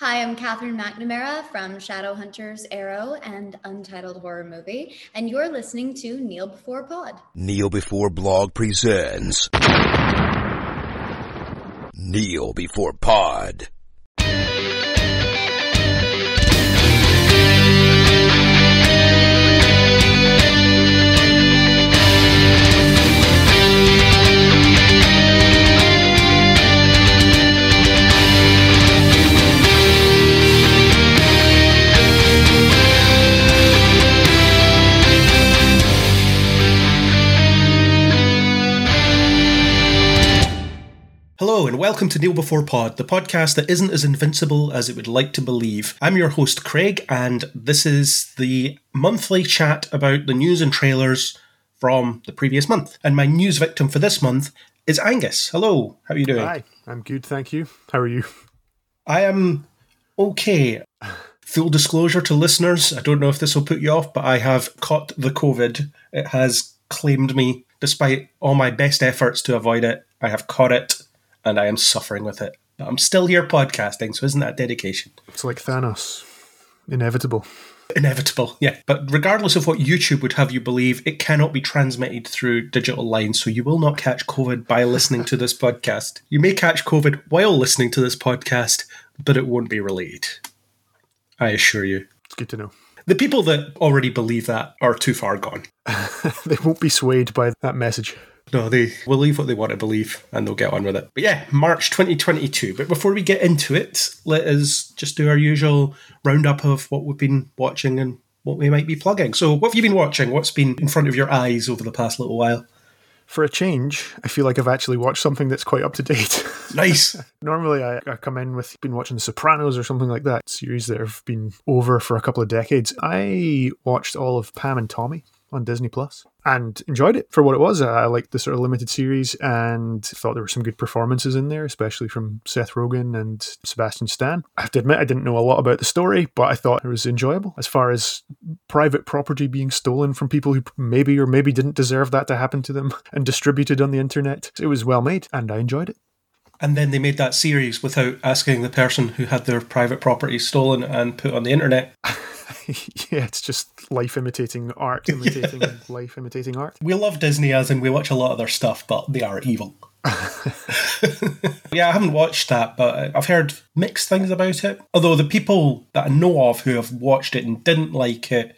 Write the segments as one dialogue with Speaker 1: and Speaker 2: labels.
Speaker 1: Hi, I'm Katherine McNamara from Shadowhunters Arrow and Untitled Horror Movie, and you're listening to Kneel Before Pod.
Speaker 2: Kneel Before Blog presents Kneel Before Pod.
Speaker 3: Hello, and welcome to Kneel Before Pod, the podcast that isn't as invincible as it would like to believe. I'm your host, Craig, and this is the monthly chat about the news and trailers from the previous month. And my news victim for this month is Angus. Hello, how are you doing?
Speaker 4: Hi, I'm good, thank you. How are you?
Speaker 3: I am okay. Full disclosure to listeners, I don't know if this will put you off, but I have caught the COVID. It has claimed me. Despite all my best efforts to avoid it, I have caught it and I am suffering with it. But I'm still here podcasting, so isn't that dedication?
Speaker 4: It's like Thanos. Inevitable.
Speaker 3: Inevitable, yeah. But regardless of what YouTube would have you believe, it cannot be transmitted through digital lines, so you will not catch COVID by listening to this podcast. You may catch COVID while listening to this podcast, but it won't be related. I assure you.
Speaker 4: It's good to know.
Speaker 3: The people that already believe that are too far gone.
Speaker 4: they won't be swayed by that message.
Speaker 3: No, they will believe what they want to believe and they'll get on with it. But yeah, March 2022. But before we get into it, let us just do our usual roundup of what we've been watching and what we might be plugging. So, what have you been watching? What's been in front of your eyes over the past little while?
Speaker 4: For a change, I feel like I've actually watched something that's quite up to date.
Speaker 3: Nice.
Speaker 4: Normally, I, I come in with been watching The Sopranos or something like that, series that have been over for a couple of decades. I watched all of Pam and Tommy on Disney Plus and enjoyed it for what it was. I liked the sort of limited series and thought there were some good performances in there, especially from Seth Rogen and Sebastian Stan. I have to admit, I didn't know a lot about the story, but I thought it was enjoyable. As far as private property being stolen from people who maybe or maybe didn't deserve that to happen to them and distributed on the internet, it was well made and I enjoyed it.
Speaker 3: And then they made that series without asking the person who had their private property stolen and put on the internet.
Speaker 4: yeah, it's just life imitating art, imitating life, imitating art.
Speaker 3: We love Disney as in we watch a lot of their stuff, but they are evil. yeah, I haven't watched that, but I've heard mixed things about it. Although the people that I know of who have watched it and didn't like it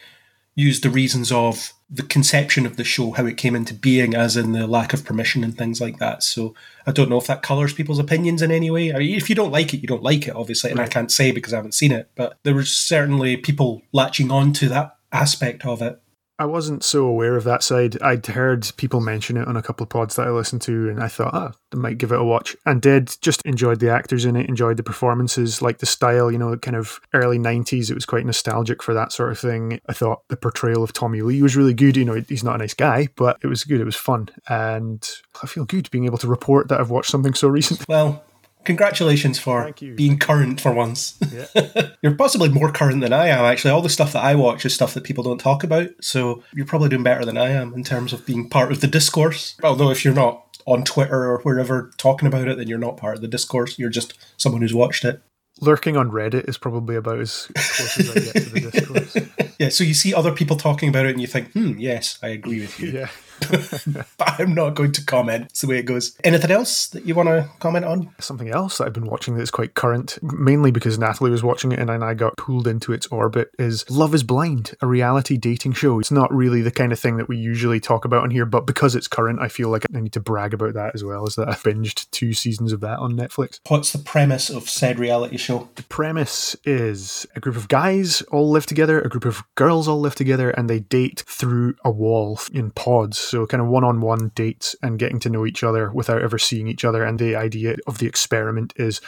Speaker 3: used the reasons of the conception of the show, how it came into being, as in the lack of permission and things like that. So I don't know if that colours people's opinions in any way. I mean, if you don't like it, you don't like it, obviously, and right. I can't say because I haven't seen it. But there was certainly people latching on to that aspect of it
Speaker 4: I wasn't so aware of that side. I'd heard people mention it on a couple of pods that I listened to, and I thought, ah, oh, I might give it a watch. And did. Just enjoyed the actors in it, enjoyed the performances, like the style, you know, kind of early 90s. It was quite nostalgic for that sort of thing. I thought the portrayal of Tommy Lee was really good. You know, he's not a nice guy, but it was good. It was fun. And I feel good being able to report that I've watched something so recent.
Speaker 3: Well, Congratulations for being current for once. Yeah. you're possibly more current than I am, actually. All the stuff that I watch is stuff that people don't talk about. So you're probably doing better than I am in terms of being part of the discourse. Although, if you're not on Twitter or wherever talking about it, then you're not part of the discourse. You're just someone who's watched it.
Speaker 4: Lurking on Reddit is probably about as close as I get to the discourse.
Speaker 3: yeah, so you see other people talking about it and you think, hmm, yes, I agree with you.
Speaker 4: yeah.
Speaker 3: but I'm not going to comment. It's the way it goes. Anything else that you want to comment on?
Speaker 4: Something else that I've been watching that's quite current, mainly because Natalie was watching it and I got pulled into its orbit, is Love is Blind, a reality dating show. It's not really the kind of thing that we usually talk about on here, but because it's current, I feel like I need to brag about that as well, as that I've binged two seasons of that on Netflix.
Speaker 3: What's the premise of said reality show?
Speaker 4: The premise is a group of guys all live together, a group of girls all live together, and they date through a wall in pods so kind of one-on-one dates and getting to know each other without ever seeing each other. And the idea of the experiment is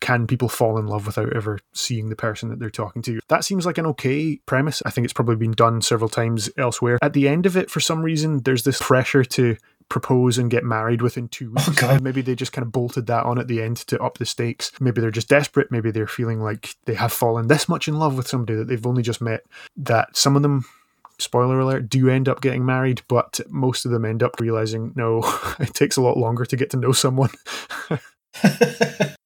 Speaker 4: can people fall in love without ever seeing the person that they're talking to? That seems like an okay premise. I think it's probably been done several times elsewhere. At the end of it, for some reason, there's this pressure to propose and get married within two oh, weeks.
Speaker 3: Oh,
Speaker 4: maybe they just kind of bolted that on at the end to up the stakes. Maybe they're just desperate. Maybe they're feeling like they have fallen this much in love with somebody that they've only just met that some of them spoiler alert, do end up getting married, but most of them end up realizing no, it takes a lot longer to get to know someone.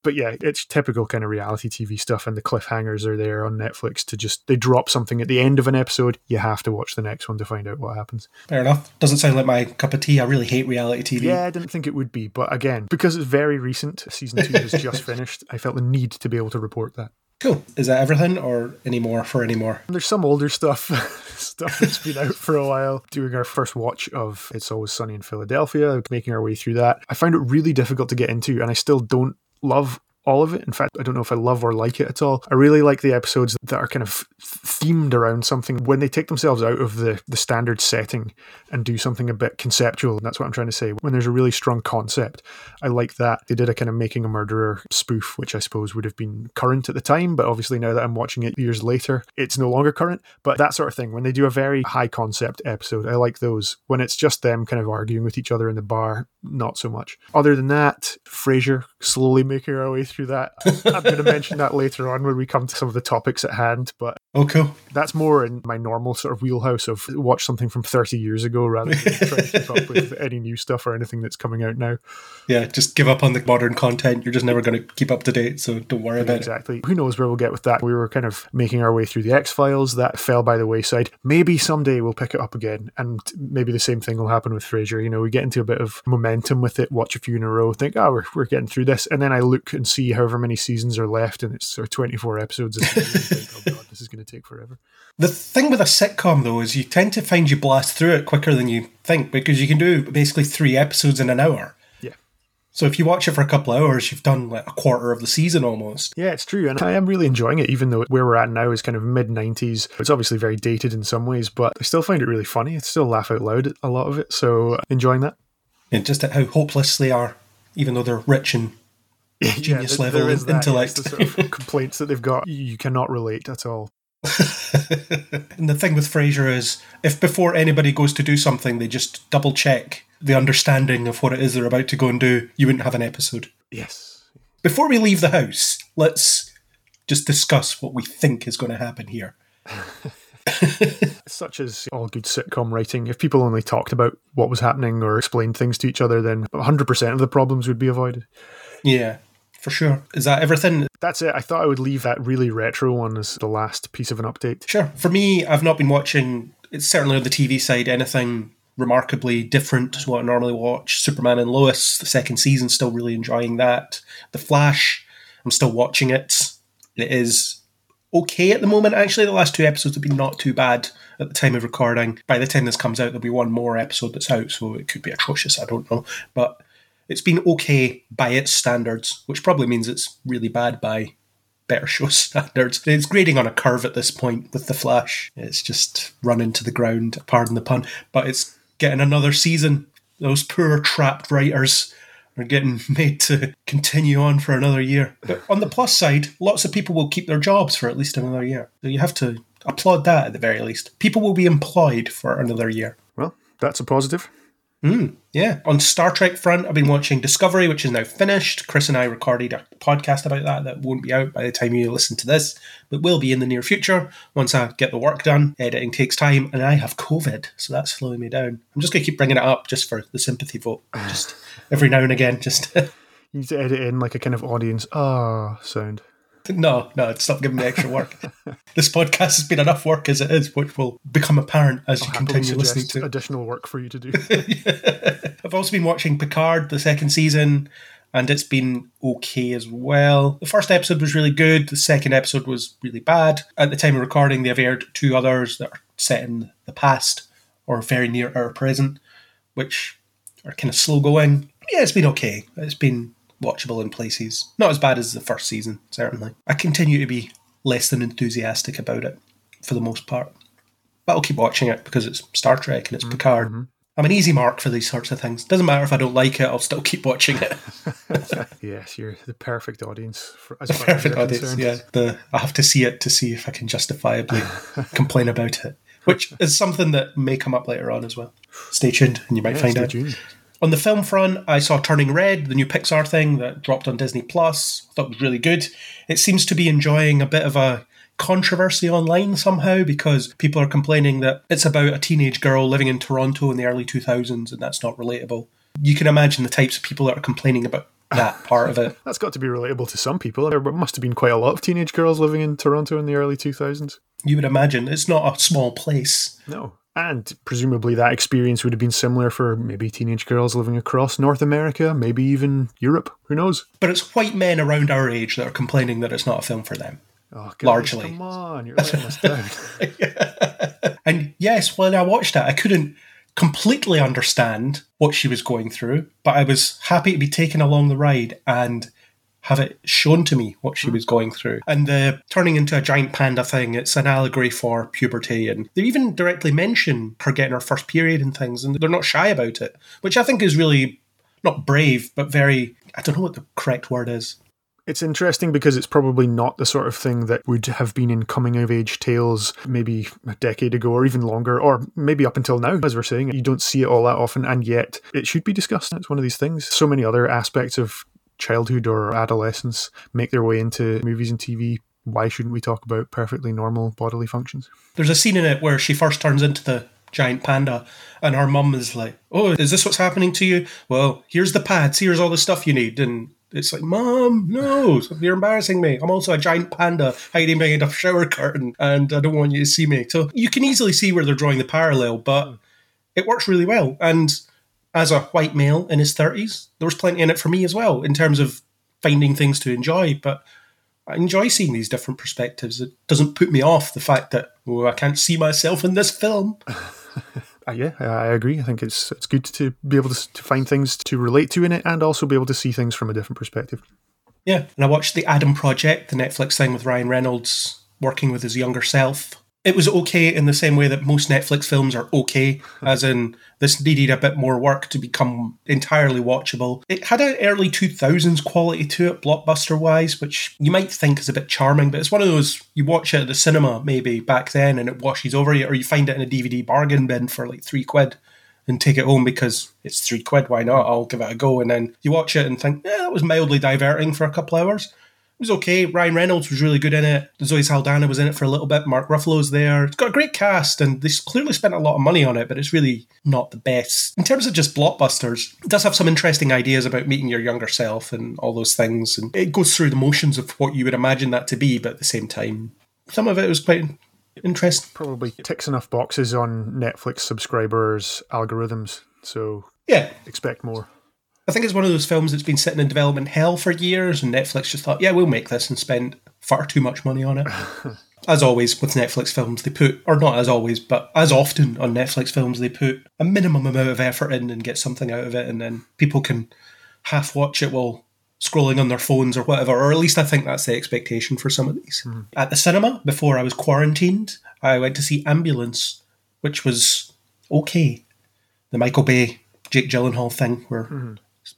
Speaker 4: But yeah, it's typical kind of reality TV stuff, and the cliffhangers are there on Netflix to just they drop something at the end of an episode. You have to watch the next one to find out what happens.
Speaker 3: Fair enough. Doesn't sound like my cup of tea. I really hate reality TV.
Speaker 4: Yeah, I didn't think it would be, but again, because it's very recent, season two has just finished. I felt the need to be able to report that.
Speaker 3: Cool. Is that everything or any more for any more?
Speaker 4: There's some older stuff, stuff that's been out for a while. Doing our first watch of It's Always Sunny in Philadelphia, making our way through that. I found it really difficult to get into, and I still don't love all of it. In fact, I don't know if I love or like it at all. I really like the episodes that are kind of themed around something when they take themselves out of the, the standard setting and do something a bit conceptual. That's what I'm trying to say. When there's a really strong concept, I like that. They did a kind of making a murderer spoof, which I suppose would have been current at the time, but obviously now that I'm watching it years later, it's no longer current. But that sort of thing, when they do a very high concept episode, I like those. When it's just them kind of arguing with each other in the bar, not so much. Other than that, Frasier slowly making our way through that. I'm going to mention that later on when we come to some of the topics at hand, but
Speaker 3: Oh, cool.
Speaker 4: that's more in my normal sort of wheelhouse of watch something from 30 years ago rather than trying to keep up with any new stuff or anything that's coming out now.
Speaker 3: Yeah, just give up on the modern content. You're just never going to keep up to date, so don't worry about it.
Speaker 4: Exactly. Who knows where we'll get with that? We were kind of making our way through the X Files. That fell by the wayside. Maybe someday we'll pick it up again, and maybe the same thing will happen with Frasier. You know, we get into a bit of momentum with it, watch a few in a row, think, oh, we're, we're getting through this. And then I look and see however many seasons are left, and it's sort of 24 episodes. And think, oh, God, this is going to take forever.
Speaker 3: The thing with a sitcom, though, is you tend to find you blast through it quicker than you think because you can do basically three episodes in an hour.
Speaker 4: Yeah.
Speaker 3: So if you watch it for a couple of hours, you've done like a quarter of the season almost.
Speaker 4: Yeah, it's true. And I am really enjoying it, even though where we're at now is kind of mid 90s. It's obviously very dated in some ways, but I still find it really funny. I still laugh out loud at a lot of it. So enjoying that.
Speaker 3: And just at how hopeless they are, even though they're rich and Genius
Speaker 4: there-
Speaker 3: level
Speaker 4: that,
Speaker 3: intellect.
Speaker 4: yes, the sort of complaints that they've got, you cannot relate at all.
Speaker 3: and the thing with Frasier is, if before anybody goes to do something, they just double check the understanding of what it is they're about to go and do, you wouldn't have an episode.
Speaker 4: Yes.
Speaker 3: Before we leave the house, let's just discuss what we think is going to happen here.
Speaker 4: Such as all good sitcom writing. If people only talked about what was happening or explained things to each other, then 100% of the problems would be avoided.
Speaker 3: Yeah, for sure. Is that everything?
Speaker 4: That's it. I thought I would leave that really retro one as the last piece of an update.
Speaker 3: Sure. For me, I've not been watching, it's certainly on the TV side, anything remarkably different to what I normally watch. Superman and Lois, the second season, still really enjoying that. The Flash, I'm still watching it. It is okay at the moment. Actually, the last two episodes have been not too bad at the time of recording. By the time this comes out, there'll be one more episode that's out, so it could be atrocious. I don't know. But it's been okay by its standards, which probably means it's really bad by better show standards. It's grading on a curve at this point with The Flash. It's just run into the ground, pardon the pun, but it's getting another season. Those poor trapped writers are getting made to continue on for another year. But on the plus side, lots of people will keep their jobs for at least another year. So you have to applaud that at the very least. People will be employed for another year.
Speaker 4: Well, that's a positive.
Speaker 3: Yeah. On Star Trek front, I've been watching Discovery, which is now finished. Chris and I recorded a podcast about that that won't be out by the time you listen to this, but will be in the near future once I get the work done. Editing takes time, and I have COVID, so that's slowing me down. I'm just going to keep bringing it up just for the sympathy vote. Just every now and again, just
Speaker 4: You need to edit in like a kind of audience ah sound.
Speaker 3: no, no, stop giving me extra work. this podcast has been enough work as it is, which will become apparent as you continue listening to
Speaker 4: additional work for you to do.
Speaker 3: I've also been watching Picard, the second season, and it's been okay as well. The first episode was really good, the second episode was really bad. At the time of recording, they've aired two others that are set in the past or very near our present, which are kind of slow going. Yeah, it's been okay. It's been watchable in places. Not as bad as the first season, certainly. I continue to be less than enthusiastic about it for the most part. But I'll keep watching it because it's Star Trek and it's mm-hmm. Picard. Mm-hmm. I'm an easy mark for these sorts of things. Doesn't matter if I don't like it, I'll still keep watching it.
Speaker 4: yes, you're the perfect audience for as far
Speaker 3: Perfect audience.
Speaker 4: concerned.
Speaker 3: Yeah, the I have to see it to see if I can justifiably complain about it, which is something that may come up later on as well. Stay tuned, and you might
Speaker 4: Yeah,
Speaker 3: find
Speaker 4: stay
Speaker 3: out.
Speaker 4: tuned.
Speaker 3: On the film front, I saw Turning Red, the new Pixar thing that dropped on Disney Plus. I thought it was really good. It seems to be enjoying a bit of a controversy online somehow because people are complaining that it's about a teenage girl living in Toronto in the early 2000s and that's not relatable. You can imagine the types of people that are complaining about that part of it.
Speaker 4: That's got to be relatable to some people. There must have been quite a lot of teenage girls living in Toronto in the early 2000s.
Speaker 3: You would imagine it's not a small place.
Speaker 4: No. And presumably that experience would have been similar for maybe teenage girls living across North America, maybe even Europe. Who knows?
Speaker 3: But it's white men around our age that are complaining that it's not a film for them.
Speaker 4: Oh, guys,
Speaker 3: Largely.
Speaker 4: Come on, you're letting us down.
Speaker 3: And yes, when I watched it, I couldn't completely understand what she was going through, but I was happy to be taken along the ride and have it shown to me what she hmm. was going through. And the turning into a giant panda thing, it's an allegory for puberty. And they even directly mention her getting her first period and things, and they're not shy about it, which I think is really not brave, but very, I don't know what the correct word is.
Speaker 4: It's interesting because it's probably not the sort of thing that would have been in coming of age tales maybe a decade ago or even longer, or maybe up until now, as we're saying. You don't see it all that often, and yet it should be discussed. It's one of these things. So many other aspects of childhood or adolescence make their way into movies and TV. Why shouldn't we talk about perfectly normal bodily functions?
Speaker 3: There's a scene in it where she first turns into the giant panda and her mum is like, Oh, is this what's happening to you? Well, here's the pads, here's all the stuff you need. And it's like, Mom, no, you're embarrassing me. I'm also a giant panda hiding behind a shower curtain and I don't want you to see me. So you can easily see where they're drawing the parallel, but it works really well. And as a white male in his 30s, there was plenty in it for me as well in terms of finding things to enjoy. But I enjoy seeing these different perspectives. It doesn't put me off the fact that oh, I can't see myself in this film.
Speaker 4: Uh, yeah, I agree. I think it's it's good to be able to, to find things to relate to in it, and also be able to see things from a different perspective.
Speaker 3: Yeah, and I watched the Adam Project, the Netflix thing with Ryan Reynolds working with his younger self. It was okay in the same way that most Netflix films are okay, as in this needed a bit more work to become entirely watchable. It had an early 2000s quality to it, blockbuster wise, which you might think is a bit charming, but it's one of those you watch it at the cinema maybe back then and it washes over you, or you find it in a DVD bargain bin for like three quid and take it home because it's three quid. Why not? I'll give it a go. And then you watch it and think, yeah, that was mildly diverting for a couple hours. It was okay. Ryan Reynolds was really good in it. Zoe Saldana was in it for a little bit. Mark Ruffalo's there. It's got a great cast, and they clearly spent a lot of money on it, but it's really not the best. In terms of just blockbusters, it does have some interesting ideas about meeting your younger self and all those things. And it goes through the motions of what you would imagine that to be, but at the same time, some of it was quite interesting.
Speaker 4: Probably ticks enough boxes on Netflix subscribers' algorithms, so
Speaker 3: Yeah,
Speaker 4: expect more.
Speaker 3: I think it's one of those films that's been sitting in development hell for years, and Netflix just thought, yeah, we'll make this and spend far too much money on it. as always with Netflix films, they put, or not as always, but as often on Netflix films, they put a minimum amount of effort in and get something out of it, and then people can half watch it while scrolling on their phones or whatever, or at least I think that's the expectation for some of these. Hmm. At the cinema, before I was quarantined, I went to see Ambulance, which was okay. The Michael Bay, Jake Gyllenhaal thing, where hmm.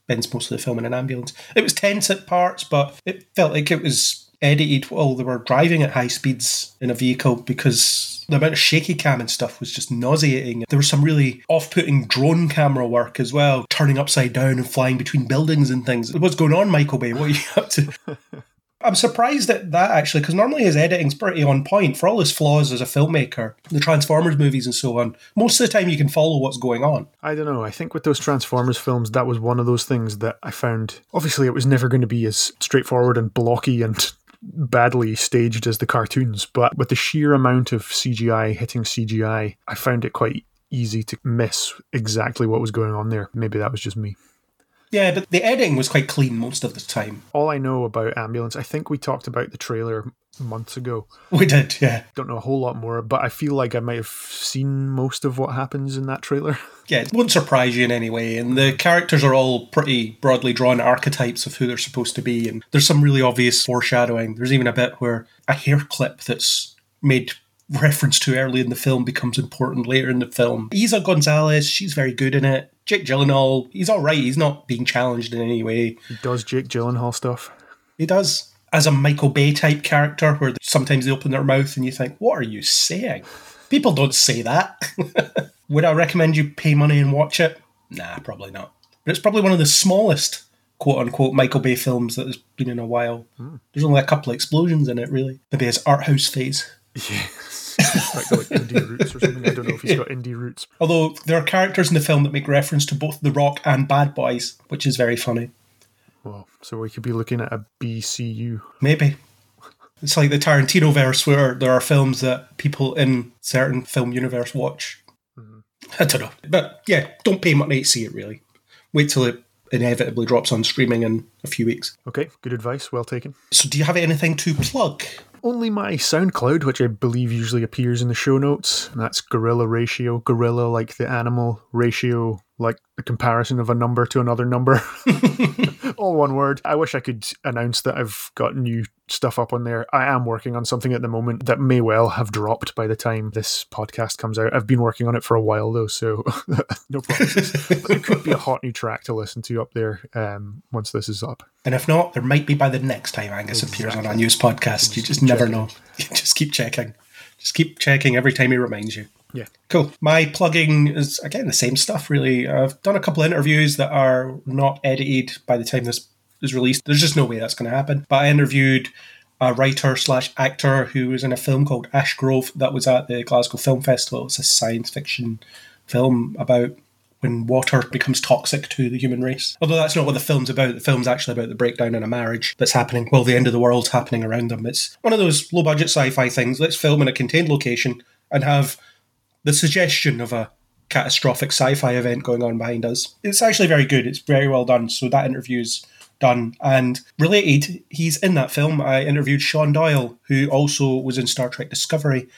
Speaker 3: Spends most of the film in an ambulance. It was tense at parts, but it felt like it was edited while they were driving at high speeds in a vehicle because the amount of shaky cam and stuff was just nauseating. There was some really off putting drone camera work as well, turning upside down and flying between buildings and things. What's going on, Michael Bay? What are you up to? I'm surprised at that actually, because normally his editing's pretty on point for all his flaws as a filmmaker, the Transformers movies and so on. Most of the time, you can follow what's going on.
Speaker 4: I don't know. I think with those Transformers films, that was one of those things that I found. Obviously, it was never going to be as straightforward and blocky and badly staged as the cartoons, but with the sheer amount of CGI hitting CGI, I found it quite easy to miss exactly what was going on there. Maybe that was just me.
Speaker 3: Yeah, but the editing was quite clean most of the time.
Speaker 4: All I know about Ambulance, I think we talked about the trailer months ago.
Speaker 3: We did, yeah.
Speaker 4: Don't know a whole lot more, but I feel like I might have seen most of what happens in that trailer.
Speaker 3: Yeah, it won't surprise you in any way. And the characters are all pretty broadly drawn archetypes of who they're supposed to be. And there's some really obvious foreshadowing. There's even a bit where a hair clip that's made reference to early in the film becomes important later in the film. Eiza Gonzalez, she's very good in it. Jake Gyllenhaal, he's all right. He's not being challenged in any way.
Speaker 4: He does Jake Gyllenhaal stuff.
Speaker 3: He does. As a Michael Bay type character, where sometimes they open their mouth and you think, what are you saying? People don't say that. Would I recommend you pay money and watch it? Nah, probably not. But it's probably one of the smallest quote unquote Michael Bay films that has been in a while. Hmm. There's only a couple of explosions in it, really. Maybe his art house phase.
Speaker 4: Yes. Like, like indie roots or something. I don't know if he's got indie roots.
Speaker 3: Although there are characters in the film that make reference to both The Rock and Bad Boys, which is very funny.
Speaker 4: Well, so we could be looking at a BCU.
Speaker 3: Maybe. It's like the Tarantino verse where there are films that people in certain film universe watch. Mm-hmm. I don't know. But yeah, don't pay money to see it really. Wait till it inevitably drops on streaming in a few weeks.
Speaker 4: Okay, good advice. Well taken.
Speaker 3: So do you have anything to plug?
Speaker 4: Only my SoundCloud, which I believe usually appears in the show notes. That's gorilla ratio. Gorilla like the animal, ratio like the comparison of a number to another number. All one word. I wish I could announce that I've got new stuff up on there. I am working on something at the moment that may well have dropped by the time this podcast comes out. I've been working on it for a while though, so no promises. but it could be a hot new track to listen to up there um, once this is up.
Speaker 3: And if not, there might be by the next time Angus appears on our news podcast. You just never know. just keep checking. Just keep checking every time he reminds you.
Speaker 4: Yeah.
Speaker 3: Cool. My plugging is again the same stuff really. I've done a couple of interviews that are not edited by the time this is released. There's just no way that's going to happen. But I interviewed a writer slash actor who was in a film called Ash Grove that was at the Glasgow Film Festival. It's a science fiction film about when water becomes toxic to the human race. Although that's not what the film's about. The film's actually about the breakdown in a marriage that's happening while the end of the world's happening around them. It's one of those low budget sci fi things. Let's film in a contained location and have the suggestion of a catastrophic sci-fi event going on behind us. It's actually very good. It's very well done. So that interview's done. And related, he's in that film. I interviewed Shawn Doyle, who also was in Star Trek Discovery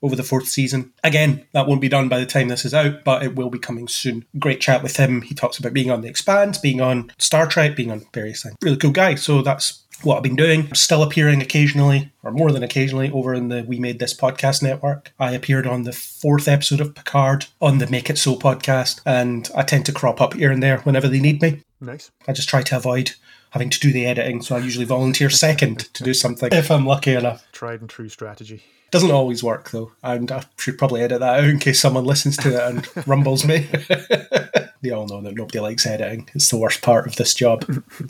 Speaker 3: over the fourth season. Again, that won't be done by the time this is out, but it will be coming soon. Great chat with him. He talks about being on The Expanse, being on Star Trek, being on various things. Really cool guy. So that's what I've been doing. I'm Still appearing occasionally, or more than occasionally, over in the We Made This podcast network. I appeared on the fourth episode of Picard on the Make It So podcast, and I tend to crop up here and there whenever they need me.
Speaker 4: Nice.
Speaker 3: I just try to avoid having to do the editing, so I usually volunteer second to do something if I'm lucky enough.
Speaker 4: Tried and true strategy.
Speaker 3: Doesn't always work though, and I should probably edit that out in case someone listens to it and rumbles me. they all know that nobody likes editing. It's the worst part of this job.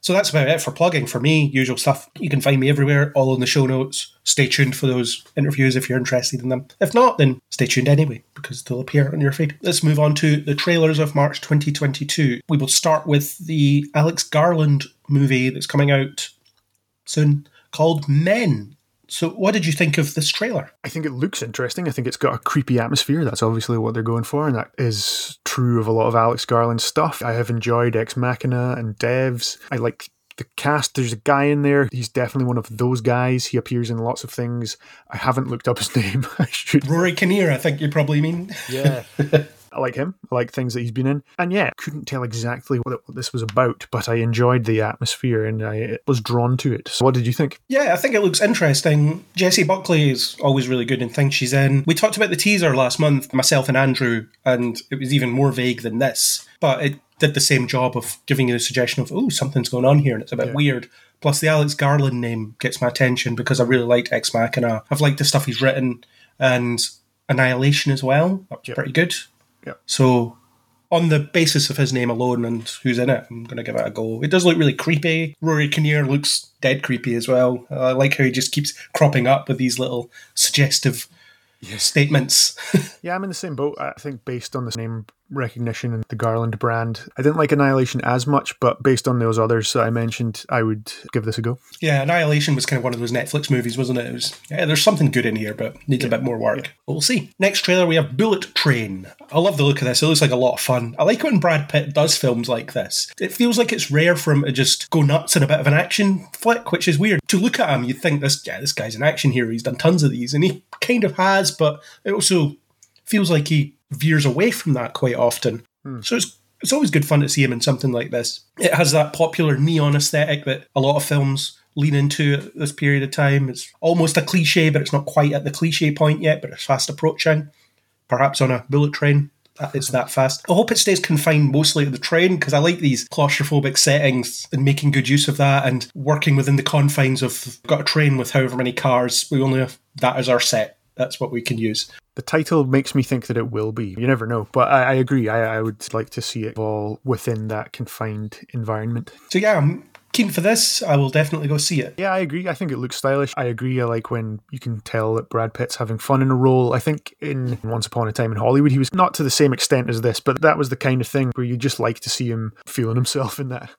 Speaker 3: so that's about it for plugging for me. Usual stuff. You can find me everywhere, all in the show notes. Stay tuned for those interviews if you're interested in them. If not, then stay tuned anyway, because they'll appear on your feed. Let's move on to the trailers of March 2022. We will start with the Alex Garland movie that's coming out soon called Men. So, what did you think of this trailer?
Speaker 4: I think it looks interesting. I think it's got a creepy atmosphere. That's obviously what they're going for, and that is true of a lot of Alex Garland stuff. I have enjoyed Ex Machina and Devs. I like the cast. There's a guy in there. He's definitely one of those guys. He appears in lots of things. I haven't looked up his name. I should.
Speaker 3: Rory Kinnear, I think you probably mean.
Speaker 4: Yeah. I like him. I like things that he's been in. And yeah, couldn't tell exactly what, what this was about, but I enjoyed the atmosphere and I was drawn to it. So what did you think?
Speaker 3: Yeah, I think it looks interesting. Jessie Buckley is always really good in things she's in. We talked about the teaser last month, myself and Andrew, and it was even more vague than this, but it did the same job of giving you the suggestion of, oh, something's going on here and it's a bit
Speaker 4: Yeah.
Speaker 3: weird. Plus, the Alex Garland name gets my attention because I really liked Ex Machina. I've liked the stuff he's written and Annihilation as well. That was
Speaker 4: Yep.
Speaker 3: pretty good.
Speaker 4: Yep.
Speaker 3: So, on the basis of his name alone and who's in it, I'm going to give it a go. It does look really creepy. Rory Kinnear looks dead creepy as well. I like how he just keeps cropping up with these little suggestive statements.
Speaker 4: Yeah, I'm in the same boat. I think based on the name recognition and the Garland brand, I didn't like Annihilation as much, but based on those others that I mentioned, I would give this a go.
Speaker 3: yeah, Annihilation was kind of one of those Netflix movies, wasn't it? It was, yeah, there's something good in here, but needs a bit more work. But we'll see. Next trailer, we have Bullet Train. I love the look of this. It looks like a lot of fun. I like when Brad Pitt does films like this. It feels like it's rare for him to just go nuts in a bit of an action flick, which is weird. To look at him, you'd think this, yeah, this guy's an action hero. He's done tons of these, and he kind of has, but it also feels like he veers away from that quite often. Hmm. So it's it's always good fun to see him in something like this. It has that popular neon aesthetic that a lot of films lean into at this period of time. It's almost a cliche, but it's not quite at the cliche point yet, but it's fast approaching. Perhaps on a bullet train. that- It's that fast. I hope it stays confined mostly to the train because I like these claustrophobic settings and making good use of that and working within the confines of got a train with however many cars. We only have that as our set. That's what we can use.
Speaker 4: The title makes me think that it will be. You never know, but I, I agree. I, I would like to see it all within that confined environment.
Speaker 3: So yeah, I'm keen for this. I will definitely go see it.
Speaker 4: Yeah, I agree. I think it looks stylish. I agree. I like when you can tell that Brad Pitt's having fun in a role. I think in Once Upon a Time in Hollywood, he was not to the same extent as this, but that was the kind of thing where you just like to see him feeling himself in that.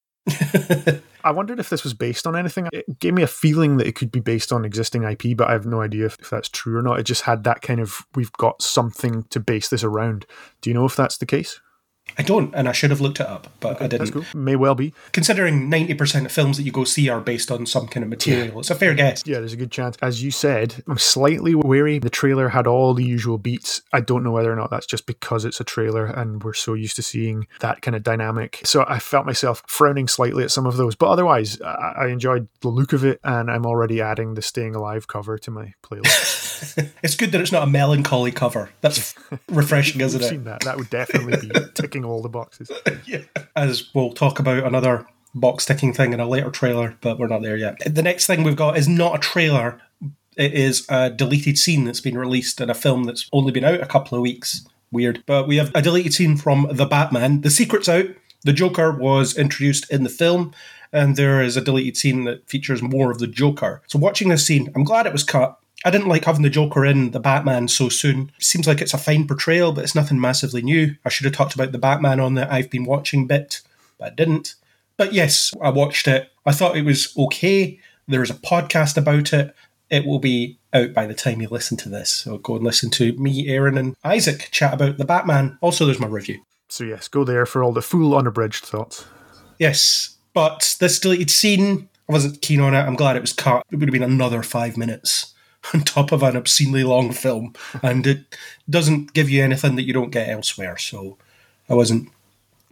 Speaker 4: I wondered if this was based on anything. It gave me a feeling that it could be based on existing IP, but I have no idea if, if that's true or not. It just had that kind of we've got something to base this around. Do you know if that's the case?
Speaker 3: I don't, and I should have looked it up, but I didn't.
Speaker 4: cool. May well be.
Speaker 3: Considering 90% of films that you go see are based on some kind of material, it's a fair guess.
Speaker 4: Yeah, there's a good chance. As you said, I'm slightly wary. The trailer had all the usual beats. I don't know whether or not that's just because it's a trailer and we're so used to seeing that kind of dynamic. So I felt myself frowning slightly at some of those. But otherwise, I I enjoyed the look of it and I'm already adding the Staying Alive cover to my playlist.
Speaker 3: It's good that it's not a melancholy cover. That's refreshing, isn't it?
Speaker 4: seen that. That would definitely be ticking all the boxes.
Speaker 3: yeah. As we'll talk about another box ticking thing in a later trailer, but we're not there yet. The next thing we've got is not a trailer. It is a deleted scene that's been released in a film that's only been out a couple of weeks. Weird. But we have a deleted scene from The Batman. The secret's out. The Joker was introduced in the film, and there is a deleted scene that features more of the Joker. So, watching this scene, I'm glad it was cut. I didn't like having the Joker in the Batman so soon. Seems like it's a fine portrayal, but it's nothing massively new. I should have talked about the Batman on the I've been watching bit, but I didn't. But yes, I watched it. I thought it was okay. There is a podcast about it. It will be out by the time you listen to this. So go and listen to me, Aaron, and Isaac chat about the Batman. Also, there's my review.
Speaker 4: So, yes, go there for all the full unabridged thoughts.
Speaker 3: Yes, but this deleted scene, I wasn't keen on it. I'm glad it was cut. It would have been another five minutes on top of an obscenely long film, and it doesn't give you anything that you don't get elsewhere. So I wasn't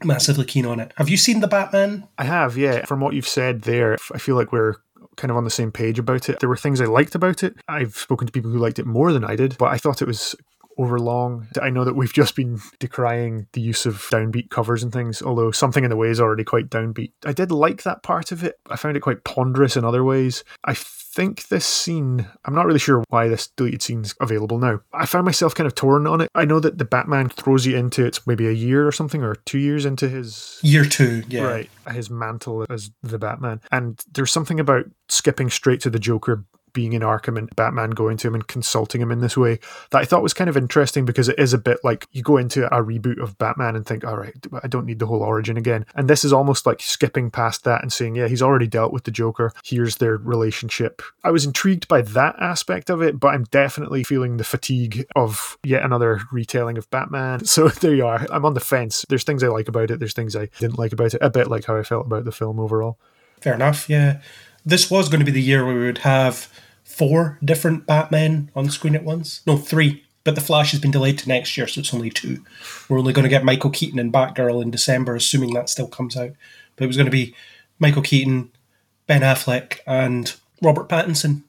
Speaker 3: massively keen on it. Have you seen the Batman?
Speaker 4: I have, yeah. From what you've said there, I feel like we're kind of on the same page about it. There were things I liked about it. I've spoken to people who liked it more than I did, but I thought it was overlong. I know that we've just been decrying the use of downbeat covers and things, although something in the way is already quite downbeat. I did like that part of it. I found it quite ponderous in other ways. I think this scene, I'm not really sure why this deleted scene's available now. I found myself kind of torn on it. I know that the Batman throws you into it's maybe a year or something, or two years into his
Speaker 3: Year two, yeah.
Speaker 4: right his mantle as the batman and there's something about skipping straight to the joker being in arkham and batman going to him and consulting him in this way that i thought was kind of interesting because it is a bit like you go into a reboot of batman and think all right i don't need the whole origin again. And this is almost like skipping past that and saying yeah he's already dealt with the joker. Here's their relationship. I was intrigued by that aspect of it but i'm definitely feeling the fatigue of yet another retelling of batman. So there you are. I'm on the fence. There's things i like about it. There's things i didn't like about it. A bit like how i felt about the film overall.
Speaker 3: Fair enough, yeah. This was going to be the year where we would have four different Batmen on screen at once. No, three. But the Flash has been delayed to next year, so it's only two. We're only going to get Michael Keaton and Batgirl in December, assuming that still comes out. But it was going to be Michael Keaton, Ben Affleck, and Robert Pattinson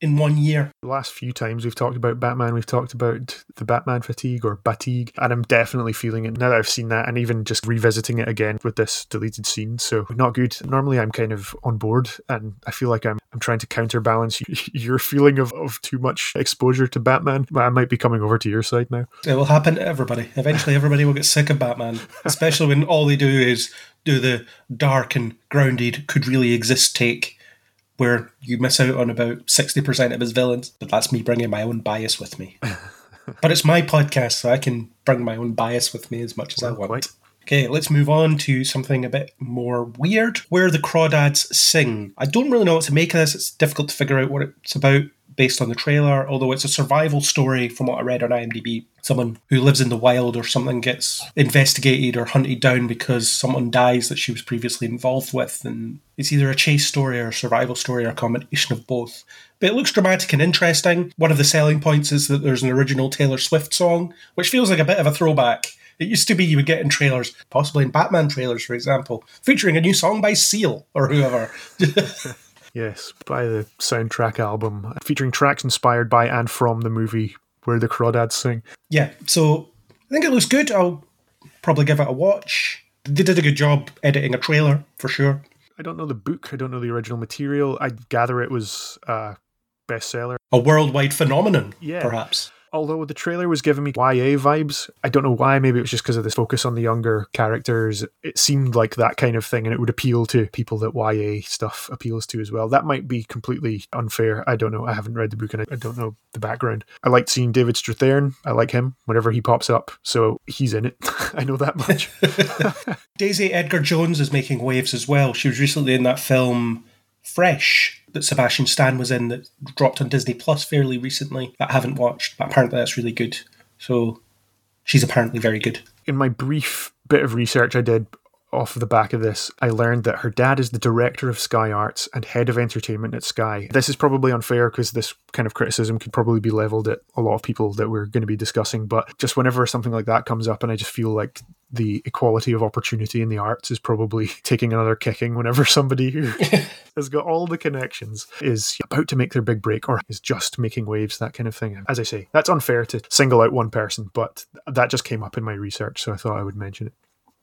Speaker 3: in one year.
Speaker 4: The last few times we've talked about Batman, we've talked about the Batman fatigue or fatigue, and I'm definitely feeling it now that I've seen that, and even just revisiting it again with this deleted scene. So not good. Normally, I'm kind of on board, and I feel like I'm I'm trying to counterbalance your feeling of, of too much exposure to Batman. I might be coming over to your side now.
Speaker 3: It will happen to everybody. Eventually, everybody will get sick of Batman, especially when all they do is do the dark and grounded, could really exist take, where you miss out on about 60% of his villains. But that's me bringing my own bias with me. but it's my podcast, so I can bring my own bias with me as much as I want.
Speaker 4: quite.
Speaker 3: Okay, let's move on to something a bit more weird, where the crawdads sing. I don't really know what to make of this. It's difficult to figure out what it's about based on the trailer, although it's a survival story from what I read on IMDb. Someone who lives in the wild or something gets investigated or hunted down because someone dies that she was previously involved with, and it's either a chase story or a survival story or a combination of both. But it looks dramatic and interesting. One of the selling points is that there's an original Taylor Swift song, which feels like a bit of a throwback. It used to be you would get in trailers, possibly in Batman trailers, for example, featuring a new song by Seal or whoever.
Speaker 4: Yes, by the soundtrack album featuring tracks inspired by and from the movie where the crawdads sing.
Speaker 3: yeah, so I think it looks good. I'll probably give it a watch. They did a good job editing a trailer, for sure.
Speaker 4: I don't know the book. I don't know the original material. I gather it was a bestseller.
Speaker 3: A worldwide phenomenon,
Speaker 4: Yeah.
Speaker 3: perhaps.
Speaker 4: Although the trailer was giving me YA vibes, I don't know why. Maybe it was just because of this focus on the younger characters. It seemed like that kind of thing, and it would appeal to people that YA stuff appeals to as well. That might be completely unfair. I don't know. I haven't read the book and I don't know the background. I liked seeing David Strathairn. I like him whenever he pops up, so he's in it. I know that much.
Speaker 3: Daisy Edgar Jones is making waves as well. She was recently in that film Fresh that Sebastian Stan was in that dropped on Disney Plus fairly recently that I haven't watched, but apparently that's really good. So she's apparently very good.
Speaker 4: In my brief bit of research I did off the back of this, I learned that her dad is the director of Sky Arts and head of entertainment at Sky. This is probably unfair because this kind of criticism could probably be leveled at a lot of people that we're going to be discussing. But just whenever something like that comes up, and I just feel like the equality of opportunity in the arts is probably taking another kicking whenever somebody who has got all the connections is about to make their big break or is just making waves, that kind of thing. As I say, that's unfair to single out one person, but that just came up in my research, so I thought I would mention it.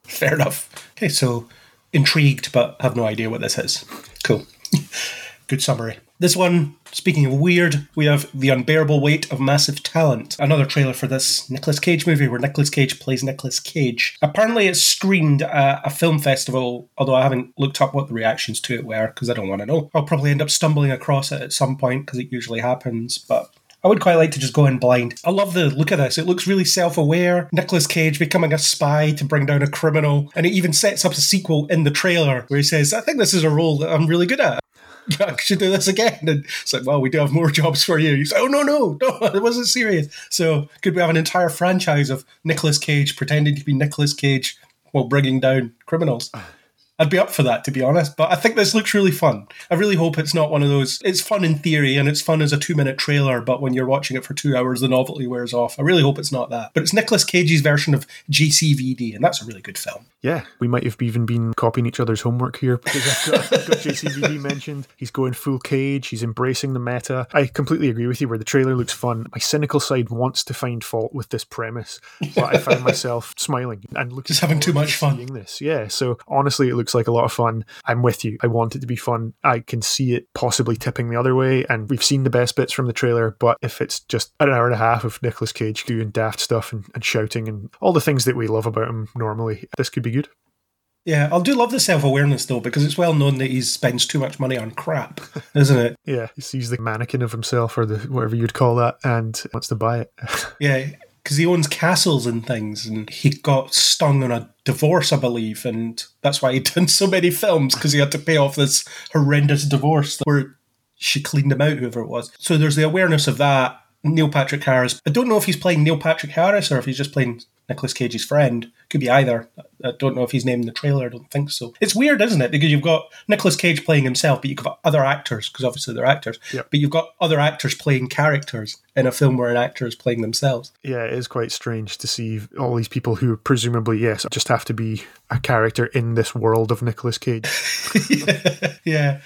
Speaker 3: Fair enough. Okay, so intrigued, but have no idea what this is. Cool. Good summary. This one, speaking of weird, we have The Unbearable Weight of Massive Talent, another trailer for this Nicolas Cage movie where Nicolas Cage plays Nicolas Cage. Apparently, it's screened at a film festival, although I haven't looked up what the reactions to it were because I don't want to know. I'll probably end up stumbling across it at some point because it usually happens, but I would quite like to just go in blind. I love the look of this. It looks really self aware. Nicolas Cage becoming a spy to bring down a criminal. And it even sets up a sequel in the trailer where he says, I think this is a role that I'm really good at. I should do this again. And it's like, well, we do have more jobs for you. He's like, oh, no, no, no, it wasn't serious. So could we have an entire franchise of Nicolas Cage pretending to be Nicolas Cage while bringing down criminals? I'd be up for that, to be honest. But I think this looks really fun. I really hope it's not one of those. It's fun in theory and it's fun as a two minute trailer, but when you're watching it for two hours, the novelty wears off. I really hope it's not that. But it's Nicolas Cage's version of JCVD, and that's a really good film.
Speaker 4: Yeah, we might have even been copying each other's homework here because I've got, I've got JCVD mentioned. He's going full Cage. He's embracing the meta. I completely agree with you. Where the trailer looks fun, my cynical side wants to find fault with this premise, but I found myself smiling and looking
Speaker 3: just having too much fun.
Speaker 4: Seeing this, yeah. So honestly, it looks like a lot of fun. I'm with you. I want it to be fun. I can see it possibly tipping the other way, and we've seen the best bits from the trailer. But if it's just an hour and a half of Nicolas Cage doing daft stuff and, and shouting and all the things that we love about him normally, this could be good.
Speaker 3: Yeah, I do love the self awareness though, because it's well known that he spends too much money on crap, isn't it?
Speaker 4: yeah, he sees the mannequin of himself or the whatever you'd call that and wants to buy it.
Speaker 3: yeah, because he owns castles and things, and he got stung on a divorce, I believe, and that's why he done so many films because he had to pay off this horrendous divorce where she cleaned him out, whoever it was. So there's the awareness of that. Neil Patrick Harris. I don't know if he's playing Neil Patrick Harris or if he's just playing Nicolas Cage's friend. Could be either. I don't know if he's named the trailer. I don't think so. It's weird, isn't it? Because you've got Nicolas Cage playing himself, but you've got other actors because obviously they're actors.
Speaker 4: Yep.
Speaker 3: But you've got other actors playing characters in a film where an actor is playing themselves.
Speaker 4: Yeah, it is quite strange to see all these people who presumably, yes, just have to be a character in this world of Nicolas Cage.
Speaker 3: yeah. yeah.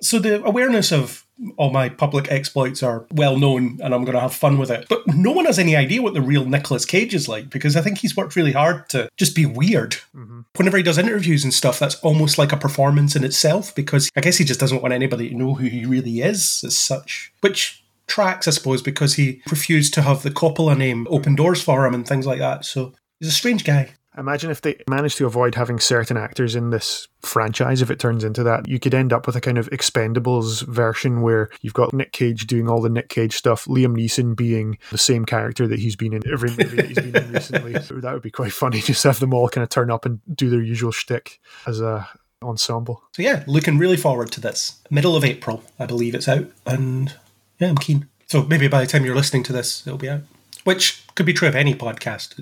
Speaker 3: So the awareness of all my public exploits are well known and I'm going to have fun with it. But no one has any idea what the real Nicolas Cage is like because I think he's worked really hard to just be weird. Mm-hmm. Whenever he does interviews and stuff, that's almost like a performance in itself because I guess he just doesn't want anybody to know who he really is as such. Which tracks, I suppose, because he refused to have the Coppola name open doors for him and things like that. So he's a strange guy.
Speaker 4: Imagine if they managed to avoid having certain actors in this franchise, if it turns into that, you could end up with a kind of Expendables version where you've got Nick Cage doing all the Nick Cage stuff, Liam Neeson being the same character that he's been in every movie that he's been in recently. So that would be quite funny. Just have them all kind of turn up and do their usual shtick as a ensemble.
Speaker 3: So yeah, looking really forward to this. Middle of April, I believe it's out, and yeah, I'm keen. So maybe by the time you're listening to this, it'll be out. Which could be true of any podcast.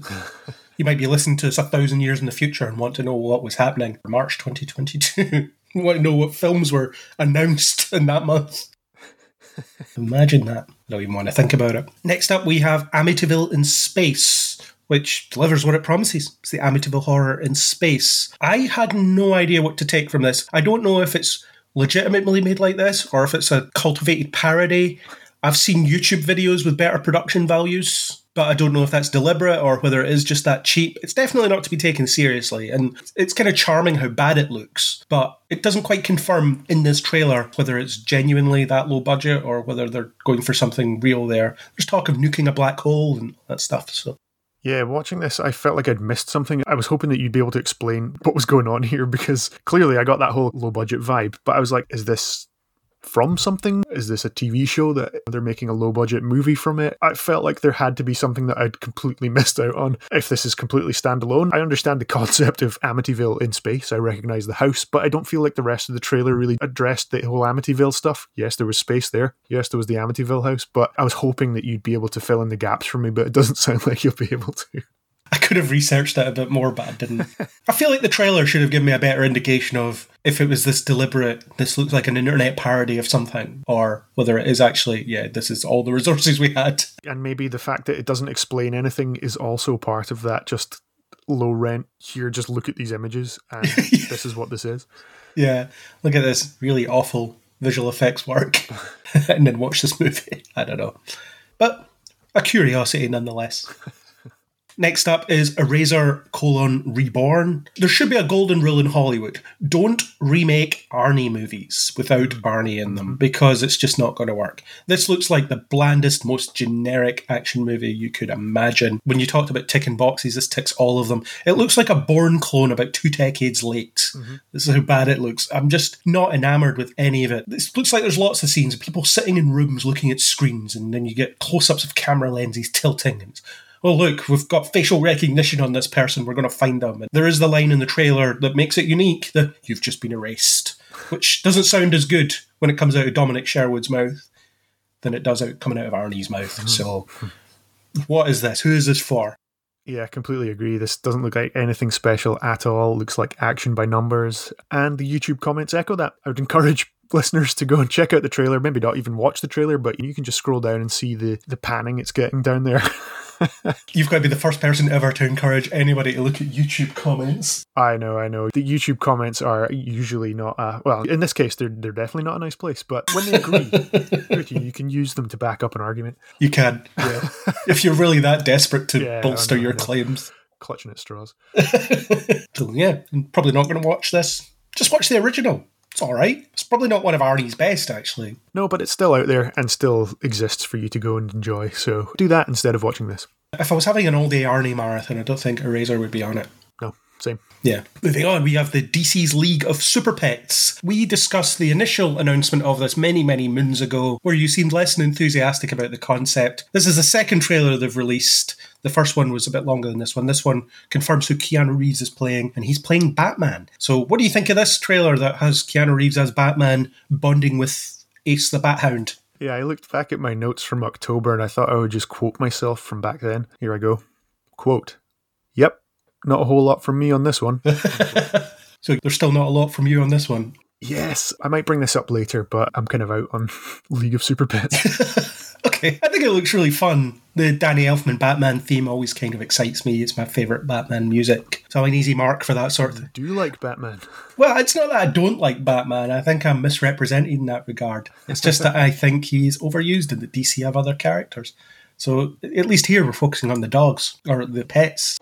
Speaker 3: you might be listening to us a thousand years in the future and want to know what was happening for March 2022. you want to know what films were announced in that month. Imagine that. I don't even want to think about it. Next up, we have Amityville in Space, which delivers what it promises. It's the Amityville horror in space. I had no idea what to take from this. I don't know if it's legitimately made like this or if it's a cultivated parody. I've seen YouTube videos with better production values but I don't know if that's deliberate or whether it is just that cheap. It's definitely not to be taken seriously, and it's kind of charming how bad it looks, but it doesn't quite confirm in this trailer whether it's genuinely that low budget or whether they're going for something real there. There's talk of nuking a black hole and that stuff, so.
Speaker 4: Yeah, watching this, I felt like I'd missed something. I was hoping that you'd be able to explain what was going on here because clearly I got that whole low budget vibe. But I was like, is this from something? Is this a TV show that they're making a low budget movie from it? I felt like there had to be something that I'd completely missed out on if this is completely standalone. I understand the concept of Amityville in space, I recognize the house, but I don't feel like the rest of the trailer really addressed the whole Amityville stuff. Yes, there was space there. Yes, there was the Amityville house, but I was hoping that you'd be able to fill in the gaps for me, but it doesn't sound like you'll be able to.
Speaker 3: I could have researched that a bit more, but I didn't. I feel like the trailer should have given me a better indication of if it was this deliberate, this looks like an internet parody of something, or whether it is actually, yeah, this is all the resources we had.
Speaker 4: And maybe the fact that it doesn't explain anything is also part of that just low rent. Here, just look at these images, and this is what this is.
Speaker 3: Yeah, look at this really awful visual effects work, and then watch this movie. I don't know. But a curiosity nonetheless. Next up is Eraser colon Reborn. There should be a golden rule in Hollywood. Don't remake Arnie movies without Arnie in them because it's just not going to work. This looks like the blandest, most generic action movie you could imagine. When you talked about ticking boxes, this ticks all of them. It looks like a Bourne clone about two decades late. Mm-hmm. This is how bad it looks. I'm just not enamored with any of it. This looks like there's lots of scenes of people sitting in rooms looking at screens, and then you get close ups of camera lenses tilting. And oh look, we've got facial recognition on this person, we're going to find them. And there is the line in the trailer that makes it unique, that you've just been erased, which doesn't sound as good when it comes out of Dominic Sherwood's mouth than it does out coming out of Arnie's mouth. Hmm. So what is this? Who is this for?
Speaker 4: Yeah, I completely agree. This doesn't look like anything special at all. Looks like action by numbers. And the YouTube comments echo that. I would encourage listeners to go and check out the trailer. Maybe not even watch the trailer, but you can just scroll down and see the, the panning it's getting down there.
Speaker 3: You've got to be the first person ever to encourage anybody to look at YouTube comments.
Speaker 4: I know, I know. The YouTube comments are usually not, uh, well, in this case, they're, they're definitely not a nice place, but when they agree with you, you can use them to back up an argument.
Speaker 3: You can, yeah. if you're really that desperate to
Speaker 4: Yeah,
Speaker 3: bolster
Speaker 4: know,
Speaker 3: your claims.
Speaker 4: Clutching at straws.
Speaker 3: So, yeah, I'm probably not going to watch this. Just watch the original. It's all right. It's probably not one of Arnie's best, actually.
Speaker 4: No, but it's still out there and still exists for you to go and enjoy. So do that instead of watching this.
Speaker 3: If I was having an all-day Arnie marathon, I don't think Eraser would be on it.
Speaker 4: No, same.
Speaker 3: Yeah. Moving on, we have the DC's League of Super Pets. We discussed the initial announcement of this many, many moons ago, where you seemed less than enthusiastic about the concept. This is the second trailer they've released. The first one was a bit longer than this one. This one confirms who Keanu Reeves is playing, and he's playing Batman. So, what do you think of this trailer that has Keanu Reeves as Batman bonding with Ace the Bat Hound?
Speaker 4: Yeah, I looked back at my notes from October and I thought I would just quote myself from back then. Here I go. Quote Yep, not a whole lot from me on this one.
Speaker 3: So, there's still not a lot from you on this one.
Speaker 4: yes, I might bring this up later, but I'm kind of out on League of Super Pets.
Speaker 3: Okay, I think it looks really fun. The Danny Elfman Batman theme always kind of excites me. It's my favourite Batman music. So I'm an easy mark for that sort of thing.
Speaker 4: Do you like Batman?
Speaker 3: Well, it's not that I don't like Batman. I think I'm misrepresented in that regard. It's just that I think he's overused and the DC have other characters. So at least here we're focusing on the dogs or the pets.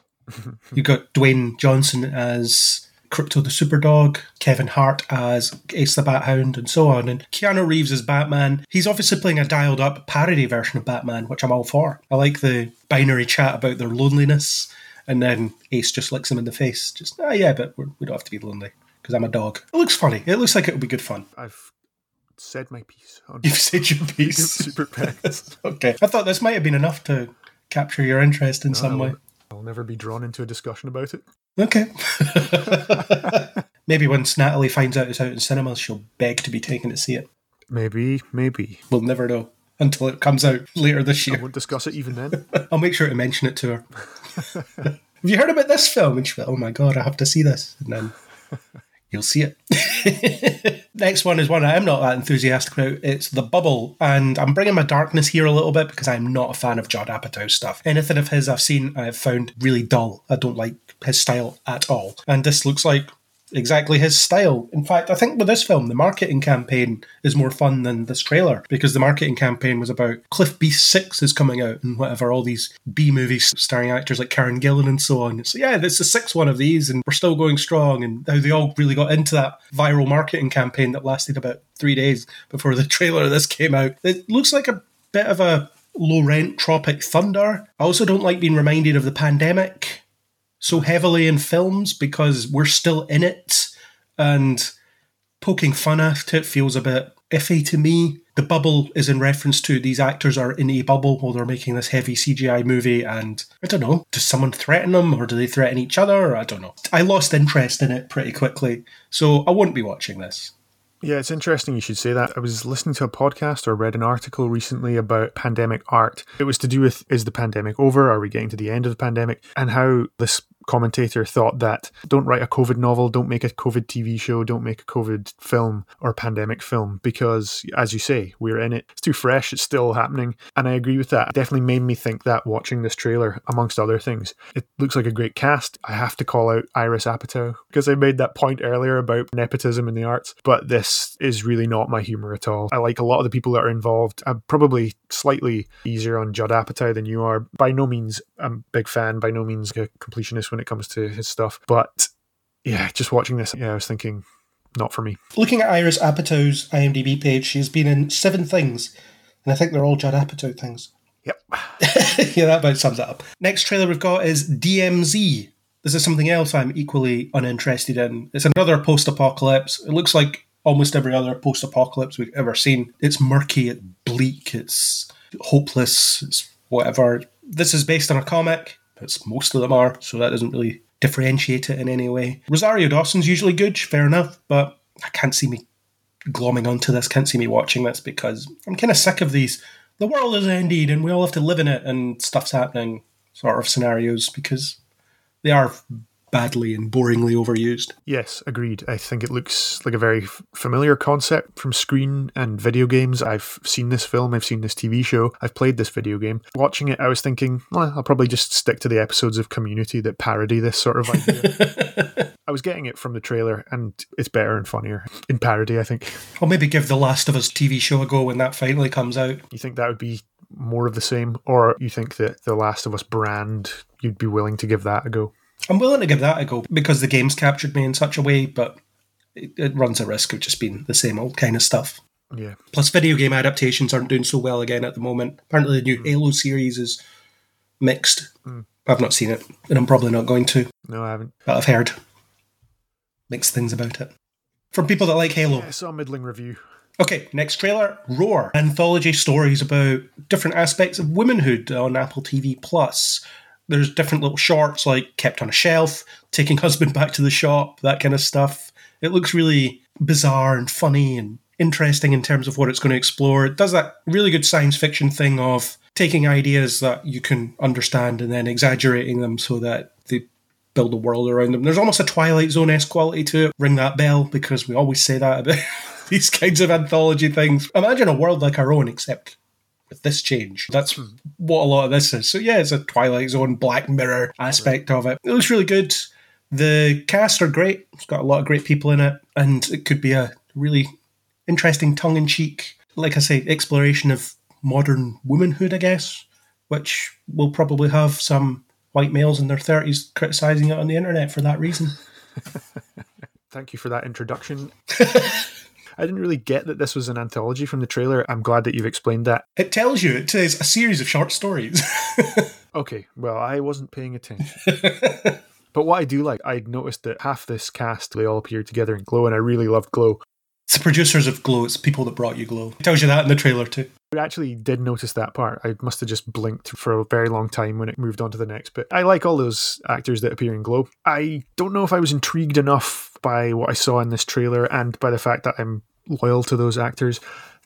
Speaker 3: You've got Dwayne Johnson as Krypto the Superdog, Kevin Hart as Ace the Bat Hound, and so on. And Keanu Reeves as Batman. He's obviously playing a dialed up parody version of Batman, which I'm all for. I like the binary chat about their loneliness, and then Ace just licks him in the face. Just, ah, yeah, but we're, we don't have to be lonely because I'm a dog. It looks funny. It looks like it'll be good fun.
Speaker 4: I've said my piece
Speaker 3: You've said your piece.
Speaker 4: Super
Speaker 3: okay. I thought this might have been enough to capture your interest in some
Speaker 4: I'll,
Speaker 3: way.
Speaker 4: I'll never be drawn into a discussion about it.
Speaker 3: Okay. Maybe once Natalie finds out it's out in cinemas, she'll beg to be taken to see it.
Speaker 4: Maybe, maybe.
Speaker 3: We'll never know until it comes out later this year.
Speaker 4: I won't discuss it even then.
Speaker 3: I'll make sure to mention it to her. have you heard about this film? And she'll be like, oh my god, I have to see this. And then you'll see it. Next one is one I'm not that enthusiastic about. It's The Bubble. And I'm bringing my darkness here a little bit because I'm not a fan of Judd Apatow stuff. Anything of his I've seen, I've found really dull. I don't like his style at all. And this looks like exactly his style. In fact, I think with this film, the marketing campaign is more fun than this trailer because the marketing campaign was about Cliff Beast 6 is coming out and whatever, all these B movies starring actors like Karen Gillan and so on. So, yeah, this is the sixth one of these and we're still going strong. And how they all really got into that viral marketing campaign that lasted about three days before the trailer of this came out. It looks like a bit of a low rent Tropic Thunder. I also don't like being reminded of the pandemic so heavily in films because we're still in it and poking fun at it feels a bit iffy to me. The bubble is in reference to these actors are in a bubble while they're making this heavy CGI movie, and I don't know, does someone threaten them or do they threaten each other? I don't know. I lost interest in it pretty quickly, so I won't be watching this.
Speaker 4: Yeah, it's interesting you should say that. I was listening to a podcast or read an article recently about pandemic art. It was to do with is the pandemic over? Are we getting to the end of the pandemic? And how this commentator thought that don't write a COVID novel, don't make a COVID TV show, don't make a COVID film or pandemic film because, as you say, we're in it. It's too fresh, it's still happening. And I agree with that. It definitely made me think that watching this trailer, amongst other things. It looks like a great cast. I have to call out Iris Apatow because I made that point earlier about nepotism in the arts, but this is really not my humour at all. I like a lot of the people that are involved. I'm probably slightly easier on Judd Apatow than you are. By no means I'm a big fan, by no means a completionist when it comes to his stuff. But yeah, just watching this, yeah, I was thinking, not for me.
Speaker 3: Looking at Iris Apatow's IMDb page, she's been in seven things, and I think they're all Judd Apatow things.
Speaker 4: Yep.
Speaker 3: yeah, that about sums it up. Next trailer we've got is DMZ. This is something else I'm equally uninterested in. It's another post apocalypse. It looks like almost every other post apocalypse we've ever seen. It's murky, it's bleak, it's hopeless, it's whatever. This is based on a comic. It's most of them are, so that doesn't really differentiate it in any way. Rosario Dawson's usually good, fair enough, but I can't see me glomming onto this, can't see me watching this because I'm kind of sick of these. The world is ended and we all have to live in it and stuff's happening sort of scenarios because they are badly and boringly overused.
Speaker 4: Yes, agreed. I think it looks like a very f- familiar concept from screen and video games. I've seen this film, I've seen this TV show, I've played this video game. Watching it, I was thinking, well, I'll probably just stick to the episodes of Community that parody this sort of idea. I was getting it from the trailer, and it's better and funnier in parody, I think.
Speaker 3: I'll maybe give The Last of Us TV show a go when that finally comes out.
Speaker 4: You think that would be more of the same, or you think that the Last of Us brand, you'd be willing to give that a go?
Speaker 3: I'm willing to give that a go because the game's captured me in such a way, but it, it runs a risk of just being the same old kind of stuff.
Speaker 4: Yeah.
Speaker 3: Plus, video game adaptations aren't doing so well again at the moment. Apparently, the new Halo series is mixed.
Speaker 4: Mm.
Speaker 3: I've not seen it, and I'm probably not going to,
Speaker 4: No, I haven't.
Speaker 3: but I've heard mixed things about it. From people that like Halo.
Speaker 4: Yeah, I saw a middling review.
Speaker 3: Okay, next trailer Roar. Anthology stories about different aspects of womanhood on Apple TV Plus. There's different little shorts like kept on a shelf, taking husband back to the shop, that kind of stuff. It looks really bizarre and funny and interesting in terms of what it's going to explore. It does that really good science fiction thing of taking ideas that you can understand and then exaggerating them so that they build a world around them. There's almost a Twilight Zone esque quality to it. Ring that bell because we always say that about these kinds of anthology things. Imagine a world like our own, except with this change. That's hmm. what a lot of this is. So yeah, it's a Twilight Zone, Black Mirror aspect of it. It looks really good. The cast are great. It's got a lot of great people in it, and it could be a really interesting tongue in cheek, like I say, exploration of modern womanhood, I guess, which will probably have some white males in their 30s criticizing it on the internet for that reason.
Speaker 4: Thank you for that introduction. I didn't really get that this was an anthology from the trailer. I'm glad that you've explained that.
Speaker 3: It tells you, it says a series of short stories.
Speaker 4: Okay, well, I wasn't paying attention. but what I do like, I'd noticed that half this cast, they all appeared together in Glow, and I really loved Glow.
Speaker 3: it's the producers of Glow, it's people that brought you Glow. It tells you that in the trailer too.
Speaker 4: Actually did notice that part. I must have just blinked for a very long time when it moved on to the next. But I like all those actors that appear in Glow. I don't know if I was intrigued enough by what I saw in this trailer and by the fact that I'm loyal to those actors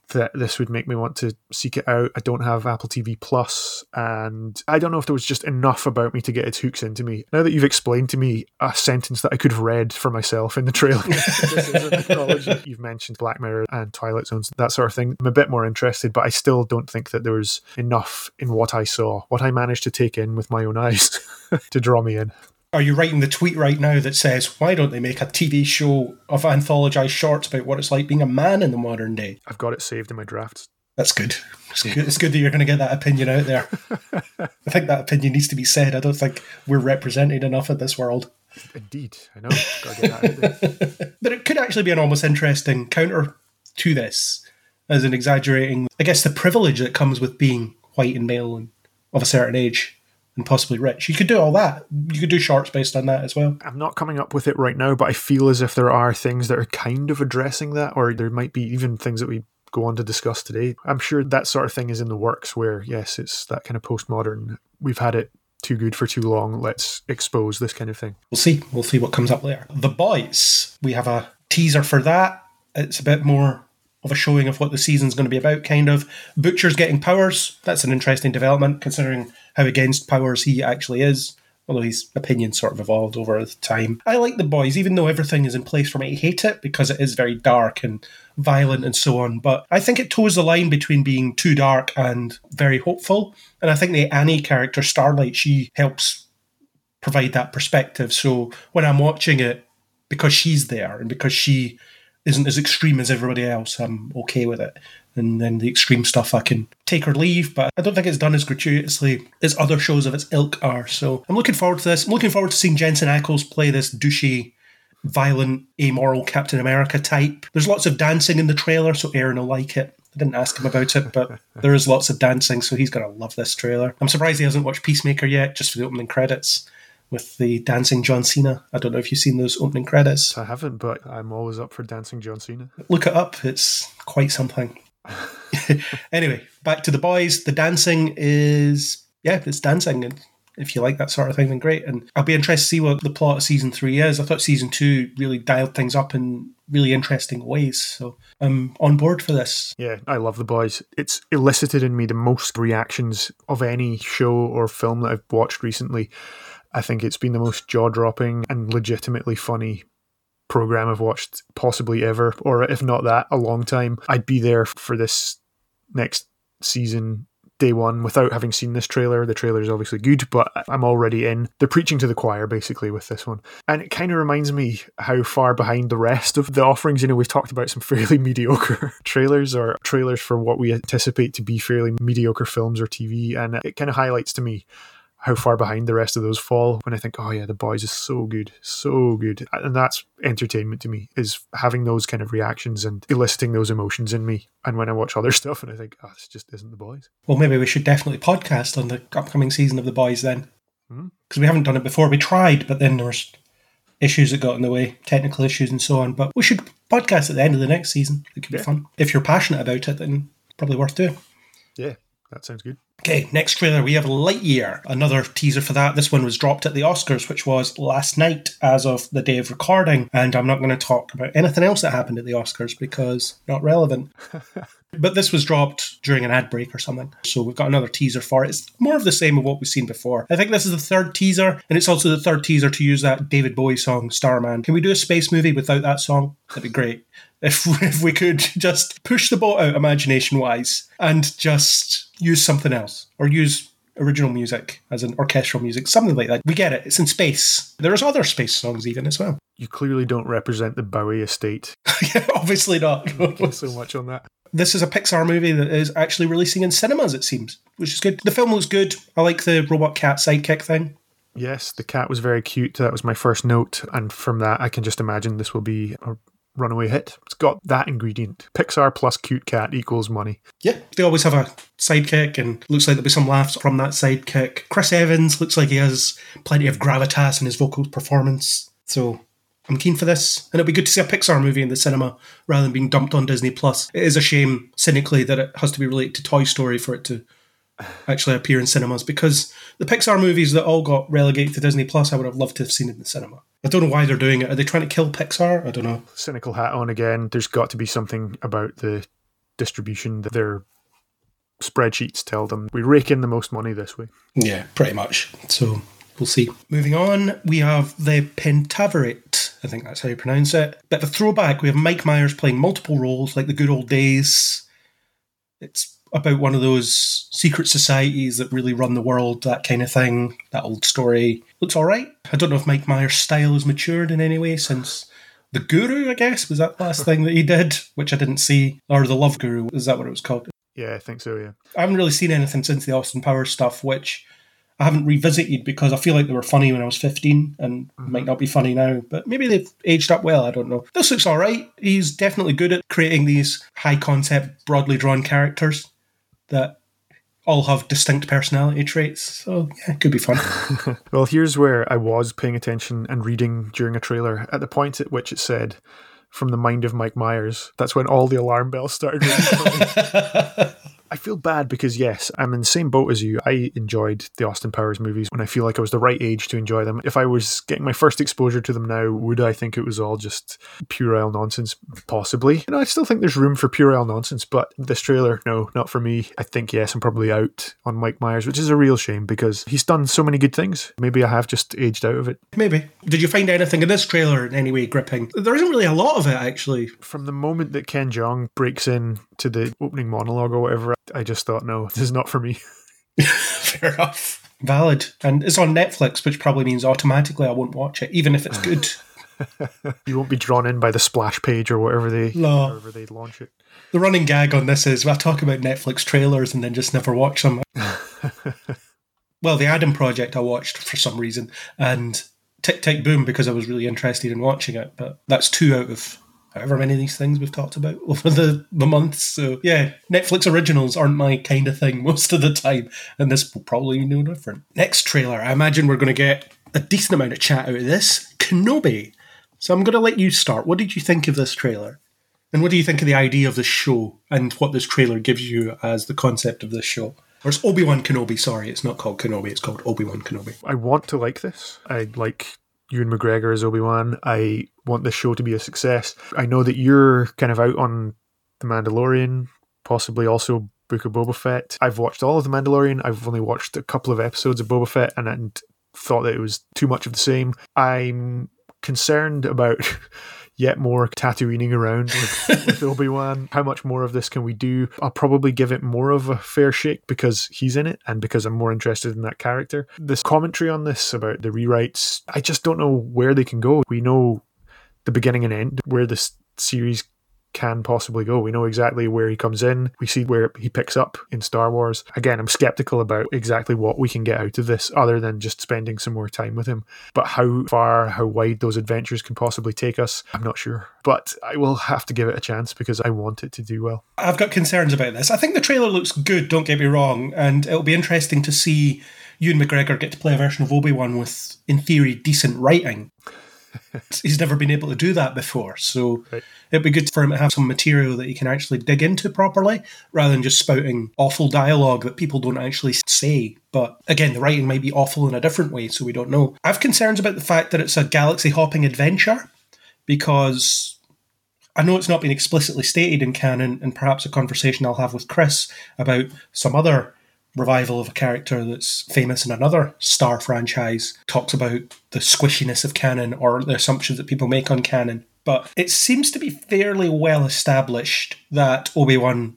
Speaker 4: that this would make me want to seek it out. I don't have Apple TV Plus, and I don't know if there was just enough about me to get its hooks into me. Now that you've explained to me a sentence that I could have read for myself in the trailer, this is an. You've mentioned Black Mirror and Twilight Zones, that sort of thing. I'm a bit more interested, but I still don't think that there was enough in what I saw, what I managed to take in with my own eyes, to draw me in.
Speaker 3: Are you writing the tweet right now that says, why don't they make a TV show of anthologized shorts about what it's like being a man in the modern day?
Speaker 4: I've got it saved in my drafts.
Speaker 3: That's good. It's good, it's good that you're going to get that opinion out there. I think that opinion needs to be said. I don't think we're represented enough in this world.
Speaker 4: Indeed, I know. Gotta get that out there.
Speaker 3: But it could actually be an almost interesting counter to this, as in exaggerating, I guess, the privilege that comes with being white and male and of a certain age and possibly rich. You could do all that. You could do shorts based on that as well.
Speaker 4: I'm not coming up with it right now, but I feel as if there are things that are kind of addressing that, or there might be even things that we go on to discuss today. I'm sure that sort of thing is in the works where, yes, it's that kind of postmodern, we've had it too good for too long, let's expose this kind of thing.
Speaker 3: We'll see. We'll see what comes up later. The Boys, we have a teaser for that. It's a bit more of a showing of what the season's going to be about, kind of. Butcher's getting powers. That's an interesting development, considering how against powers he actually is. Although his opinion sort of evolved over time. I like the boys, even though everything is in place for me. I hate it because it is very dark and violent and so on. But I think it toes the line between being too dark and very hopeful. And I think the Annie character, Starlight, she helps provide that perspective. So when I'm watching it, because she's there and because she isn't as extreme as everybody else, I'm okay with it. And then the extreme stuff I can take or leave, but I don't think it's done as gratuitously as other shows of its ilk are. So I'm looking forward to this. I'm looking forward to seeing Jensen Ackles play this douchey, violent, amoral Captain America type. There's lots of dancing in the trailer, so Aaron will like it. I didn't ask him about it, but there is lots of dancing, so he's going to love this trailer. I'm surprised he hasn't watched Peacemaker yet, just for the opening credits with the dancing John Cena. I don't know if you've seen those opening credits.
Speaker 4: I haven't, but I'm always up for dancing John Cena.
Speaker 3: Look it up, it's quite something. anyway, back to the boys. The dancing is, yeah, it's dancing. And if you like that sort of thing, then great. And I'll be interested to see what the plot of season three is. I thought season two really dialed things up in really interesting ways. So I'm on board for this.
Speaker 4: Yeah, I love the boys. It's elicited in me the most reactions of any show or film that I've watched recently. I think it's been the most jaw dropping and legitimately funny program I've watched possibly ever, or if not that, a long time. I'd be there for this next season day one without having seen this trailer. The trailer is obviously good, but I'm already in. They're preaching to the choir basically with this one. And it kind of reminds me how far behind the rest of the offerings. You know, we've talked about some fairly mediocre trailers or trailers for what we anticipate to be fairly mediocre films or TV. And it kind of highlights to me how far behind the rest of those fall when I think, oh yeah, the boys is so good, so good. And that's entertainment to me, is having those kind of reactions and eliciting those emotions in me. And when I watch other stuff and I think, oh, this just isn't the boys.
Speaker 3: Well, maybe we should definitely podcast on the upcoming season of the boys then.
Speaker 4: Hmm.
Speaker 3: Because we haven't done it before. We tried, but then there was issues that got in the way, technical issues and so on. But we should podcast at the end of the next season. It could be fun. If you're passionate about it, then probably worth doing.
Speaker 4: Yeah, that sounds good.
Speaker 3: Okay, next trailer we have Lightyear, another teaser for that. This one was dropped at the Oscars, which was last night as of the day of recording, and I'm not going to talk about anything else that happened at the Oscars because not relevant. but this was dropped during an ad break or something, so we've got another teaser for it. It's more of the same of what we've seen before. I think this is the third teaser, and it's also the third teaser to use that David Bowie song, Starman. Can we do a space movie without that song? That'd be great. If, if we could just push the boat out imagination wise and just use something else or use original music as an orchestral music, something like that. We get it. It's in space. There's other space songs even as well.
Speaker 4: You clearly don't represent the Bowie estate.
Speaker 3: yeah, Obviously not.
Speaker 4: Thank so much on that.
Speaker 3: This is a Pixar movie that is actually releasing in cinemas, it seems, which is good. The film looks good. I like the robot cat sidekick thing.
Speaker 4: Yes, the cat was very cute. That was my first note. And from that, I can just imagine this will be a runaway hit. It's got that ingredient. Pixar plus cute cat equals money.
Speaker 3: Yeah, they always have a sidekick, and looks like there'll be some laughs from that sidekick. Chris Evans looks like he has plenty of gravitas in his vocal performance, so I'm keen for this. And it'll be good to see a Pixar movie in the cinema rather than being dumped on Disney Plus. It is a shame, cynically, that it has to be related to Toy Story for it to actually appear in cinemas because the Pixar movies that all got relegated to Disney Plus, I would have loved to have seen in the cinema. I don't know why they're doing it. Are they trying to kill Pixar? I don't know.
Speaker 4: Cynical hat on again. There's got to be something about the distribution that their spreadsheets tell them. We rake in the most money this way.
Speaker 3: Yeah, pretty much. So we'll see. Moving on, we have the Pentaverate. I think that's how you pronounce it. Of a throwback. We have Mike Myers playing multiple roles like the good old days. It's about one of those secret societies that really run the world, that kind of thing. That old story looks all right. I don't know if Mike Myers' style has matured in any way since the Guru. I guess was that last thing that he did, which I didn't see, or the Love Guru. Is that what it was called?
Speaker 4: Yeah, I think so. Yeah.
Speaker 3: I haven't really seen anything since the Austin Powers stuff, which I haven't revisited because I feel like they were funny when I was 15 and mm-hmm. might not be funny now, but maybe they've aged up well. I don't know. This looks all right. He's definitely good at creating these high concept, broadly drawn characters that all have distinct personality traits. So, yeah, it could be fun.
Speaker 4: Well, here's where I was paying attention and reading during a trailer at the point at which it said, from the mind of Mike Myers. That's when all the alarm bells started ringing. I feel bad because, yes, I'm in the same boat as you. I enjoyed the Austin Powers movies when I feel like I was the right age to enjoy them. If I was getting my first exposure to them now, would I think it was all just puerile nonsense? Possibly. You know, I still think there's room for puerile nonsense, but this trailer, no, not for me. I think, yes, I'm probably out on Mike Myers, which is a real shame because he's done so many good things. Maybe I have just aged out of it.
Speaker 3: maybe. Did you find anything in this trailer in any way gripping? There isn't really a lot of it, actually.
Speaker 4: From the moment that Ken Jeong breaks in to the opening monologue or whatever, I just thought, no, this is not for me.
Speaker 3: Fair enough. Valid. And it's on Netflix, which probably means automatically I won't watch it, even if it's good.
Speaker 4: You won't be drawn in by the splash page or whatever they,
Speaker 3: No.
Speaker 4: however they launch it.
Speaker 3: The running gag on this is I talk about Netflix trailers and then just never watch them. well, the Adam Project I watched for some reason, and Tick Tick Boom because I was really interested in watching it. But that's two out of however many of these things we've talked about over the, the months. So yeah, Netflix originals aren't my kind of thing most of the time, and this will probably be no different. Next trailer, I imagine we're going to get a decent amount of chat out of this. Kenobi. So I'm going to let you start. What did you think of this trailer? And what do you think of the idea of the show and what this trailer gives you as the concept of this show? Or it's Obi Wan Kenobi, sorry, it's not called Kenobi, it's called Obi Wan Kenobi.
Speaker 4: I want to like this. I like Ewan McGregor as Obi Wan. I want this show to be a success. I know that you're kind of out on The Mandalorian, possibly also Book of Boba Fett. I've watched all of The Mandalorian. I've only watched a couple of episodes of Boba Fett and, and thought that it was too much of the same. I'm concerned about yet more tattooing around with, with Obi-Wan. How much more of this can we do? I'll probably give it more of a fair shake because he's in it and because I'm more interested in that character. This commentary on this about the rewrites, I just don't know where they can go. We know the beginning and end, where this series can possibly go. We know exactly where he comes in. We see where he picks up in Star Wars. Again, I'm skeptical about exactly what we can get out of this other than just spending some more time with him. But how far, how wide those adventures can possibly take us, I'm not sure. But I will have to give it a chance because I want it to do well.
Speaker 3: I've got concerns about this. I think the trailer looks good, don't get me wrong, and it'll be interesting to see Ewan McGregor get to play a version of Obi Wan with, in theory, decent writing. He's never been able to do that before, so
Speaker 4: Right.
Speaker 3: it'd be good for him to have some material that he can actually dig into properly rather than just spouting awful dialogue that people don't actually say. But again, the writing might be awful in a different way, so we don't know. I have concerns about the fact that it's a galaxy hopping adventure because I know it's not been explicitly stated in canon, and perhaps a conversation I'll have with Chris about some other revival of a character that's famous in another Star franchise talks about the squishiness of canon or the assumptions that people make on canon. But it seems to be fairly well established that Obi Wan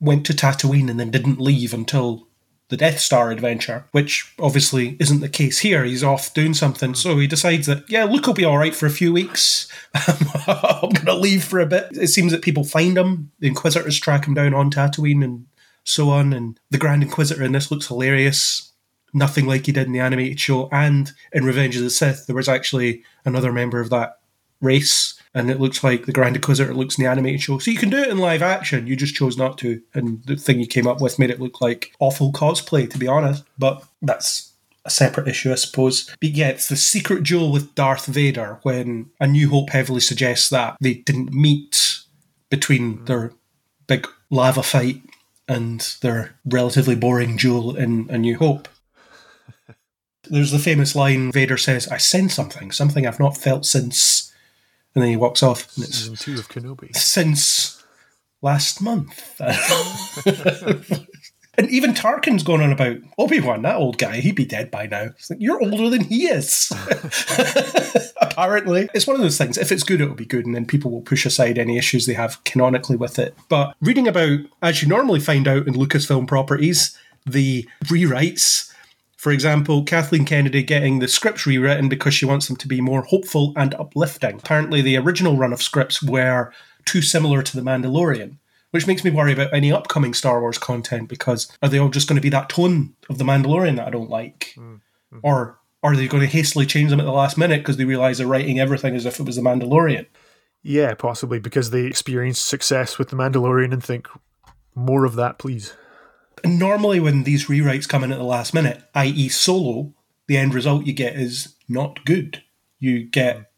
Speaker 3: went to Tatooine and then didn't leave until the Death Star adventure, which obviously isn't the case here. He's off doing something, so he decides that, yeah, Luke will be all right for a few weeks. I'm going to leave for a bit. It seems that people find him, the Inquisitors track him down on Tatooine and so on, and the Grand Inquisitor in this looks hilarious. Nothing like he did in the animated show, and in Revenge of the Sith, there was actually another member of that race, and it looks like the Grand Inquisitor looks in the animated show. So you can do it in live action, you just chose not to, and the thing you came up with made it look like awful cosplay, to be honest. But that's a separate issue, I suppose. But yeah, it's the secret duel with Darth Vader when A New Hope heavily suggests that they didn't meet between their big lava fight and their relatively boring duel in A New Hope. There's the famous line Vader says, I sense something, something I've not felt since. And then he walks off, and it's
Speaker 4: Season two of Kenobi.
Speaker 3: since last month. And even Tarkin's going on about Obi Wan, that old guy, he'd be dead by now. It's like, you're older than he is. Apparently. It's one of those things. If it's good, it'll be good, and then people will push aside any issues they have canonically with it. But reading about, as you normally find out in Lucasfilm properties, the rewrites. For example, Kathleen Kennedy getting the scripts rewritten because she wants them to be more hopeful and uplifting. Apparently, the original run of scripts were too similar to The Mandalorian which makes me worry about any upcoming Star Wars content because are they all just going to be that tone of The Mandalorian that I don't like? Mm-hmm. Or are they going to hastily change them at the last minute because they realize they're writing everything as if it was The Mandalorian?
Speaker 4: Yeah, possibly because they experienced success with The Mandalorian and think, more of that, please.
Speaker 3: And normally, when these rewrites come in at the last minute, i.e., solo, the end result you get is not good. You get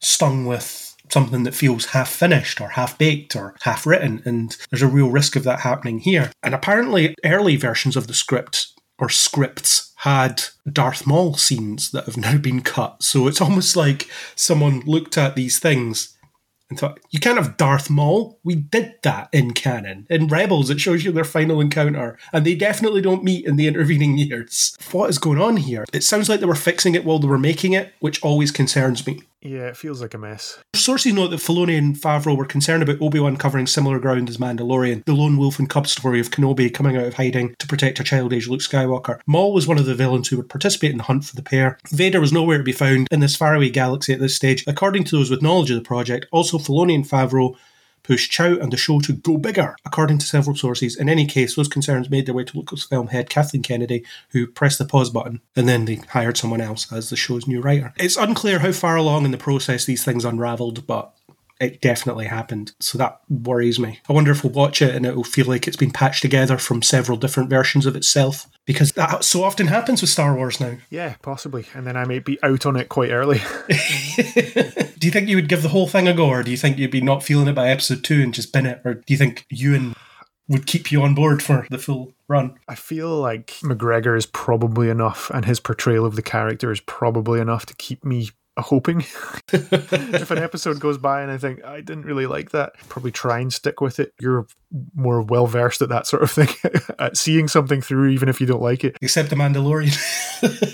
Speaker 3: stung with something that feels half finished or half baked or half written. And there's a real risk of that happening here. And apparently, early versions of the script or scripts had Darth Maul scenes that have now been cut. So it's almost like someone looked at these things and thought, you can't have Darth Maul. We did that in canon. In Rebels, it shows you their final encounter, and they definitely don't meet in the intervening years. What is going on here? It sounds like they were fixing it while they were making it, which always concerns me.
Speaker 4: Yeah, it feels like a mess.
Speaker 3: Sources note that Filoni and Favreau were concerned about Obi-Wan covering similar ground as Mandalorian, the lone wolf and cub story of Kenobi coming out of hiding to protect a child-age Luke Skywalker. Maul was one of the villains who would participate in the hunt for the pair. Vader was nowhere to be found in this faraway galaxy at this stage. According to those with knowledge of the project, also Filoni and Favreau pushed Chow and the show to go bigger, according to several sources. In any case, those concerns made their way to Lucasfilm head Kathleen Kennedy, who pressed the pause button, and then they hired someone else as the show's new writer. It's unclear how far along in the process these things unraveled, but it definitely happened. So that worries me. I wonder if we'll watch it and it will feel like it's been patched together from several different versions of itself. Because that so often happens with Star Wars now.
Speaker 4: Yeah, possibly. And then I may be out on it quite early.
Speaker 3: do you think you would give the whole thing a go, or do you think you'd be not feeling it by episode two and just bin it? Or do you think Ewan would keep you on board for the full run?
Speaker 4: I feel like McGregor is probably enough, and his portrayal of the character is probably enough to keep me hoping if an episode goes by and I think I didn't really like that, probably try and stick with it. You're more well versed at that sort of thing, at seeing something through even if you don't like it.
Speaker 3: Except the Mandalorian.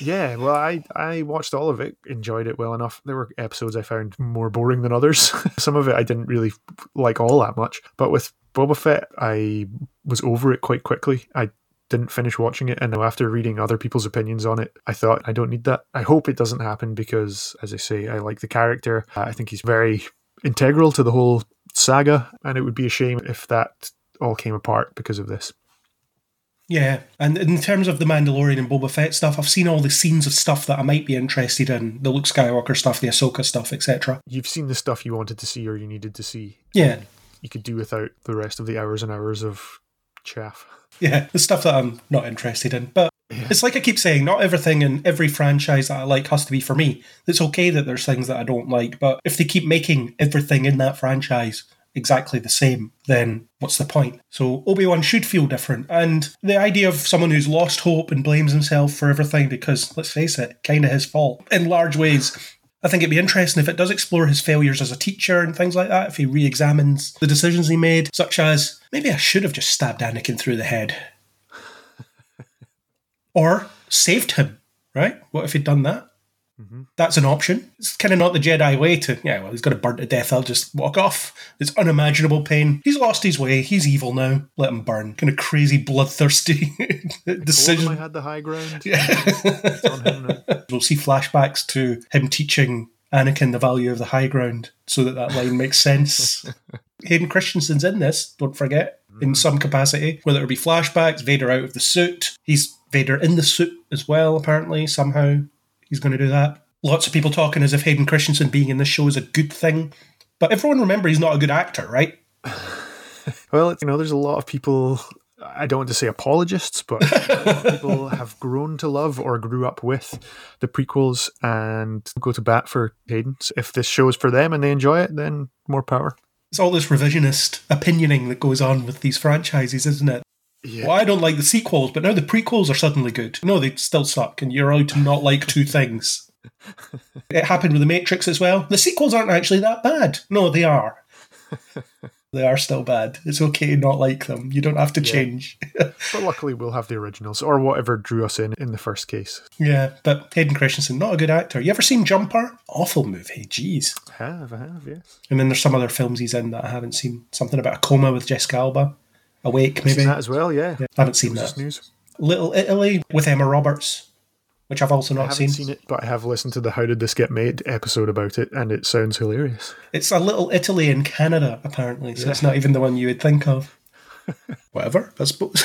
Speaker 4: yeah, well, I I watched all of it, enjoyed it well enough. There were episodes I found more boring than others. Some of it I didn't really like all that much, but with Boba Fett, I was over it quite quickly. I didn't finish watching it. And now, after reading other people's opinions on it, I thought, I don't need that. I hope it doesn't happen because, as I say, I like the character. I think he's very integral to the whole saga. And it would be a shame if that all came apart because of this.
Speaker 3: Yeah, and in terms of the Mandalorian and Boba Fett stuff, I've seen all the scenes of stuff that I might be interested in the Luke Skywalker stuff, the Ahsoka stuff, etc.
Speaker 4: You've seen the stuff you wanted to see or you needed to see.
Speaker 3: Yeah.
Speaker 4: You could do without the rest of the hours and hours of chaff.
Speaker 3: Yeah, the stuff that I'm not interested in. But yeah. it's like I keep saying, not everything in every franchise that I like has to be for me. It's okay that there's things that I don't like, but if they keep making everything in that franchise exactly the same, then what's the point? So Obi Wan should feel different. And the idea of someone who's lost hope and blames himself for everything because, let's face it, kind of his fault in large ways. I think it'd be interesting if it does explore his failures as a teacher and things like that, if he re examines the decisions he made, such as maybe I should have just stabbed Anakin through the head. or saved him, right? What if he'd done that? Mm-hmm. That's an option. It's kind of not the Jedi way to, yeah, well, he's got to burn to death. I'll just walk off. It's unimaginable pain. He's lost his way. He's evil now. Let him burn. Kind of crazy, bloodthirsty decision.
Speaker 4: I had the high ground.
Speaker 3: Yeah. we'll see flashbacks to him teaching Anakin the value of the high ground so that that line makes sense. Hayden Christensen's in this, don't forget, in mm-hmm. some capacity, whether it be flashbacks, Vader out of the suit. He's Vader in the suit as well, apparently, somehow he's going to do that. Lots of people talking as if Hayden Christensen being in this show is a good thing. But everyone remember he's not a good actor, right?
Speaker 4: well, you know, there's a lot of people I don't want to say apologists, but people have grown to love or grew up with the prequels and go to bat for Hayden. If this show is for them and they enjoy it, then more power.
Speaker 3: It's all this revisionist opinioning that goes on with these franchises, isn't it? Yeah. Well, I don't like the sequels, but now the prequels are suddenly good. No, they still suck, and you're allowed to not like two things. it happened with The Matrix as well. The sequels aren't actually that bad. No, they are. They are still bad. It's okay to not like them. You don't have to
Speaker 4: Yeah.
Speaker 3: change.
Speaker 4: But luckily, we'll have the originals or whatever drew us in in the first case.
Speaker 3: yeah, but Hayden Christensen, not a good actor. You ever seen Jumper? Awful movie. Jeez.
Speaker 4: I have, I have, yes.
Speaker 3: And then there's some other films he's in that I haven't seen. Something about a coma with Jessica Alba. Awake, maybe.
Speaker 4: Seen that as well, yeah.
Speaker 3: Yeah, I haven't seen that.
Speaker 4: news.
Speaker 3: Little Italy with Emma Roberts, which I've also
Speaker 4: I
Speaker 3: not
Speaker 4: haven't
Speaker 3: seen.
Speaker 4: seen it, but I have listened to the How Did This Get Made episode about it, and it sounds hilarious.
Speaker 3: It's a little Italy in Canada, apparently, so it's not even the one you would think of. Whatever, I suppose.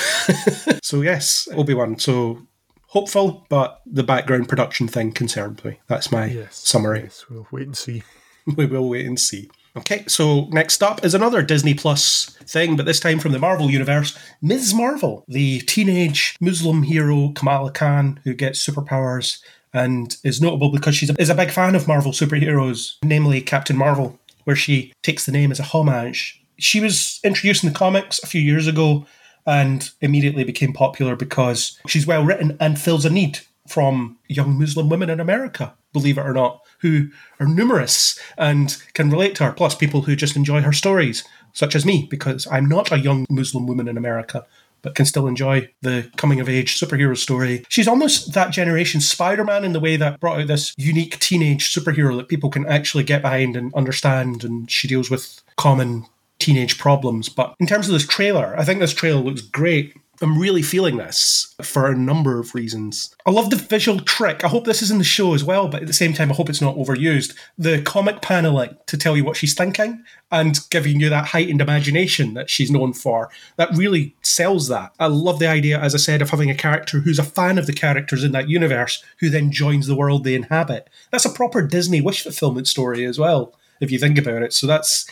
Speaker 3: so yes, Obi Wan. So hopeful, but the background production thing concerned me. That's my
Speaker 4: Yes.
Speaker 3: summary.
Speaker 4: Yes, we'll wait and see.
Speaker 3: we will wait and see. Okay, so next up is another Disney Plus thing, but this time from the Marvel universe. Ms. Marvel, the teenage Muslim hero Kamala Khan who gets superpowers and is notable because she is a big fan of Marvel superheroes, namely Captain Marvel, where she takes the name as a homage. She was introduced in the comics a few years ago and immediately became popular because she's well written and fills a need from young Muslim women in America, believe it or not, who are numerous and can relate to her, plus people who just enjoy her stories, such as me, because I'm not a young Muslim woman in America. But can still enjoy the coming of age superhero story. She's almost that generation Spider Man in the way that brought out this unique teenage superhero that people can actually get behind and understand. And she deals with common teenage problems. But in terms of this trailer, I think this trailer looks great. I'm really feeling this for a number of reasons. I love the visual trick. I hope this is in the show as well, but at the same time, I hope it's not overused. The comic paneling to tell you what she's thinking and giving you that heightened imagination that she's known for. That really sells that. I love the idea, as I said, of having a character who's a fan of the characters in that universe who then joins the world they inhabit. That's a proper Disney wish fulfillment story as well, if you think about it. So that's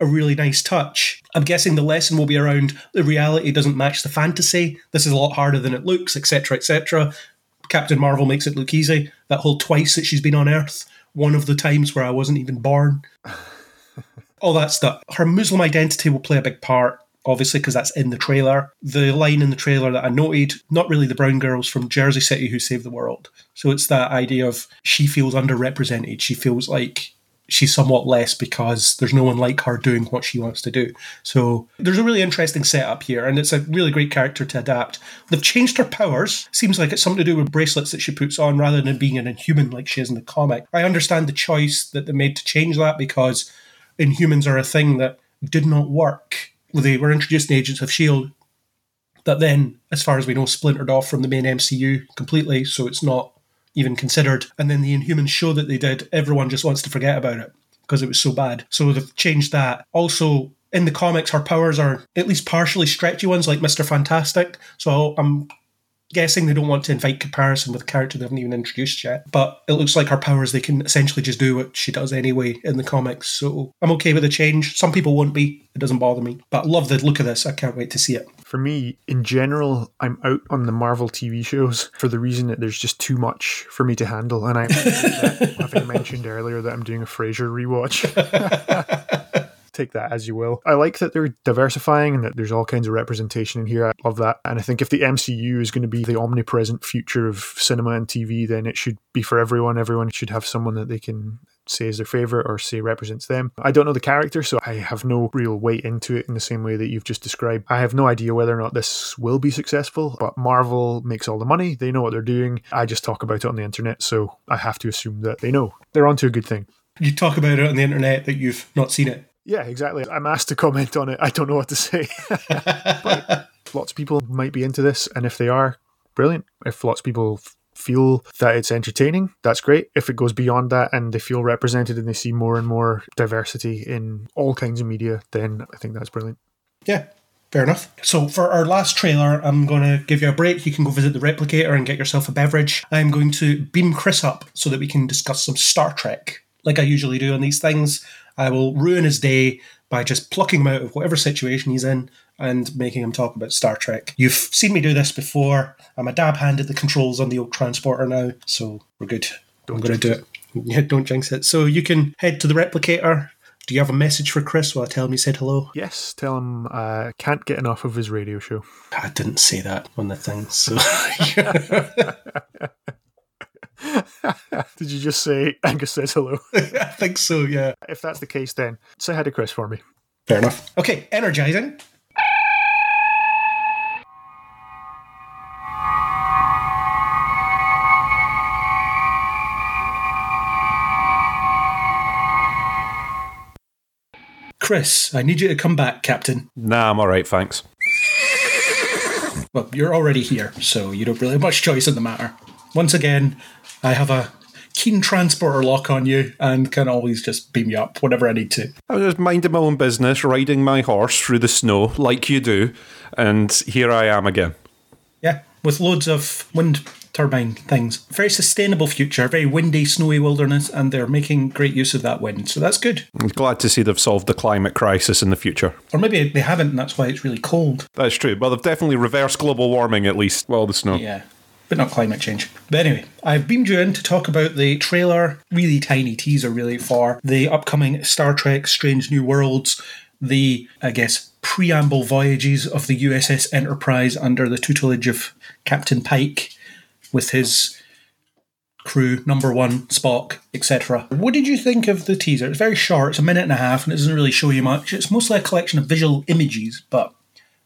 Speaker 3: a really nice touch. I'm guessing the lesson will be around the reality doesn't match the fantasy. This is a lot harder than it looks, etc., etc. Captain Marvel makes it look easy. That whole twice that she's been on Earth, one of the times where I wasn't even born. All that stuff. Her Muslim identity will play a big part, obviously, because that's in the trailer. The line in the trailer that I noted, not really the brown girls from Jersey City who save the world. So it's that idea of she feels underrepresented. She feels like she's somewhat less because there's no one like her doing what she wants to do. So there's a really interesting setup here, and it's a really great character to adapt. They've changed her powers. Seems like it's something to do with bracelets that she puts on rather than being an inhuman like she is in the comic. I understand the choice that they made to change that because Inhumans are a thing that did not work. They were introduced in Agents of S.H.I.E.L.D. that then, as far as we know, splintered off from the main MCU completely, so it's not even considered. And then the Inhumans show that they did, everyone just wants to forget about it because it was so bad. So they've changed that. Also, in the comics, her powers are at least partially stretchy ones, like Mr. Fantastic. So I'm guessing they don't want to invite comparison with a character they haven't even introduced yet. But it looks like her powers, they can essentially just do what she does anyway in the comics. So I'm okay with the change. Some people won't be. It doesn't bother me. But love the look of this. I can't wait to see it.
Speaker 4: For me, in general, I'm out on the Marvel TV shows for the reason that there's just too much for me to handle. And I, having mentioned earlier that I'm doing a Frasier rewatch. Take that as you will. I like that they're diversifying and that there's all kinds of representation in here. I love that. And I think if the MCU is going to be the omnipresent future of cinema and TV, then it should be for everyone. Everyone should have someone that they can say is their favorite or say represents them. I don't know the character, so I have no real weight into it in the same way that you've just described. I have no idea whether or not this will be successful, but Marvel makes all the money. They know what they're doing. I just talk about it on the internet, so I have to assume that they know. They're onto a good thing.
Speaker 3: You talk about it on the internet that you've not seen it.
Speaker 4: Yeah, exactly. I'm asked to comment on it. I don't know what to say. but lots of people might be into this, and if they are, brilliant. If lots of people feel that it's entertaining, that's great. If it goes beyond that and they feel represented and they see more and more diversity in all kinds of media, then I think that's brilliant.
Speaker 3: Yeah, fair enough. So for our last trailer, I'm going to give you a break. You can go visit the replicator and get yourself a beverage. I'm going to beam Chris up so that we can discuss some Star Trek, like I usually do on these things. I will ruin his day by just plucking him out of whatever situation he's in and making him talk about Star Trek. You've seen me do this before. I'm a dab hand at the controls on the old transporter now, so we're good. I'm going to do it. Yeah, don't jinx it. So you can head to the replicator. Do you have a message for Chris while I tell him he said hello?
Speaker 4: Yes, tell him uh, can't get enough of his radio show.
Speaker 3: I didn't say that on the thing, so
Speaker 4: Did you just say Angus says hello?
Speaker 3: I think so. Yeah.
Speaker 4: if that's the case, then say hi to Chris for me.
Speaker 3: Fair enough. Okay, energizing. Chris, I need you to come back, Captain.
Speaker 5: Nah, I'm all right, thanks.
Speaker 3: Well, you're already here, so you don't really have much choice in the matter. Once again, I have a keen transporter lock on you and can always just beam you up whenever I need to.
Speaker 5: I was just minding my own business, riding my horse through the snow like you do, and here I am again.
Speaker 3: Yeah, with loads of wind turbine things. Very sustainable future, very windy, snowy wilderness, and they're making great use of that wind. So that's good.
Speaker 5: I'm glad to see they've solved the climate crisis in the future.
Speaker 3: Or maybe they haven't, and that's why it's really cold.
Speaker 5: That's true. Well, they've definitely reversed global warming at least. Well, the snow.
Speaker 3: Yeah. But not climate change. But anyway, I've beamed you in to talk about the trailer, really tiny teaser, really, for the upcoming Star Trek Strange New Worlds, the, I guess, preamble voyages of the USS Enterprise under the tutelage of Captain Pike with his crew, number one, Spock, etc. What did you think of the teaser? It's very short, it's a minute and a half, and it doesn't really show you much. It's mostly a collection of visual images, but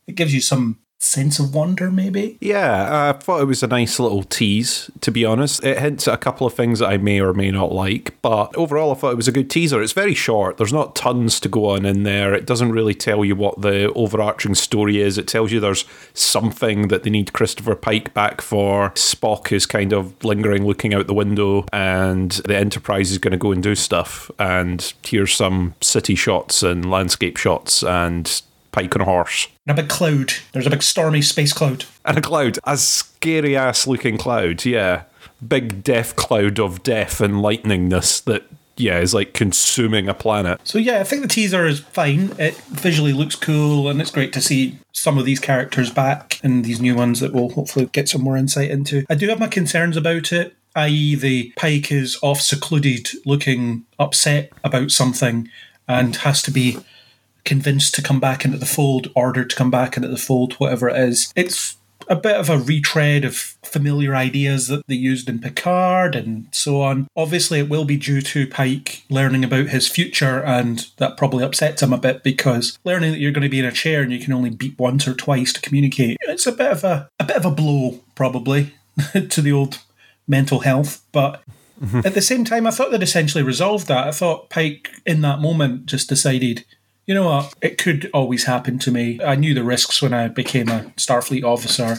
Speaker 3: it gives you some sense of wonder, maybe.
Speaker 5: Yeah, uh, I thought it was a nice little tease, to be honest. It hints at a couple of things that I may or may not like, but overall, I thought it was a good teaser. It's very short, there's not tons to go on in there. It doesn't really tell you what the overarching story is. It tells you there's something that they need Christopher Pike back for. Spock is kind of lingering, looking out the window, and the Enterprise is going to go and do stuff. And here's some city shots and landscape shots and Pike on a horse.
Speaker 3: And a big cloud. There's a big stormy space cloud.
Speaker 5: And a cloud. A scary ass looking cloud, yeah. Big death cloud of death and lightningness that, yeah, is like consuming a planet.
Speaker 3: So yeah, I think the teaser is fine. It visually looks cool and it's great to see some of these characters back and these new ones that we'll hopefully get some more insight into. I do have my concerns about it, i.e. the Pike is off secluded looking upset about something and has to be convinced to come back into the fold, ordered to come back into the fold, whatever it is. It's a bit of a retread of familiar ideas that they used in Picard and so on. Obviously, it will be due to Pike learning about his future, and that probably upsets him a bit because learning that you're going to be in a chair and you can only beep once or twice to communicate, it's a bit of a a bit of a blow, probably, to the old mental health. But mm-hmm. at the same time, I thought they'd essentially resolved that. I thought Pike, in that moment, just decided you know what? It could always happen to me. I knew the risks when I became a Starfleet officer.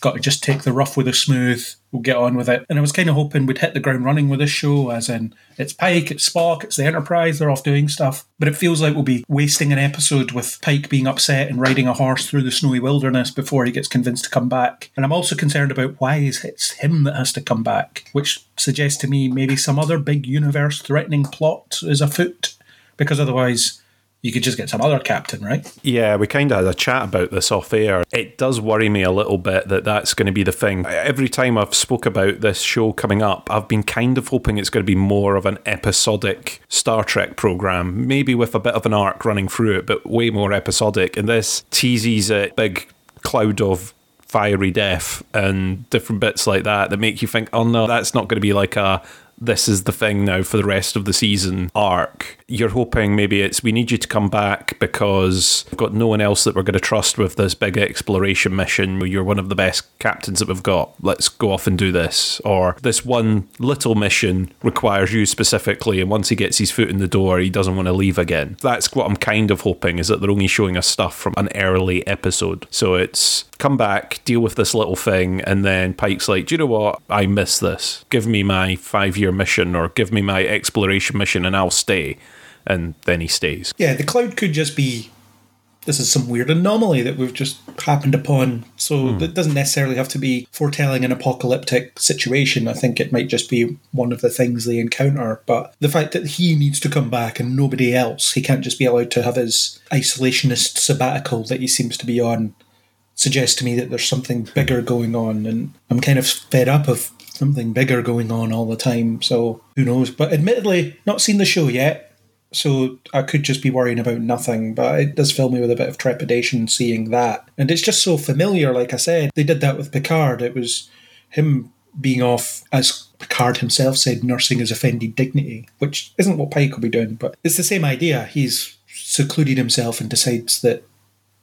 Speaker 3: Got to just take the rough with the smooth. We'll get on with it. And I was kind of hoping we'd hit the ground running with this show, as in it's Pike, it's Spock, it's the Enterprise, they're off doing stuff. But it feels like we'll be wasting an episode with Pike being upset and riding a horse through the snowy wilderness before he gets convinced to come back. And I'm also concerned about why it's him that has to come back, which suggests to me maybe some other big universe threatening plot is afoot. Because otherwise, you could just get some other captain, right?
Speaker 5: Yeah, we kind of had a chat about this off air. It does worry me a little bit that that's going to be the thing. Every time I've spoke about this show coming up, I've been kind of hoping it's going to be more of an episodic Star Trek program, maybe with a bit of an arc running through it, but way more episodic. And this teases a big cloud of fiery death and different bits like that that make you think, oh no, that's not going to be like a this is the thing now for the rest of the season arc. You're hoping maybe it's we need you to come back because we've got no one else that we're going to trust with this big exploration mission. You're one of the best captains that we've got. Let's go off and do this. Or this one little mission requires you specifically, and once he gets his foot in the door, he doesn't want to leave again. That's what I'm kind of hoping is that they're only showing us stuff from an early episode. So it's come back, deal with this little thing, and then Pike's like, Do you know what? I miss this. Give me my five year mission or give me my exploration mission and I'll stay. And then he stays.
Speaker 3: Yeah, the cloud could just be this is some weird anomaly that we've just happened upon. So hmm. it doesn't necessarily have to be foretelling an apocalyptic situation. I think it might just be one of the things they encounter. But the fact that he needs to come back and nobody else, he can't just be allowed to have his isolationist sabbatical that he seems to be on, suggests to me that there's something bigger going on. And I'm kind of fed up of something bigger going on all the time. So who knows? But admittedly, not seen the show yet. So I could just be worrying about nothing, but it does fill me with a bit of trepidation seeing that. And it's just so familiar, like I said. They did that with Picard. It was him being off, as Picard himself said, nursing his offended dignity, which isn't what Pike will be doing, but it's the same idea. He's secluded himself and decides that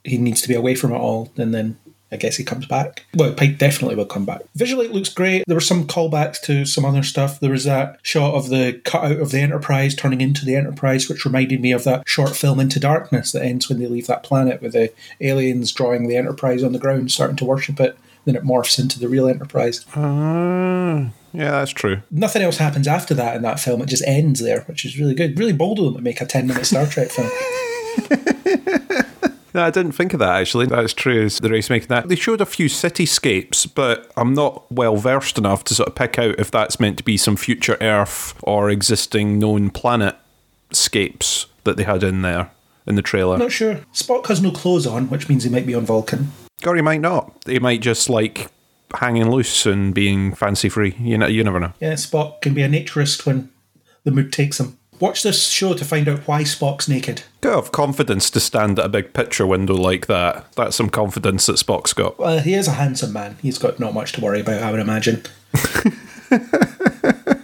Speaker 3: he needs to be away from it all, and then I guess he comes back. Well, Pike definitely will come back. Visually, it looks great. There were some callbacks to some other stuff. There was that shot of the cutout of the Enterprise turning into the Enterprise, which reminded me of that short film Into Darkness that ends when they leave that planet with the aliens drawing the Enterprise on the ground, starting to worship it. Then it morphs into the real Enterprise.
Speaker 5: Uh, yeah, that's true.
Speaker 3: Nothing else happens after that in that film. It just ends there, which is really good. Really bold of them to make a 10 minute Star Trek film.
Speaker 5: No, I didn't think of that actually. That's true. Is the race making that? They showed a few cityscapes, but I'm not well versed enough to sort of pick out if that's meant to be some future Earth or existing known planet scapes that they had in there in the trailer.
Speaker 3: Not sure. Spock has no clothes on, which means he might be on Vulcan.
Speaker 5: Or he might not. He might just like hanging loose and being fancy free. You know, you never know.
Speaker 3: Yeah, Spock can be a naturist when the mood takes him. Watch this show to find out why Spock's naked.
Speaker 5: Gotta have confidence to stand at a big picture window like that. That's some confidence that Spock's got.
Speaker 3: Well, he is a handsome man. He's got not much to worry about, I would imagine.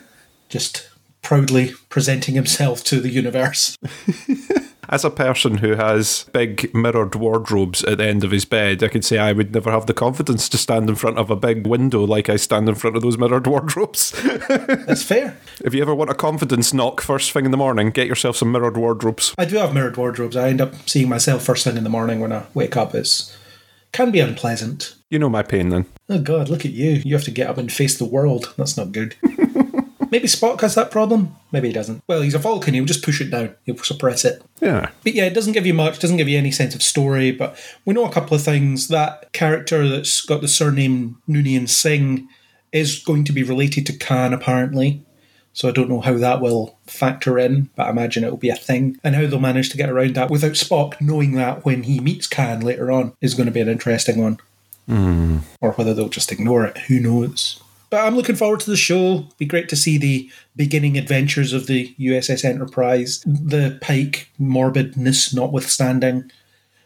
Speaker 3: Just proudly presenting himself to the universe.
Speaker 5: As a person who has big mirrored wardrobes at the end of his bed, I could say I would never have the confidence to stand in front of a big window like I stand in front of those mirrored wardrobes.
Speaker 3: That's fair.
Speaker 5: if you ever want a confidence knock first thing in the morning, get yourself some mirrored wardrobes.
Speaker 3: I do have mirrored wardrobes. I end up seeing myself first thing in the morning when I wake up. It's can be unpleasant.
Speaker 5: You know my pain then.
Speaker 3: Oh god, look at you. You have to get up and face the world. That's not good. Maybe Spock has that problem. Maybe he doesn't. Well, he's a Vulcan. He'll just push it down. He'll suppress it.
Speaker 5: Yeah.
Speaker 3: But yeah, it doesn't give you much, doesn't give you any sense of story, but we know a couple of things. That character that's got the surname Noonien Singh is going to be related to Khan, apparently. So I don't know how that will factor in, but I imagine it'll be a thing. And how they'll manage to get around that without Spock knowing that when he meets Khan later on is going to be an interesting one. Hmm. Or whether they'll just ignore it, who knows. But I'm looking forward to the show. Be great to see the beginning adventures of the USS Enterprise, the Pike morbidness notwithstanding.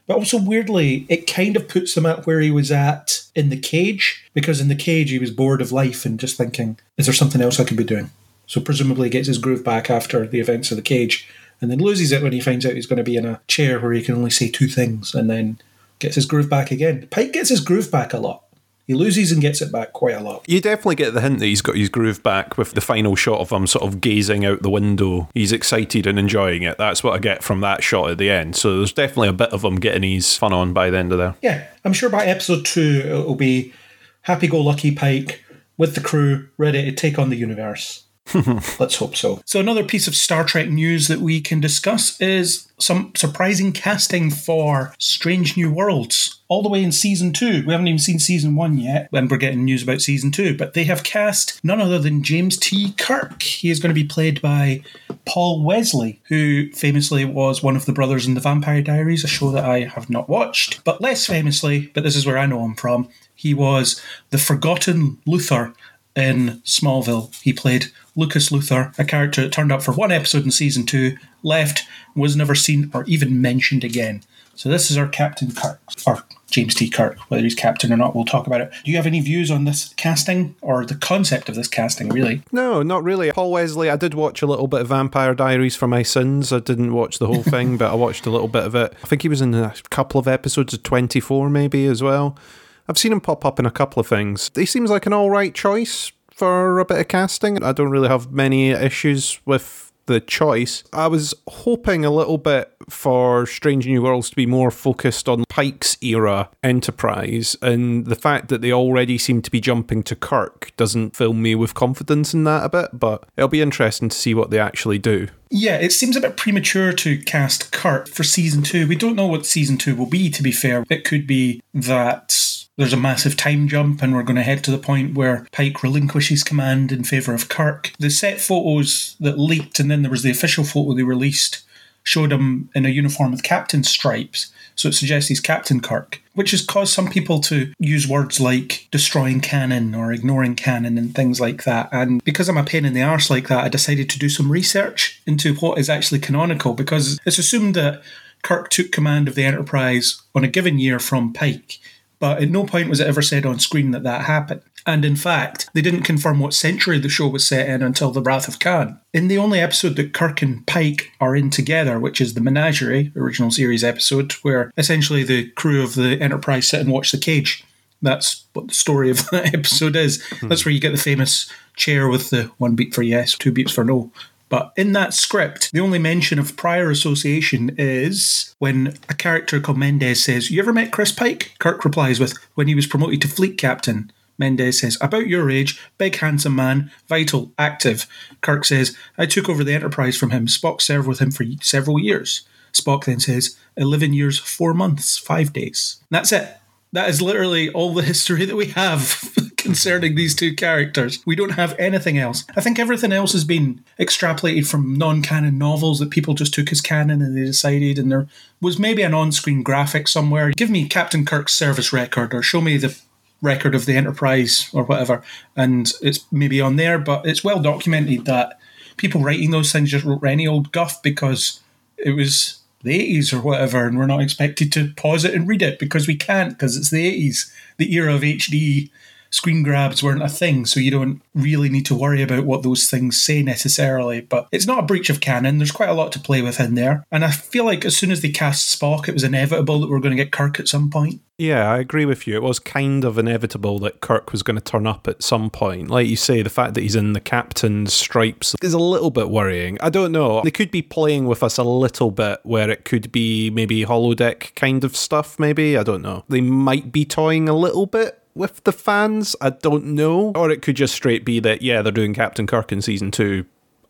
Speaker 3: But also, weirdly, it kind of puts him at where he was at in the cage, because in the cage he was bored of life and just thinking, is there something else I could be doing? So, presumably, he gets his groove back after the events of the cage, and then loses it when he finds out he's going to be in a chair where he can only say two things, and then gets his groove back again. Pike gets his groove back a lot. He loses and gets it back quite a lot.
Speaker 5: You definitely get the hint that he's got his groove back with the final shot of him sort of gazing out the window. He's excited and enjoying it. That's what I get from that shot at the end. So there's definitely a bit of him getting his fun on by the end of there.
Speaker 3: Yeah, I'm sure by episode two it'll be happy go lucky Pike with the crew ready to take on the universe. Let's hope so. So, another piece of Star Trek news that we can discuss is some surprising casting for Strange New Worlds, all the way in season two. We haven't even seen season one yet, and we're getting news about season two. But they have cast none other than James T. Kirk. He is going to be played by Paul Wesley, who famously was one of the brothers in The Vampire Diaries, a show that I have not watched. But less famously, but this is where I know him from, he was the forgotten Luthor in Smallville. He played Lucas Luthor, a character that turned up for one episode in season two, left, was never seen or even mentioned again. So this is our Captain Kirk, or James T. Kirk. Whether he's captain or not, we'll talk about it. Do you have any views on this casting or the concept of this casting, really?
Speaker 5: No, not really. Paul Wesley, I did watch a little bit of Vampire Diaries for my sins. I didn't watch the whole thing, but I watched a little bit of it. I think he was in a couple of episodes of 24 maybe as well. I've seen him pop up in a couple of things. He seems like an all right choice for a bit of casting. I don't really have many issues with the choice. I was hoping a little bit for Strange New Worlds to be more focused on Pike's era Enterprise, and the fact that they already seem to be jumping to Kirk doesn't fill me with confidence in that a bit, but it'll be interesting to see what they actually do.
Speaker 3: Yeah, it seems a bit premature to cast Kirk for season two. We don't know what season two will be, to be fair. It could be that there's a massive time jump and we're going to head to the point where Pike relinquishes command in favour of Kirk. The set photos that leaked and then there was the official photo they released showed him in a uniform with captain stripes. So it suggests he's Captain Kirk, which has caused some people to use words like destroying canon or ignoring canon and things like that. And because I'm a pain in the arse like that, I decided to do some research into what is actually canonical because it's assumed that Kirk took command of the Enterprise on a given year from Pike but at no point was it ever said on screen that that happened. And in fact, they didn't confirm what century the show was set in until The Wrath of Khan. In the only episode that Kirk and Pike are in together, which is the Menagerie original series episode, where essentially the crew of the Enterprise sit and watch the cage. That's what the story of that episode is. Hmm. That's where you get the famous chair with the one beat for yes, two beats for no. But in that script, the only mention of prior association is when a character called Mendez says, You ever met Chris Pike? Kirk replies with, When he was promoted to fleet captain. Mendez says, About your age, big, handsome man, vital, active. Kirk says, I took over the Enterprise from him. Spock served with him for several years. Spock then says, 11 years, 4 months, 5 days. That's it. That is literally all the history that we have concerning these two characters. We don't have anything else. I think everything else has been extrapolated from non canon novels that people just took as canon and they decided, and there was maybe an on screen graphic somewhere. Give me Captain Kirk's service record or show me the record of the Enterprise or whatever, and it's maybe on there, but it's well documented that people writing those things just wrote any old guff because it was the 80s or whatever, and we're not expected to pause it and read it because we can't because it's the 80s. The era of HD screen grabs weren't a thing, so you don't really need to worry about what those things say necessarily. But it's not a breach of canon. There's quite a lot to play with in there. And I feel like as soon as they cast Spock, it was inevitable that we are going to get Kirk at some point.
Speaker 5: Yeah, I agree with you. It was kind of inevitable that Kirk was going to turn up at some point. Like you say, the fact that he's in the captain's stripes is a little bit worrying. I don't know. They could be playing with us a little bit where it could be maybe holodeck kind of stuff, maybe. I don't know. They might be toying a little bit with the fans. I don't know. Or it could just straight be that, yeah, they're doing Captain Kirk in season two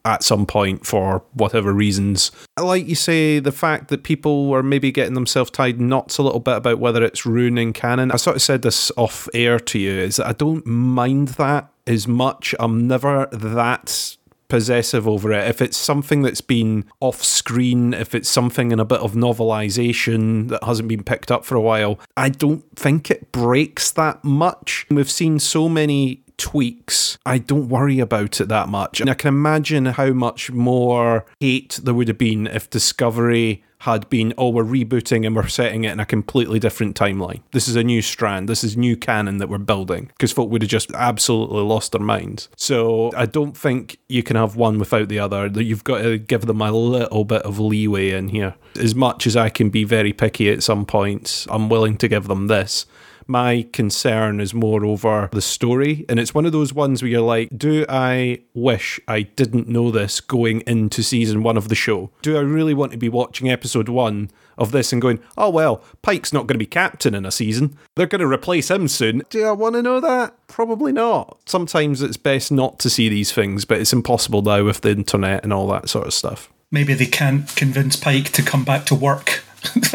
Speaker 5: at some point for whatever reasons. Like you say, the fact that people are maybe getting themselves tied knots a little bit about whether it's ruining canon. I sort of said this off air to you is that I don't mind that as much. I'm never that possessive over it. If it's something that's been off screen, if it's something in a bit of novelization that hasn't been picked up for a while, I don't think it breaks that much. We've seen so many tweaks, I don't worry about it that much. And I can imagine how much more hate there would have been if Discovery had been, oh, we're rebooting and we're setting it in a completely different timeline. This is a new strand. This is new canon that we're building because folk would have just absolutely lost their minds. So I don't think you can have one without the other. You've got to give them a little bit of leeway in here. As much as I can be very picky at some points, I'm willing to give them this. My concern is more over the story. And it's one of those ones where you're like, do I wish I didn't know this going into season one of the show? Do I really want to be watching episode one of this and going, oh, well, Pike's not going to be captain in a season. They're going to replace him soon. Do I want to know that? Probably not. Sometimes it's best not to see these things, but it's impossible now with the internet and all that sort of stuff.
Speaker 3: Maybe they can't convince Pike to come back to work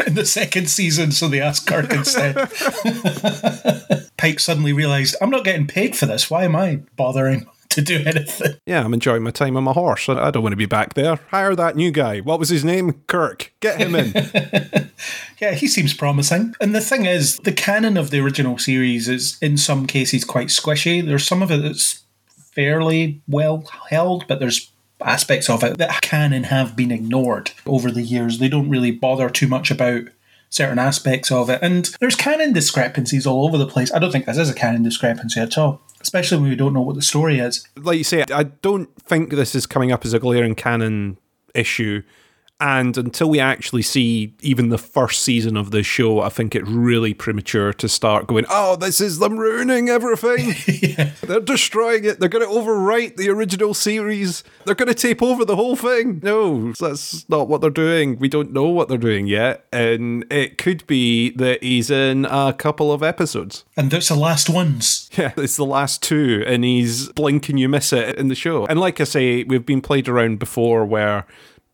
Speaker 3: in the second season, so they asked Kirk instead. Pike suddenly realised, I'm not getting paid for this. Why am I bothering? To do anything.
Speaker 5: Yeah, I'm enjoying my time on my horse. I don't want to be back there. Hire that new guy. What was his name? Kirk. Get him in.
Speaker 3: yeah, he seems promising. And the thing is, the canon of the original series is in some cases quite squishy. There's some of it that's fairly well held, but there's aspects of it that can and have been ignored over the years. They don't really bother too much about certain aspects of it. And there's canon discrepancies all over the place. I don't think this is a canon discrepancy at all, especially when we don't know what the story is.
Speaker 5: Like you say, I don't think this is coming up as a glaring canon issue and until we actually see even the first season of the show, I think it's really premature to start going, oh, this is them ruining everything. yeah. They're destroying it. They're going to overwrite the original series. They're going to tape over the whole thing. No, that's not what they're doing. We don't know what they're doing yet. And it could be that he's in a couple of episodes.
Speaker 3: And that's the last ones.
Speaker 5: Yeah, it's the last two. And he's blink and you miss it in the show. And like I say, we've been played around before where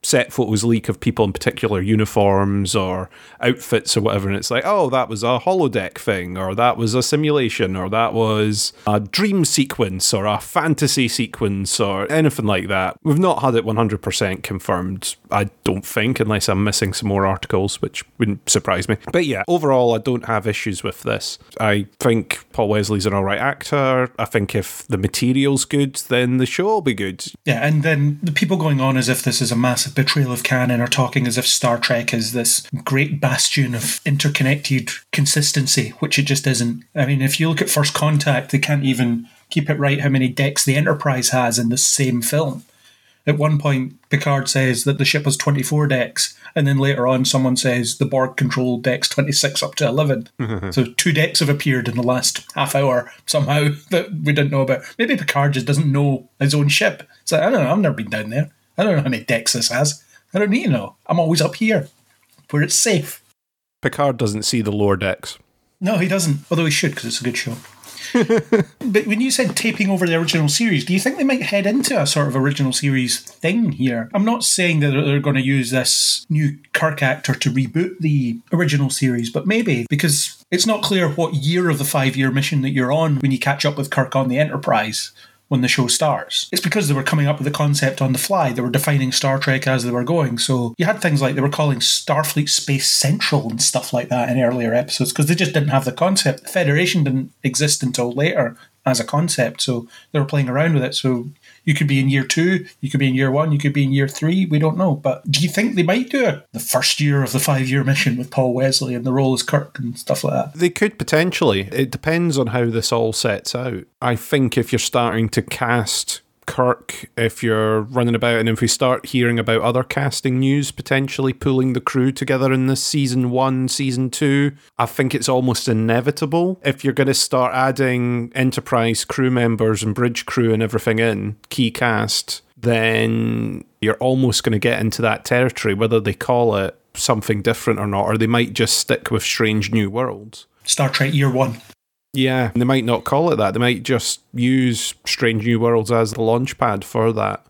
Speaker 5: set photos leak of people in particular uniforms or outfits or whatever, and it's like, oh, that was a holodeck thing, or that was a simulation, or that was a dream sequence, or a fantasy sequence, or anything like that. We've not had it 100% confirmed, I don't think, unless I'm missing some more articles, which wouldn't surprise me. But yeah, overall, I don't have issues with this. I think Paul Wesley's an alright actor. I think if the material's good, then the show will be good.
Speaker 3: Yeah, and then the people going on as if this is a massive betrayal of canon are talking as if Star Trek is this great bastion of interconnected consistency, which it just isn't. I mean, if you look at First Contact, they can't even keep it right how many decks the Enterprise has in the same film. At one point, Picard says that the ship has 24 decks, and then later on, someone says the Borg control decks 26 up to 11. so two decks have appeared in the last half hour somehow that we didn't know about. Maybe Picard just doesn't know his own ship. So I don't know, I've never been down there. I don't know how many decks this has. I don't need to know. I'm always up here where it's safe.
Speaker 5: Picard doesn't see the lower decks.
Speaker 3: No, he doesn't. Although he should because it's a good show. but when you said taping over the original series, do you think they might head into a sort of original series thing here? I'm not saying that they're going to use this new Kirk actor to reboot the original series, but maybe because it's not clear what year of the five year mission that you're on when you catch up with Kirk on the Enterprise when the show starts. It's because they were coming up with the concept on the fly. They were defining Star Trek as they were going. So you had things like they were calling Starfleet Space Central and stuff like that in earlier episodes because they just didn't have the concept. The Federation didn't exist until later as a concept. So they were playing around with it. So you could be in year two, you could be in year one, you could be in year three. We don't know. But do you think they might do it? The first year of the five year mission with Paul Wesley and the role as Kirk and stuff like that.
Speaker 5: They could potentially. It depends on how this all sets out. I think if you're starting to cast Kirk, if you're running about, and if we start hearing about other casting news potentially pulling the crew together in this season one, season two, I think it's almost inevitable. If you're going to start adding Enterprise crew members and bridge crew and everything in, key cast, then you're almost going to get into that territory, whether they call it something different or not, or they might just stick with Strange New Worlds.
Speaker 3: Star Trek Year One.
Speaker 5: Yeah, they might not call it that. They might just use Strange New Worlds as the launch pad for that.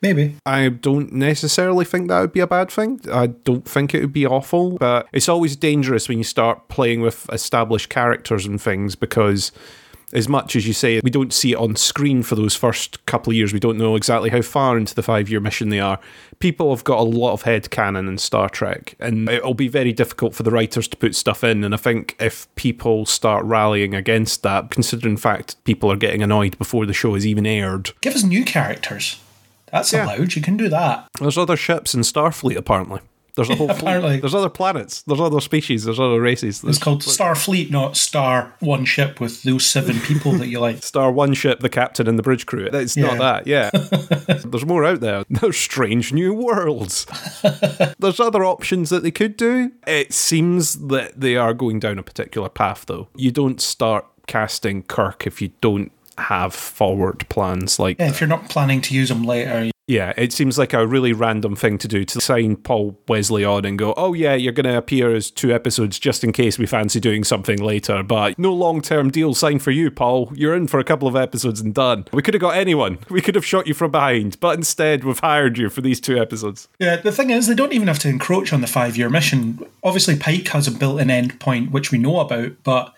Speaker 3: Maybe.
Speaker 5: I don't necessarily think that would be a bad thing. I don't think it would be awful, but it's always dangerous when you start playing with established characters and things because as much as you say we don't see it on screen for those first couple of years, we don't know exactly how far into the five year mission they are. People have got a lot of head canon in Star Trek, and it'll be very difficult for the writers to put stuff in. And I think if people start rallying against that, considering the fact people are getting annoyed before the show is even aired,
Speaker 3: Give us new characters. That's
Speaker 5: Yeah.
Speaker 3: allowed. You can do that.
Speaker 5: there's other ships in Starfleet apparently. There's a whole
Speaker 3: Apparently.
Speaker 5: fleet. There's other planets. There's other species. There's other races.
Speaker 3: It's
Speaker 5: There's
Speaker 3: called Starfleet, not Star One Ship with those seven people that you like.
Speaker 5: Star One ship, the captain, and the bridge crew. It's not that, yeah. There's more out there. There's strange new worlds. There's other options that they could do. It seems that they are going down a particular path, though. You don't start casting Kirk if you don't have forward plans like
Speaker 3: Yeah, if you're not planning to use them later,
Speaker 5: yeah, it seems like a really random thing to do to sign Paul Wesley on and go, oh, yeah, you're going to appear as two episodes just in case we fancy doing something later, but no long term deal signed for you, Paul. You're in for a couple of episodes and done. We could have got anyone. We could have shot you from behind, but instead we've hired you for these two episodes.
Speaker 3: Yeah, the thing is, they don't even have to encroach on the five year mission. Obviously, Pike has a built in end point, which we know about, but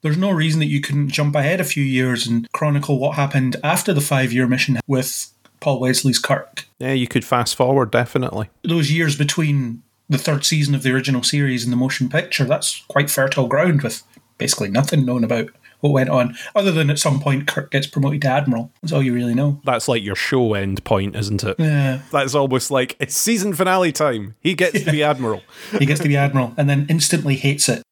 Speaker 3: there's no reason that you couldn't jump ahead a few years and chronicle what happened after the five year mission with Paul Wesley's Kirk.
Speaker 5: Yeah, you could fast forward, definitely.
Speaker 3: Those years between the third season of the original series and the motion picture, that's quite fertile ground with basically nothing known about what went on, other than at some point Kirk gets promoted to Admiral. That's all you really know.
Speaker 5: That's like your show end point, isn't it?
Speaker 3: Yeah.
Speaker 5: That's almost like it's season finale time. He gets to be Admiral.
Speaker 3: he gets to be admiral and then instantly hates it.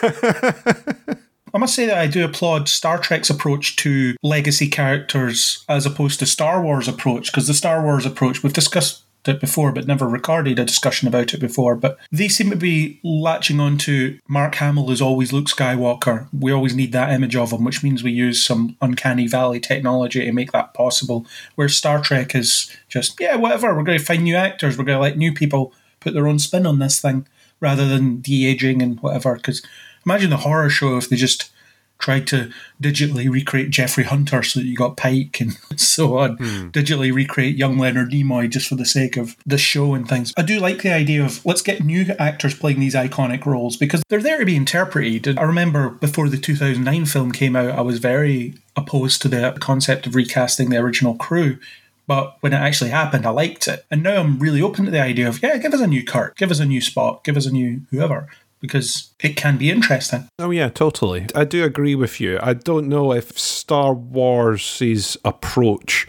Speaker 3: I must say that I do applaud Star Trek's approach to legacy characters as opposed to Star Wars' approach, because the Star Wars approach, we've discussed it before but never recorded a discussion about it before, but they seem to be latching on to Mark Hamill is always Luke Skywalker. We always need that image of him, which means we use some uncanny valley technology to make that possible. Where Star Trek is just, yeah, whatever, we're going to find new actors, we're going to let new people put their own spin on this thing rather than de aging and whatever. Because imagine the horror show if they just tried to digitally recreate Jeffrey Hunter so that you got Pike and so on. Hmm. Digitally recreate young Leonard Nimoy just for the sake of the show and things. I do like the idea of let's get new actors playing these iconic roles because they're there to be interpreted. And I remember before the 2009 film came out, I was very opposed to the concept of recasting the original crew. But when it actually happened, I liked it. And now I'm really open to the idea of, yeah, give us a new Kirk, give us a new Spock, give us a new whoever, because it can be interesting.
Speaker 5: Oh yeah, totally. I do agree with you. I don't know if Star Wars's approach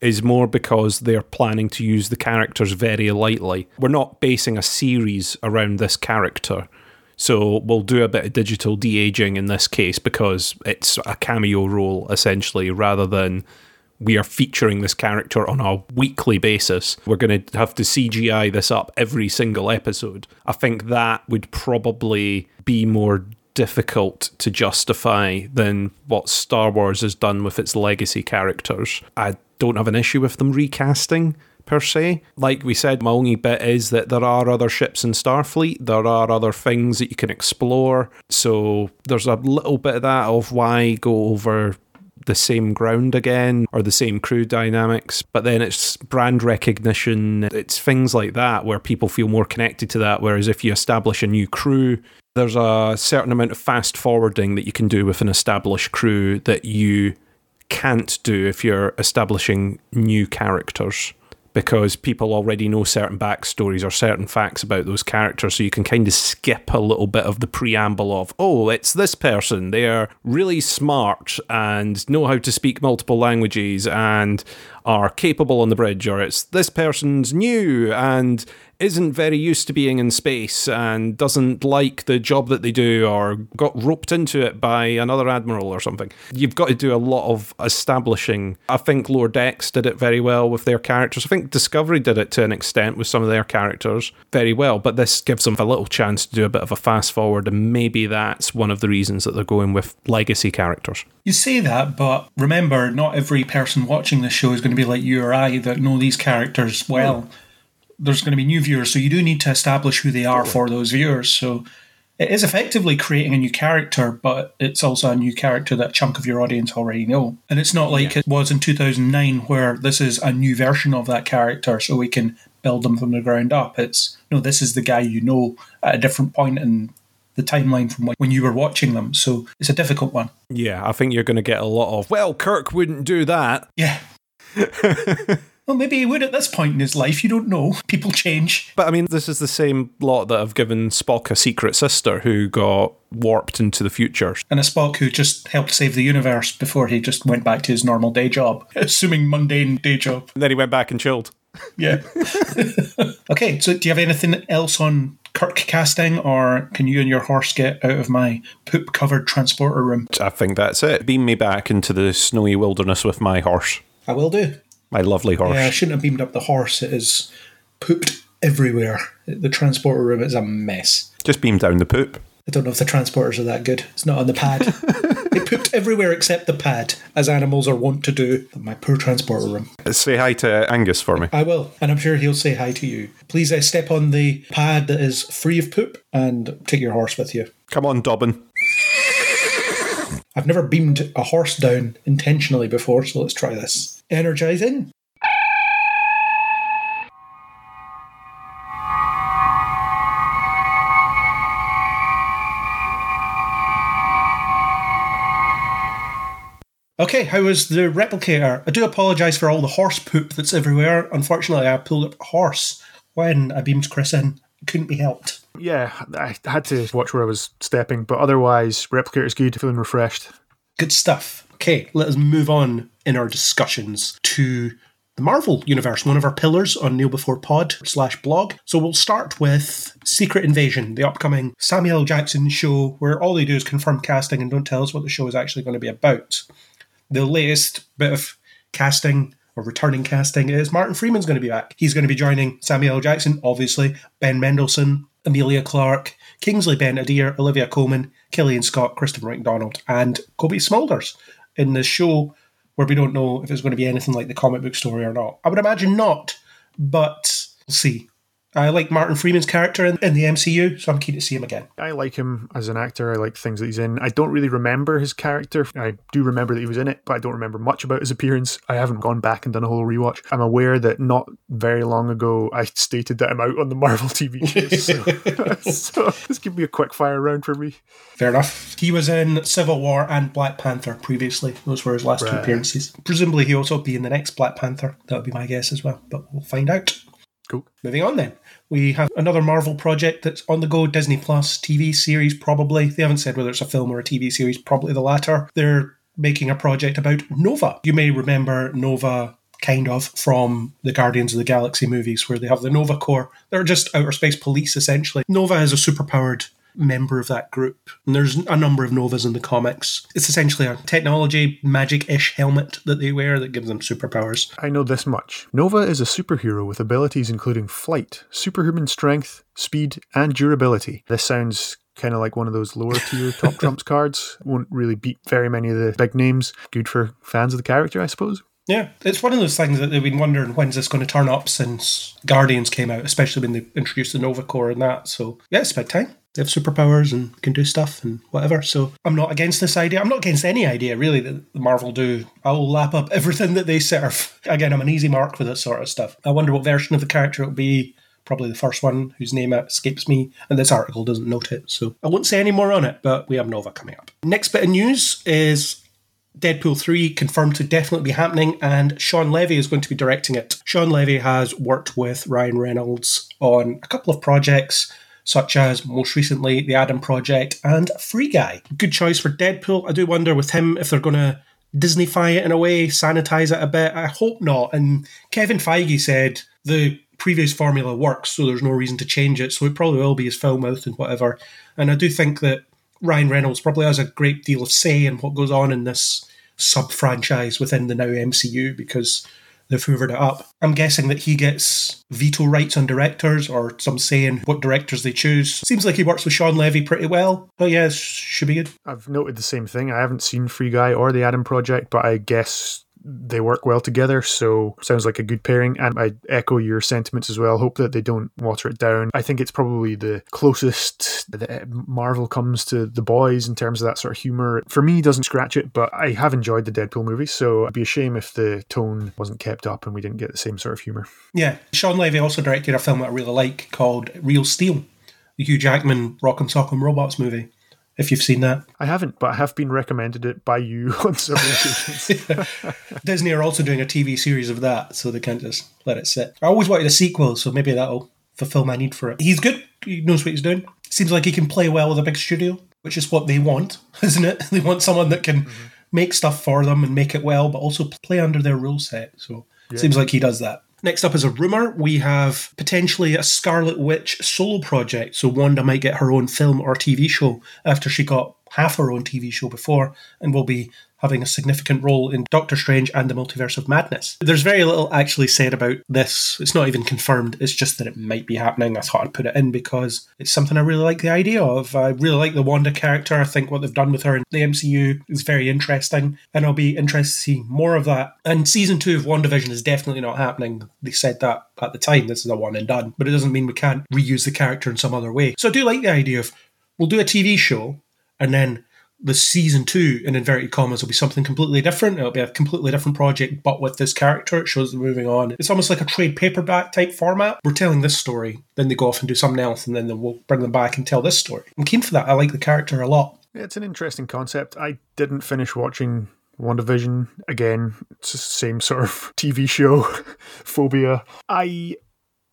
Speaker 5: is more because they're planning to use the characters very lightly. We're not basing a series around this character. So we'll do a bit of digital de aging in this case because it's a cameo role essentially rather than we are featuring this character on a weekly basis. We're going to have to CGI this up every single episode. I think that would probably be more difficult to justify than what Star Wars has done with its legacy characters. I don't have an issue with them recasting per se. Like we said, my only bit is that there are other ships in Starfleet, there are other things that you can explore. So there's a little bit of that of why go over the same ground again or the same crew dynamics. But then it's brand recognition, it's things like that where people feel more connected to that. Whereas if you establish a new crew, there's a certain amount of fast forwarding that you can do with an established crew that you can't do if you're establishing new characters because people already know certain backstories or certain facts about those characters. So you can kind of skip a little bit of the preamble of, oh, it's this person. They're really smart and know how to speak multiple languages and are capable on the bridge, or it's this person's new and isn't very used to being in space and doesn't like the job that they do or got roped into it by another admiral or something. You've got to do a lot of establishing. I think Lower Decks did it very well with their characters. I think Discovery did it to an extent with some of their characters very well, but this gives them a little chance to do a bit of a fast forward, and maybe that's one of the reasons that they're going with legacy characters.
Speaker 3: You say that, but remember, not every person watching this show is going to be like you or I that know these characters well oh. There's going to be new viewers, so you do need to establish who they are for those viewers. So it is effectively creating a new character, but it's also a new character that chunk of your audience already know. And it's not like yeah. it was in 2009 where this is a new version of that character, so we can build them from the ground up. It's no, this is the guy you know at a different point in the timeline from when you were watching them. So it's a difficult one.
Speaker 5: Yeah, I think you're going to get a lot of, well, Kirk wouldn't do that.
Speaker 3: Yeah. Well, maybe he would at this point in his life. You don't know. People change.
Speaker 5: But I mean, this is the same lot that have given Spock a secret sister who got warped into the future.
Speaker 3: And a Spock who just helped save the universe before he just went back to his normal day job, assuming mundane day job.
Speaker 5: And then he went back and chilled.
Speaker 3: Yeah. okay, so do you have anything else on Kirk casting, or can you and your horse get out of my poop covered transporter room?
Speaker 5: I think that's it. Beam me back into the snowy wilderness with my horse.
Speaker 3: I will do.
Speaker 5: My lovely horse.
Speaker 3: Yeah, I shouldn't have beamed up the horse. It is pooped everywhere. The transporter room is a mess.
Speaker 5: Just beam down the poop.
Speaker 3: I don't know if the transporters are that good. It's not on the pad. it pooped everywhere except the pad, as animals are wont to do. My poor transporter room.
Speaker 5: Say hi to Angus for me.
Speaker 3: I will, and I'm sure he'll say hi to you. Please uh, step on the pad that is free of poop and take your horse with you.
Speaker 5: Come on, Dobbin.
Speaker 3: I've never beamed a horse down intentionally before, so let's try this energizing. Okay, how was the replicator? I do apologise for all the horse poop that's everywhere. Unfortunately, I pulled up a horse when I beamed Chris in. It couldn't be helped.
Speaker 4: Yeah, I had to watch where I was stepping, but otherwise, replicator's good, feeling refreshed.
Speaker 3: Good stuff. Okay, let us move on in our discussions to the Marvel universe, one of our pillars on Kneel Before Pod slash blog. So we'll start with Secret Invasion, the upcoming Samuel Jackson show, where all they do is confirm casting and don't tell us what the show is actually going to be about. The latest bit of casting or returning casting is Martin Freeman's going to be back. He's going to be joining Samuel Jackson, obviously, Ben Mendelsohn, Emilia Clarke, Kingsley Ben-Adir, Olivia Colman, Killian Scott, Christopher McDonald, and Cobie Smulders in this show where we don't know if it's going to be anything like the comic book story or not. I would imagine not, but we'll see. I like Martin Freeman's character in, in, the MCU, so I'm keen to see him again.
Speaker 4: I like him as an actor. I like things that he's in. I don't really remember his character. I do remember that he was in it, but I don't remember much about his appearance. I haven't gone back and done a whole rewatch. I'm aware that not very long ago I stated that I'm out on the Marvel TV shows. So, so this give me a quick fire round for me.
Speaker 3: Fair enough. He was in Civil War and Black Panther previously. Those were his last right. two appearances. Presumably he'll also be in the next Black Panther. That would be my guess as well, but we'll find out.
Speaker 4: Cool.
Speaker 3: Moving on then. We have another Marvel project that's on the go, Disney Plus TV series, probably. They haven't said whether it's a film or a TV series, probably the latter. They're making a project about Nova. You may remember Nova kind of, from the Guardians of the Galaxy movies, where they have the Nova Corps. They're just outer space police, essentially. Nova is a superpowered member of that group. And there's a number of Novas in the comics. It's essentially a technology, magic ish helmet that they wear that gives them superpowers.
Speaker 4: I know this much. Nova is a superhero with abilities including flight, superhuman strength, speed, and durability. This sounds kind of like one of those lower tier top trumps cards. Won't really beat very many of the big names. Good for fans of the character, I suppose.
Speaker 3: Yeah, it's one of those things that they've been wondering when's this going to turn up since Guardians came out, especially when they introduced the Nova Corps and that. So yeah, it's about time. They have superpowers and can do stuff and whatever. So I'm not against this idea. I'm not against any idea really that Marvel do. I'll lap up everything that they serve. Again, I'm an easy mark for that sort of stuff. I wonder what version of the character it'll be. Probably the first one whose name escapes me, and this article doesn't note it. So I won't say any more on it, but we have Nova coming up. Next bit of news is Deadpool 3 confirmed to definitely be happening, and Shawn Levy is going to be directing it. Shawn Levy has worked with Ryan Reynolds on a couple of projects, such as most recently The Adam Project and Free Guy. Good choice for Deadpool. I do wonder with him if they're going to Disneyfy it in a way, sanitize it a bit. I hope not. And Kevin Feige said the previous formula works, so there's no reason to change it. So it probably will be his foul mouth and whatever. And I do think that Ryan Reynolds probably has a great deal of say in what goes on in this sub franchise within the now MCU because they've hoovered it up. I'm guessing that he gets veto rights on directors or some say in what directors they choose. Seems like he works with Shawn Levy pretty well. Oh yeah, should be good.
Speaker 4: I've noted the same thing. I haven't seen Free Guy or the Adam Project, but I guess they work well together, so sounds like a good pairing. And I echo your sentiments as well. Hope that they don't water it down. I think it's probably the closest that uh, Marvel comes to the boys in terms of that sort of humor. For me, doesn't scratch it, but I have enjoyed the Deadpool movie, so it'd be a shame if the tone wasn't kept up and we didn't get the same sort of humor.
Speaker 3: Yeah, Shawn Levy also directed a film that I really like called Real Steel, the Hugh Jackman Rock'em Sock'em Robots movie if you've seen that.
Speaker 4: I haven't, but I have been recommended it by you on several occasions.
Speaker 3: Disney are also doing a TV series of that, so they can't just let it sit. I always wanted a sequel, so maybe that'll fulfill my need for it. He's good. He knows what he's doing. Seems like he can play well with a big studio, which is what they want, isn't it? They want someone that can mm-hmm. make stuff for them and make it well, but also play under their rule set. So yeah. seems like he does that. Next up is a rumour. We have potentially a Scarlet Witch solo project. So Wanda might get her own film or TV show after she got half her own TV show before and will be having a significant role in Doctor Strange and the Multiverse of Madness. There's very little actually said about this. It's not even confirmed. It's just that it might be happening. I thought I'd put it in because it's something I really like the idea of. I really like the Wanda character. I think what they've done with her in the MCU is very interesting, and I'll be interested to see more of that. And season two of WandaVision is definitely not happening. They said that at the time. This is a one and done, but it doesn't mean we can't reuse the character in some other way. So I do like the idea of we'll do a TV show and then the season two in inverted commas will be something completely different. It'll be a completely different project, but with this character, it shows them moving on. It's almost like a trade paperback type format. We're telling this story, then they go off and do something else, and then we'll bring them back and tell this story. I'm keen for that. I like the character a lot.
Speaker 4: It's an interesting concept. I didn't finish watching WandaVision. Again, it's the same sort of TV show phobia. I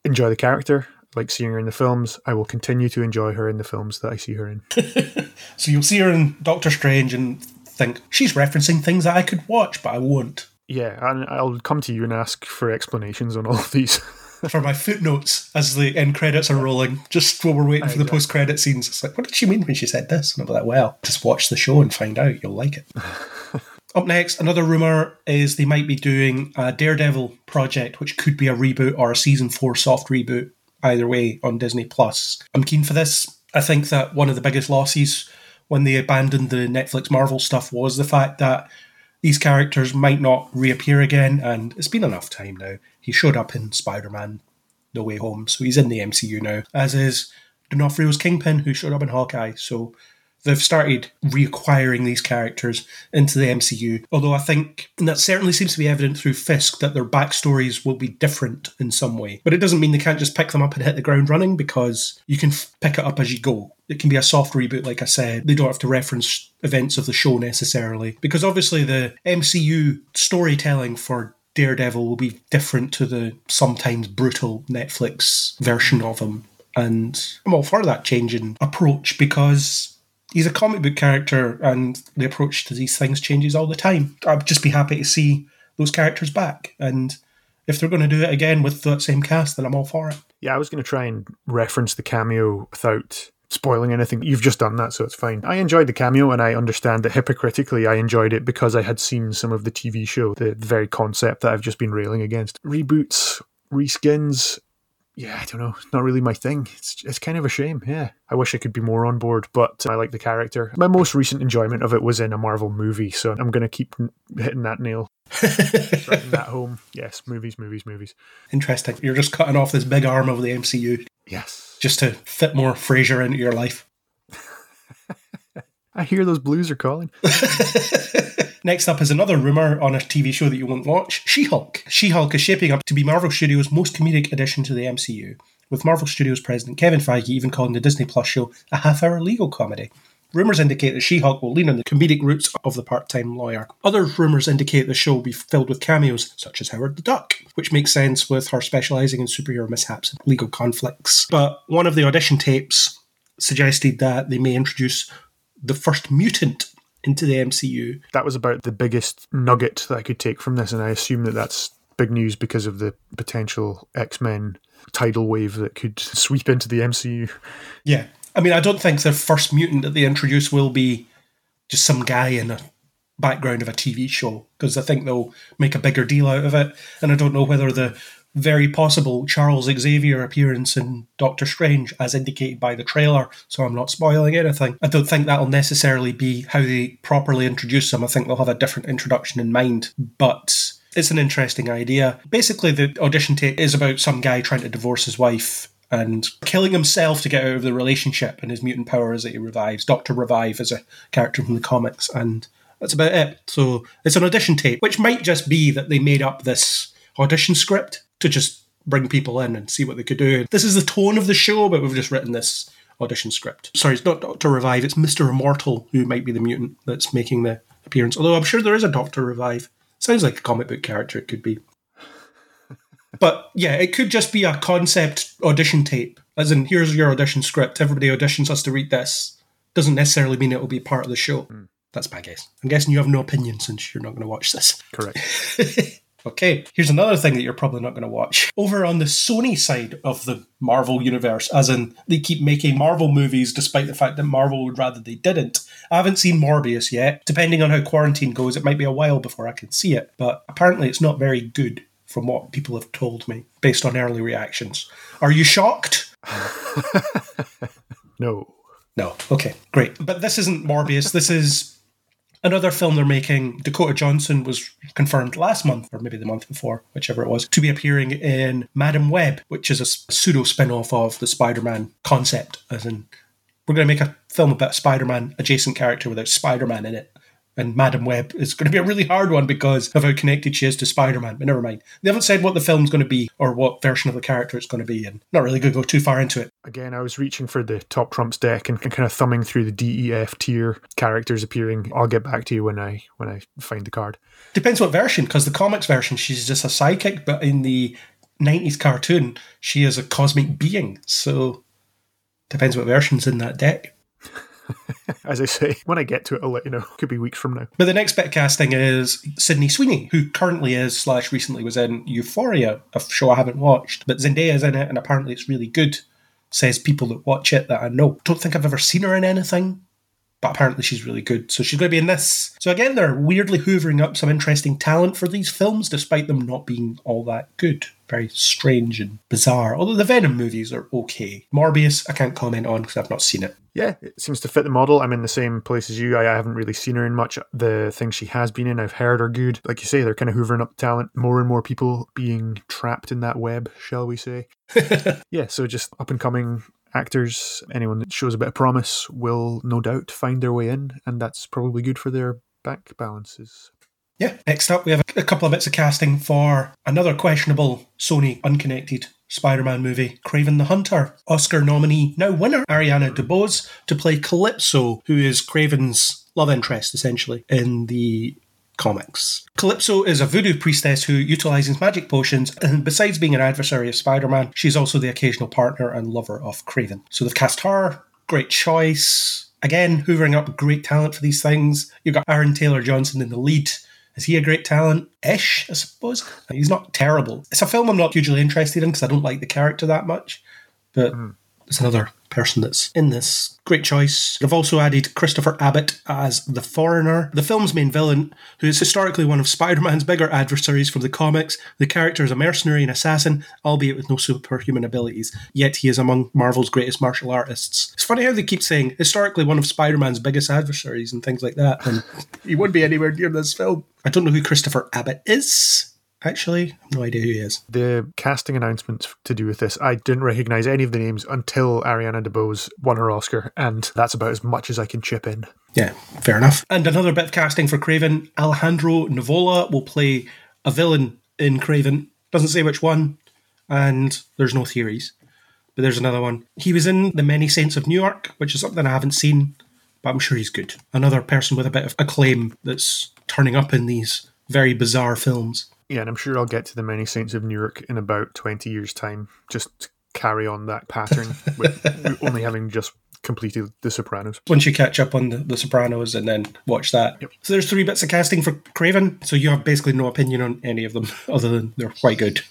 Speaker 4: enjoy the character like seeing her in the films. I will continue to enjoy her in the films that I see her in.
Speaker 3: so you'll see her in Doctor Strange and think she's referencing things that I could watch, but I won't.
Speaker 4: Yeah, and I'll come to you and ask for explanations on all of these.
Speaker 3: for my footnotes as the end credits are rolling, just while we're waiting uh, for the post credit scenes. It's like, what did she mean when she said this? And I'll be like, well, just watch the show and find out. You'll like it. Up next, another rumour is they might be doing a Daredevil project, which could be a reboot or a season four soft reboot either way on Disney Plus. I'm keen for this. I think that one of the biggest losses when they abandoned the Netflix Marvel stuff was the fact that these characters might not reappear again, and it's been enough time now. He showed up in Spider Man No Way Home, so he's in the MCU now, as is D'Onofrio's Kingpin, who showed up in Hawkeye. So they've started reacquiring these characters into the MCU. Although I think that certainly seems to be evident through Fisk that their backstories will be different in some way. But it doesn't mean they can't just pick them up and hit the ground running because you can f- pick it up as you go. It can be a soft reboot, like I said. They don't have to reference events of the show necessarily. Because obviously, the MCU storytelling for Daredevil will be different to the sometimes brutal Netflix version of him. And I'm all for that change in approach because he's a comic book character and the approach to these things changes all the time. I'd just be happy to see those characters back. And if they're going to do it again with that same cast, then I'm all for it.
Speaker 4: Yeah, I was going to try and reference the cameo without spoiling anything. You've just done that, so it's fine. I enjoyed the cameo, and I understand that hypocritically, I enjoyed it because I had seen some of the TV show, the, the very concept that I've just been railing against. Reboots, reskins, yeah, I don't know. It's not really my thing. It's it's kind of a shame. Yeah, I wish I could be more on board, but I like the character. My most recent enjoyment of it was in a Marvel movie, so I'm going to keep hitting that nail, that home. Yes, movies, movies, movies.
Speaker 3: Interesting. You're just cutting off this big arm of the MCU
Speaker 4: Yes,
Speaker 3: just to fit more Frasier into your life.
Speaker 4: I hear those blues are calling.
Speaker 3: Next up is another rumour on a TV show that you won't watch She Hulk. She Hulk is shaping up to be Marvel Studios' most comedic addition to the MCU, with Marvel Studios president Kevin Feige even calling the Disney Plus show a half hour legal comedy. Rumours indicate that She Hulk will lean on the comedic roots of the part time lawyer. Other rumours indicate the show will be filled with cameos, such as Howard the Duck, which makes sense with her specialising in superhero mishaps and legal conflicts. But one of the audition tapes suggested that they may introduce the first mutant into the MCU.
Speaker 4: That was about the biggest nugget that I could take from this, and I assume that that's big news because of the potential X Men tidal wave that could sweep into the MCU.
Speaker 3: Yeah. I mean, I don't think the first mutant that they introduce will be just some guy in a background of a TV show, because I think they'll make a bigger deal out of it. And I don't know whether the very possible Charles Xavier appearance in Doctor Strange, as indicated by the trailer, so I'm not spoiling anything. I don't think that'll necessarily be how they properly introduce them. I think they'll have a different introduction in mind. But it's an interesting idea. Basically, the audition tape is about some guy trying to divorce his wife and killing himself to get out of the relationship, and his mutant power is that he revives. Doctor Revive is a character from the comics, and that's about it. So it's an audition tape, which might just be that they made up this audition script to just bring people in and see what they could do. This is the tone of the show, but we've just written this audition script. Sorry, it's not Doctor Revive, it's Mr. Immortal who might be the mutant that's making the appearance. Although I'm sure there is a Doctor Revive. Sounds like a comic book character, it could be. But yeah, it could just be a concept audition tape. As in, here's your audition script. Everybody auditions has to read this. Doesn't necessarily mean it will be part of the show. Hmm. That's my guess. I'm guessing you have no opinion since you're not going to watch this.
Speaker 4: Correct.
Speaker 3: Okay, here's another thing that you're probably not going to watch. Over on the Sony side of the Marvel universe, as in they keep making Marvel movies despite the fact that Marvel would rather they didn't. I haven't seen Morbius yet. Depending on how quarantine goes, it might be a while before I can see it, but apparently it's not very good from what people have told me based on early reactions. Are you shocked?
Speaker 4: no.
Speaker 3: No. Okay, great. But this isn't Morbius. This is another film they're making. Dakota Johnson was confirmed last month, or maybe the month before, whichever it was, to be appearing in Madame Web, which is a pseudo spin off of the Spider Man concept. As in, we're going to make a film about Spider Man adjacent character without Spider Man in it. And Madame Web is going to be a really hard one because of how connected she is to Spider Man. But never mind. They haven't said what the film's going to be or what version of the character it's going to be, and not really going to go too far into it.
Speaker 4: Again, I was reaching for the top trumps deck and, kind of thumbing through the DEF tier characters appearing. I'll get back to you when I when I find the card.
Speaker 3: Depends what version, because the comics version, she's just a psychic, but in the 90s cartoon, she is a cosmic being. So depends what version's in that deck.
Speaker 4: As I say, when I get to it, I'll let you know. Could be weeks from now.
Speaker 3: But the next bit of casting is Sydney Sweeney, who currently is slash recently was in Euphoria, a show I haven't watched. But Zendaya's in it, and apparently it's really good. Says people that watch it that I know. Don't think I've ever seen her in anything, but apparently she's really good. So she's going to be in this. So again, they're weirdly hoovering up some interesting talent for these films, despite them not being all that good. Very strange and bizarre. Although the Venom movies are okay. Morbius, I can't comment on because I've not seen it.
Speaker 4: Yeah, it seems to fit the model. I'm in the same place as you. I, I haven't really seen her in much. The things she has been in, I've heard are good. Like you say, they're kind of hoovering up talent. More and more people being trapped in that web, shall we say. yeah, so just up and coming actors, anyone that shows a bit of promise will no doubt find their way in, and that's probably good for their bank balances.
Speaker 3: Yeah. Next up, we have a couple of bits of casting for another questionable Sony unconnected Spider Man movie, Kraven the Hunter. Oscar nominee, now winner, Ariana DeBose, to play Calypso, who is Kraven's love interest, essentially, in the comics. Calypso is a voodoo priestess who utilizes magic potions, and besides being an adversary of Spider Man, she's also the occasional partner and lover of Kraven. So they've cast her, great choice. Again, hoovering up great talent for these things. You've got Aaron Taylor Johnson in the lead Is he a great talent? Ish, I suppose. He's not terrible. It's a film I'm not hugely interested in because I don't like the character that much. But hmm. It's another person that's in this. Great choice. They've also added Christopher Abbott as the foreigner, the film's main villain, who is historically one of Spider Man's bigger adversaries from the comics. The character is a mercenary and assassin, albeit with no superhuman abilities, yet he is among Marvel's greatest martial artists. It's funny how they keep saying historically one of Spider Man's biggest adversaries and things like that, and he wouldn't be anywhere near this film. I don't know who Christopher Abbott is. Actually, I have no idea who he is.
Speaker 4: The casting announcements to do with this, I didn't recognize any of the names until Ariana DeBose won her Oscar, and that's about as much as I can chip in.
Speaker 3: Yeah, fair enough. And another bit of casting for Kraven. Alessandro Nivola will play a villain in Kraven. Doesn't say which one, and there's no theories. But there's another one. He was in The Many Saints of Newark, which is something I haven't seen, but I'm sure he's good. Another person with a bit of acclaim that's turning up in these very bizarre films.
Speaker 4: Yeah, and I'm sure I'll get to the Many Saints of Newark in about 20 years' time, just to carry on that pattern with only having just completed The Sopranos.
Speaker 3: Once you catch up on the, the Sopranos and then watch that.
Speaker 4: Yep.
Speaker 3: So there's three bits of casting for Kraven, so you have basically no opinion on any of them other than they're quite good.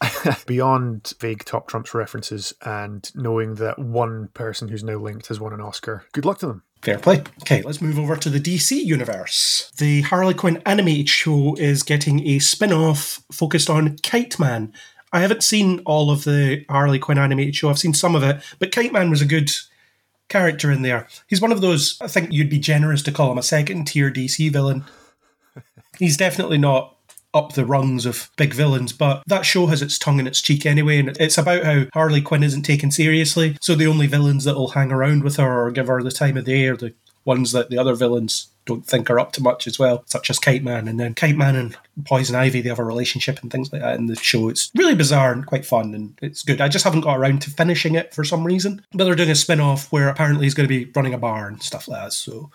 Speaker 4: Beyond vague Top Trumps references and knowing that one person who's now linked has won an Oscar, good luck to them.
Speaker 3: Fair play. Okay, let's move over to the DC universe. The Harley Quinn animated show is getting a spin off focused on Kite Man. I haven't seen all of the Harley Quinn animated show, I've seen some of it, but Kite Man was a good character in there. He's one of those, I think you'd be generous to call him a second tier DC villain. He's definitely not up the rungs of big villains, but that show has its tongue in its cheek anyway, and it's about how Harley Quinn isn't taken seriously. So the only villains that will hang around with her or give her the time of day are the ones that the other villains don't think are up to much as well, such as Kite Man. And then Kite Man and Poison Ivy, they have a relationship and things like that in the show. It's really bizarre and quite fun and it's good. I just haven't got around to finishing it for some reason. But they're doing a spin off where apparently he's going to be running a bar and stuff like that. So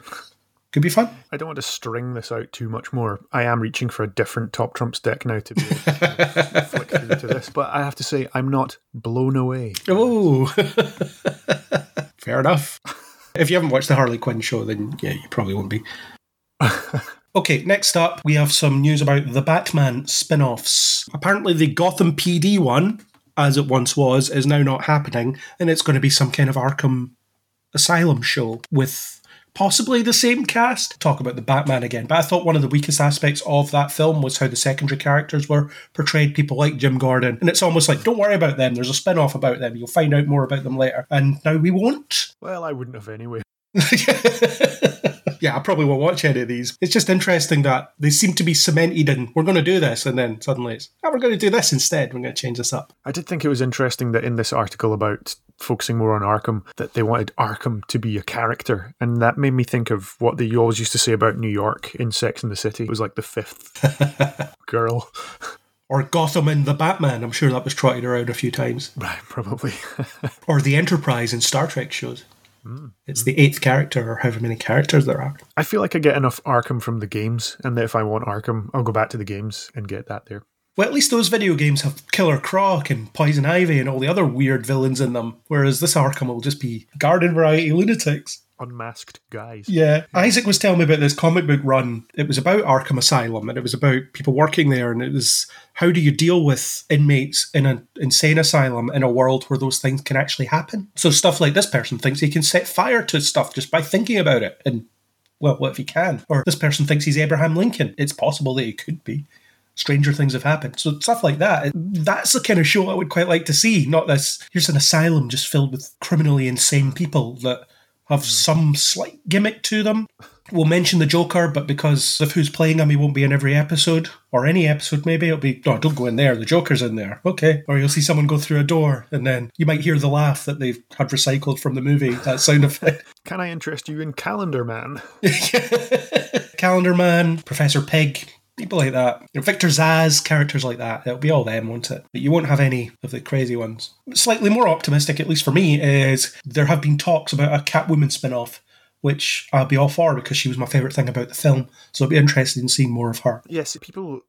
Speaker 3: could be fun.
Speaker 4: I don't want to string this out too much more. I am reaching for a different Top Trumps deck now to be to flick through to this, but I have to say, I'm not blown away.
Speaker 3: Oh, fair enough. If you haven't watched the Harley Quinn show, then yeah, you probably won't be. okay, next up, we have some news about the Batman spin offs. Apparently, the Gotham PD one, as it once was, is now not happening, and it's going to be some kind of Arkham Asylum show with possibly the same cast. Talk about the Batman again, but I thought one of the weakest aspects of that film was how the secondary characters were portrayed, people like Jim Gordon. And it's almost like, don't worry about them, there's a spin off about them, you'll find out more about them later. And now we won't.
Speaker 4: Well, I wouldn't have anyway.
Speaker 3: yeah, I probably won't watch any of these. It's just interesting that they seem to be cemented in, we're going to do this, and then suddenly it's, oh, we're going to do this instead, we're going to change this up.
Speaker 4: I did think it was interesting that in this article about focusing more on Arkham, that they wanted Arkham to be a character. And that made me think of what they always used to say about New York in Sex and the City. It was like the fifth girl.
Speaker 3: Or Gotham and the Batman, I'm sure that was trotted around a few times.
Speaker 4: Right, probably.
Speaker 3: Or the Enterprise in Star Trek shows. Mm. It's the eighth character, or however many characters there are.
Speaker 4: I feel like I get enough Arkham from the games, and that if I want Arkham, I'll go back to the games and get that there.
Speaker 3: Well, at least those video games have Killer Croc and Poison Ivy and all the other weird villains in them, whereas this Arkham will just be garden variety lunatics.
Speaker 4: Unmasked guys.
Speaker 3: Yeah. Isaac was telling me about this comic book run. It was about Arkham Asylum and it was about people working there and it was how do you deal with inmates in an insane asylum in a world where those things can actually happen? So stuff like this person thinks he can set fire to stuff just by thinking about it. And well, what if he can? Or this person thinks he's Abraham Lincoln. It's possible that he could be. Stranger things have happened. So stuff like that. That's the kind of show I would quite like to see. Not this here's an asylum just filled with criminally insane people that have hmm. some slight gimmick to them. We'll mention the Joker, but because of who's playing him, he won't be in every episode, or any episode maybe. It'll be, no, don't go in there, the Joker's in there. Okay. Or you'll see someone go through a door, and then you might hear the laugh that they've had recycled from the movie, that sound effect.
Speaker 4: Can I interest you in Calendar Man?
Speaker 3: Calendar Man, Professor Pyg, people like that. You know, Victor Zsasz, characters like that. It'll be all them, won't it? But you won't have any of the crazy ones. Slightly more optimistic, at least for me, is there have been talks about a Catwoman spin off, which I'll be all for because she was my favourite thing about the film. So I'll be interested in seeing more of her.
Speaker 4: Yes, people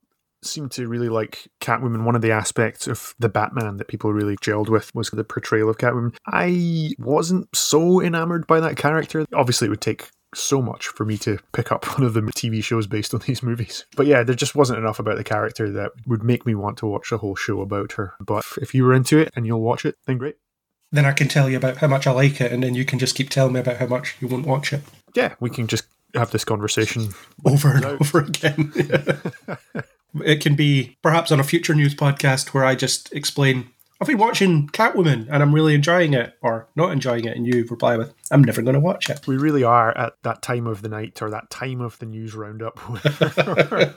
Speaker 4: seem to really like Catwoman. One of the aspects of the Batman that people really gelled with was the portrayal of Catwoman. I wasn't so enamored by that character. Obviously, it would take so much for me to pick up one of the TV shows based on these movies. But yeah, there just wasn't enough about the character that would make me want to watch a whole show about her. But if you were into it and you'll watch it, then great.
Speaker 3: Then I can tell you about how much I like it, and then you can just keep telling me about how much you won't watch it
Speaker 4: Yeah, we can just have this conversation.
Speaker 3: over and over again. it can be perhaps on a future news podcast where I just explain I've been watching Catwoman and I'm really enjoying it, or not enjoying it, and you reply with, I'm never going to watch it.
Speaker 4: We really are at that time of the night or that time of the news roundup where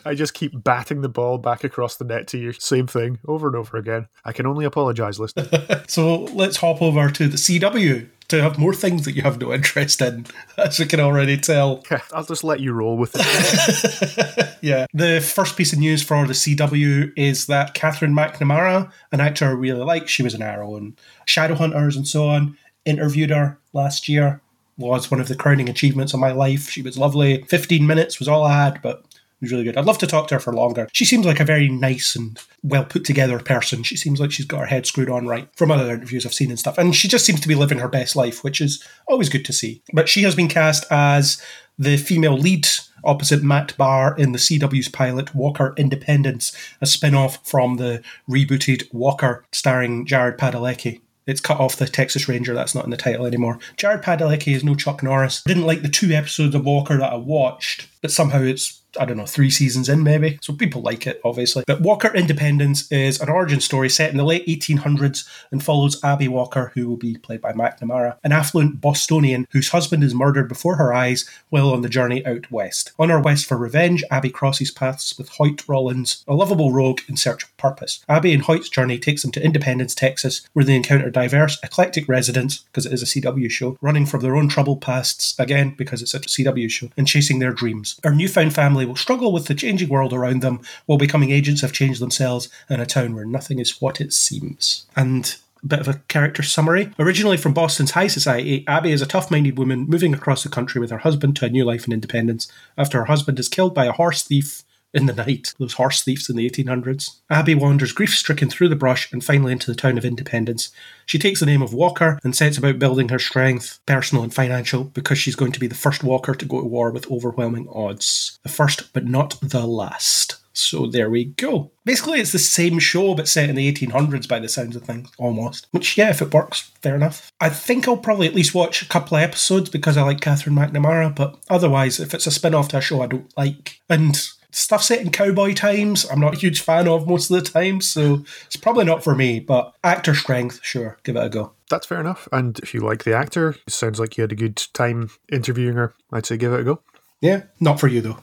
Speaker 4: I just keep batting the ball back across the net to you. Same thing over and over again. I can only apologize, listener.
Speaker 3: So let's hop over to the CW to have more things that you have no interest in, as we can already tell.
Speaker 4: I'll just let you roll with it.
Speaker 3: Yeah. The first piece of news for the CW is that Katherine McNamara, an actor I really like, she was an Arrow and Shadowhunters and so on, interviewed her last year. Was one of the crowning achievements of my life. She was lovely. 15 minutes was all I had, but was really good. I'd love to talk to her for longer. She seems like a very nice and well put together person. She seems like she's got her head screwed on right from other interviews I've seen and stuff. And she just seems to be living her best life, which is always good to see. But she has been cast as the female lead opposite Matt Barr in the CW's pilot Walker Independence, a spin off from the rebooted Walker starring Jared Padalecki. It's cut off the Texas Ranger, that's not in the title anymore. Jared Padalecki is no Chuck Norris. Didn't like the two episodes of Walker that I watched, but somehow it's I don't know, three seasons in maybe. So people like it, obviously. But Walker Independence is an origin story set in the late 1800s and follows Abby Walker, who will be played by McNamara, an affluent Bostonian whose husband is murdered before her eyes while on the journey out west. On her quest for revenge, Abby crosses paths with Hoyt Rollins, a lovable rogue in search of purpose. Abby and Hoyt's journey takes them to Independence, Texas, where they encounter diverse, eclectic residents, because it is a CW show, running from their own troubled pasts, again, because it's a CW show, and chasing their dreams. Our newfound family will struggle with the changing world around them while becoming agents of change themselves in a town where nothing is what it seems. And a bit of a character summary. Originally from Boston's high society, Abby is a tough minded woman moving across the country with her husband to a new life in independence after her husband is killed by a horse thief in the night, those horse thieves in the 1800s. Abby wanders grief stricken through the brush and finally into the town of Independence. She takes the name of Walker and sets about building her strength, personal and financial, because she's going to be the first Walker to go to war with overwhelming odds. The first, but not the last. So there we go. Basically, it's the same show, but set in the 1800s by the sounds of things, almost. Which, yeah, if it works, fair enough. I think I'll probably at least watch a couple of episodes because I like Katherine McNamara, but otherwise, if it's a spin off to a show I don't like, and stuff set in cowboy times, I'm not a huge fan of most of the time, so it's probably not for me, but actor strength, sure, give it a go.
Speaker 4: That's fair enough. And if you like the actor, it sounds like you had a good time interviewing her. I'd say give it a go.
Speaker 3: Yeah, not for you though.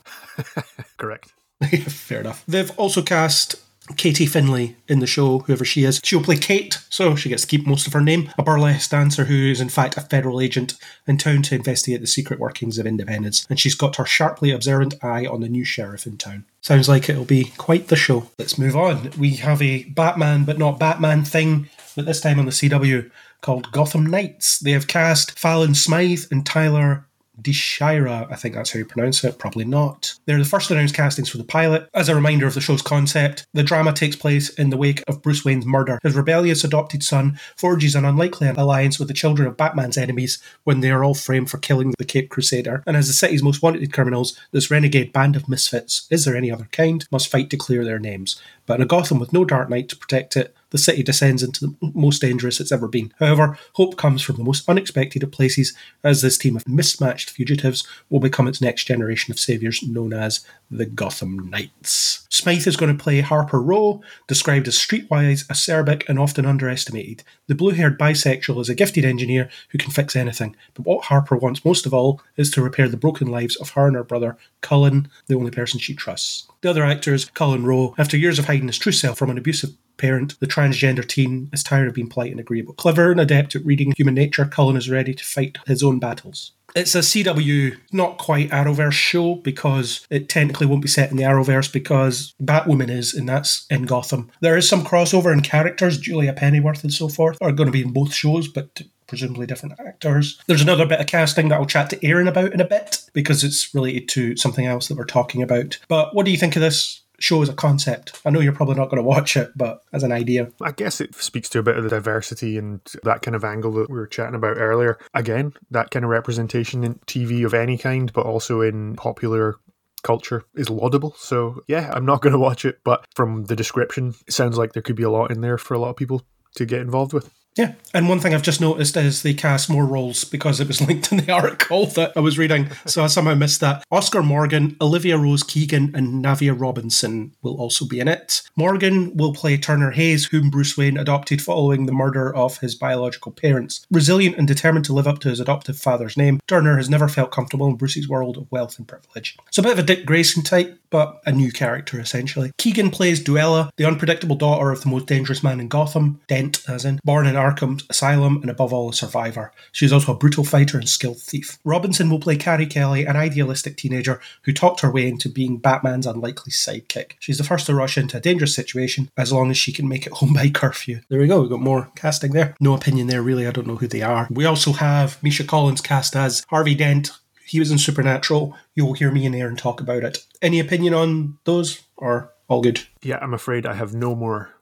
Speaker 4: Correct.
Speaker 3: Fair enough. They've also cast Katie Findlay in the show, whoever she is. She'll play Kate, so she gets to keep most of her name. A burlesque dancer who is, in fact, a federal agent in town to investigate the secret workings of independence. And she's got her sharply observant eye on the new sheriff in town. Sounds like it'll be quite the show. Let's move on. We have a Batman, but not Batman thing, but this time on the CW called Gotham Knights. They have cast Fallon Smythe and Tyler Deshira, I think that's how you pronounce it, probably not. They're the first announced castings for the pilot. As a reminder of the show's concept, the drama takes place in the wake of Bruce Wayne's murder. His rebellious adopted son forges an unlikely alliance with the children of Batman's enemies when they are all framed for killing the Cape Crusader. And as the city's most wanted criminals, this renegade band of misfits, is there any other kind, must fight to clear their names. But in a Gotham with no Dark Knight to protect it, the city descends into the most dangerous it's ever been. However, hope comes from the most unexpected of places, as this team of mismatched fugitives will become its next generation of saviors, known as the Gotham Knights. Smythe is going to play Harper Rowe, described as streetwise, acerbic, and often underestimated. The blue haired bisexual is a gifted engineer who can fix anything, but what Harper wants most of all is to repair the broken lives of her and her brother, Cullen, the only person she trusts. The other actor is Cullen Rowe. After years of hiding his true self from an abusive parent, the transgender teen is tired of being polite and agreeable. Clever and adept at reading human nature, Cullen is ready to fight his own battles. It's a CW, not quite Arrowverse show because it technically won't be set in the Arrowverse because Batwoman is, and that's in Gotham. There is some crossover in characters. Julia Pennyworth and so forth are going to be in both shows, but presumably different actors. There's another bit of casting that I'll chat to Aaron about in a bit because it's related to something else that we're talking about. But what do you think of this
Speaker 6: show as a concept? I know you're probably not going to watch it, but as an idea.
Speaker 4: I guess it speaks to a bit of the diversity and that kind of angle that we were chatting about earlier. Again, that kind of representation in TV of any kind, but also in popular culture is laudable. So, yeah, I'm not going to watch it, but from the description, it sounds like there could be a lot in there for a lot of people to get involved with.
Speaker 6: Yeah, and one thing I've just noticed is they cast more roles because it was linked in the article that I was reading, so I somehow missed that. Oscar Morgan, Olivia Rose Keegan, and Navia Robinson will also be in it. Morgan will play Turner Hayes, whom Bruce Wayne adopted following the murder of his biological parents. Resilient and determined to live up to his adoptive father's name, Turner has never felt comfortable in Bruce's world of wealth and privilege. It's a bit of a Dick Grayson type, but a new character essentially. Keegan plays Duela, the unpredictable daughter of the most dangerous man in Gotham, Dent as in, born in Arkham Asylum and above all a survivor. She is also a brutal fighter and skilled thief. Robinson will play Carrie Kelly, an idealistic teenager who talked her way into being Batman's unlikely sidekick. She's the first to rush into a dangerous situation as long as she can make it home by curfew. There we go, we've got more casting there. No opinion there really, I don't know who they are. We also have Misha Collins cast as Harvey Dent, he was in Supernatural. You'll hear me and Aaron talk about it. Any opinion on those, or all good?
Speaker 4: Yeah, I'm afraid I have no more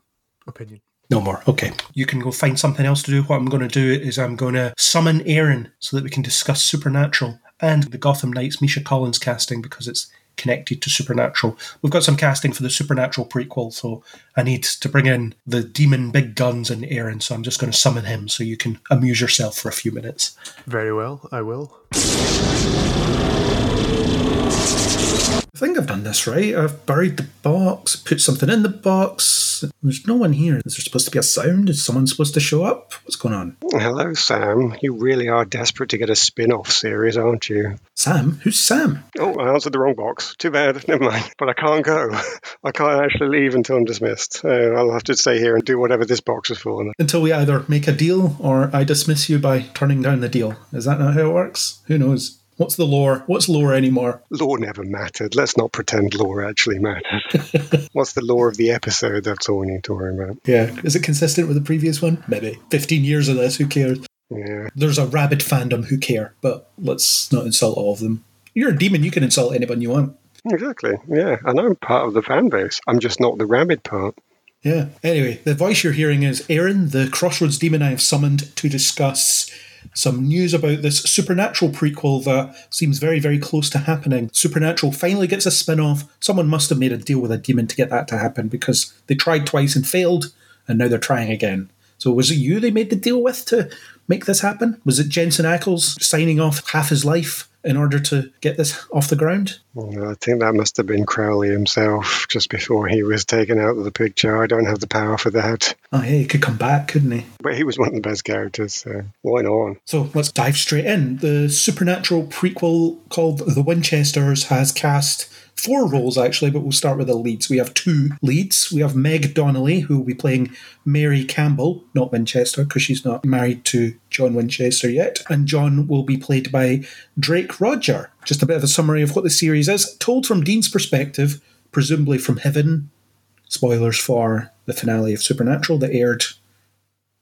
Speaker 4: opinion.
Speaker 6: No more. Okay. You can go find something else to do. What I'm going to do is I'm going to summon Aaron so that we can discuss Supernatural and the Gotham Knights Misha Collins casting because it's connected to Supernatural. We've got some casting for the Supernatural prequel, so I need to bring in the demon big guns and Aaron, so I'm just going to summon him so you can amuse yourself for a few minutes.
Speaker 4: Very well, I will.
Speaker 3: I think I've done this right. I've buried the box, put something in the box. There's no one here. Is there supposed to be a sound? Is someone supposed to show up? What's going on?
Speaker 7: Hello, Sam. You really are desperate to get a spin off series, aren't you?
Speaker 3: Sam? Who's Sam?
Speaker 7: Oh, I answered the wrong box. Too bad. Never mind. But I can't go. I can't actually leave until I'm dismissed. I'll have to stay here and do whatever this box is for.
Speaker 3: Until we either make a deal or I dismiss you by turning down the deal. Is that not how it works? Who knows? What's the lore? What's lore anymore?
Speaker 7: Lore never mattered. Let's not pretend lore actually mattered. What's the lore of the episode? That's all we need to worry about.
Speaker 3: Yeah. Is it consistent with the previous one? Maybe. 15 years of this, who cares?
Speaker 7: Yeah.
Speaker 3: There's a rabid fandom who care, but let's not insult all of them. You're a demon, you can insult anyone you want.
Speaker 7: Exactly. Yeah. And I'm part of the fan base. I'm just not the rabid part.
Speaker 3: Yeah. Anyway, the voice you're hearing is Aaron, the Crossroads demon I have summoned to discuss some news about this Supernatural prequel that seems very, very close to happening. Supernatural finally gets a spin off. Someone must have made a deal with a demon to get that to happen because they tried twice and failed, and now they're trying again. So, was it you they made the deal with to make this happen? Was it Jensen Ackles signing off half his life in order to get this off the ground?
Speaker 7: Well, I think that must have been Crowley himself just before he was taken out of the picture. I don't have the power for that.
Speaker 3: Oh, yeah, he could come back, couldn't he?
Speaker 7: But he was one of the best characters, so why not?
Speaker 3: So let's dive straight in. The supernatural prequel called The Winchesters has cast four roles actually, but we'll start with the leads. We have two leads. We have Meg Donnelly, who will be playing Mary Campbell, not Winchester, because she's not married to John Winchester yet. And John will be played by Drake Rodger. Just a bit of a summary of what the series is. Told from Dean's perspective, presumably from heaven. Spoilers for the finale of Supernatural that aired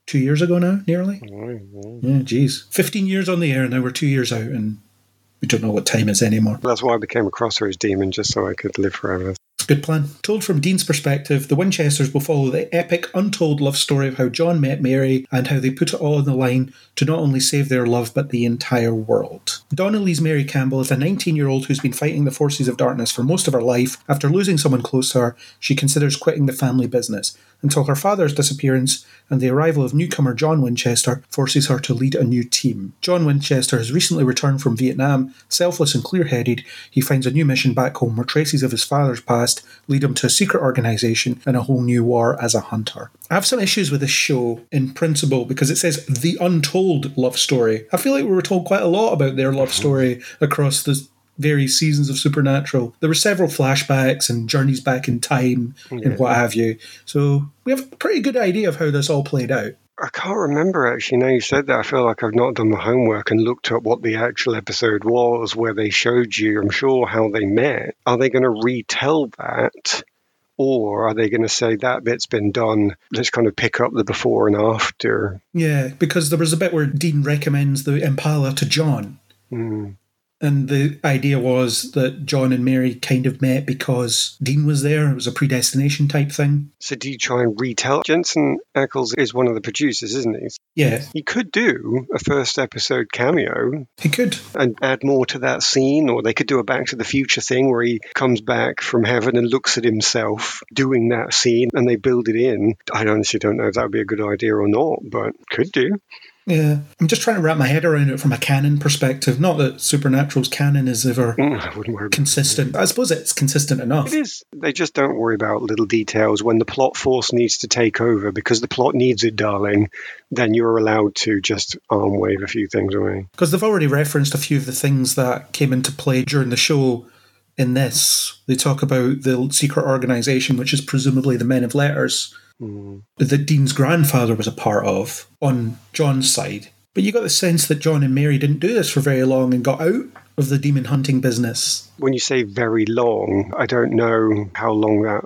Speaker 3: two years ago now, nearly. Oh, yeah, geez. 15 years on the air, and now we're two years out, and we don't know what time is anymore.
Speaker 7: That's why I became a Crossroads demon, just so I could live forever.
Speaker 3: Good plan. Told from Dean's perspective, the Winchesters will follow the epic, untold love story of how John met Mary and how they put it all on the line to not only save their love but the entire world. Donnelly's Mary Campbell is a 19 year old who's been fighting the forces of darkness for most of her life. After losing someone close to her, she considers quitting the family business until her father's disappearance and the arrival of newcomer John Winchester forces her to lead a new team. John Winchester has recently returned from Vietnam. Selfless and clear headed, he finds a new mission back home where traces of his father's past lead him to a secret organisation and a whole new war as a hunter. I have some issues with this show in principle because it says the untold love story. I feel like we were told quite a lot about their love story across the various seasons of Supernatural. There were several flashbacks and journeys back in time and what have you. So we have a pretty good idea of how this all played out.
Speaker 7: I can't remember actually. Now you said that, I feel like I've not done my homework and looked up what the actual episode was where they showed you, I'm sure, how they met. Are they going to retell that? Or are they going to say that bit's been done? Let's kind of pick up the before and after.
Speaker 3: Yeah, because there was a bit where Dean recommends the Impala to John.
Speaker 7: Mm.
Speaker 3: And the idea was that John and Mary kind of met because Dean was there. It was a predestination type thing.
Speaker 7: So do you try and retell? Jensen Ackles is one of the producers, isn't he?
Speaker 3: Yeah,
Speaker 7: He could do a first episode cameo
Speaker 3: he could.
Speaker 7: and add more to that scene, or they could do a Back to the Future thing where he comes back from heaven and looks at himself doing that scene and they build it in. I honestly don't know if that would be a good idea or not, but could do.
Speaker 3: Yeah, I'm just trying to wrap my head around it from a canon perspective. Not that Supernatural's canon is ever
Speaker 7: Mm, I
Speaker 3: consistent. I suppose it's consistent enough.
Speaker 7: It is. They just don't worry about little details. When the plot force needs to take over because the plot needs it, darling, then you're allowed to just arm wave a few things away.
Speaker 3: Because they've already referenced a few of the things that came into play during the show in this. They talk about the secret organization, which is presumably the Men of Letters, Mm-hmm. that Dean's grandfather was a part of on John's side. But you got the sense that John and Mary didn't do this for very long and got out of the demon hunting business.
Speaker 7: When you say very long, I don't know how long that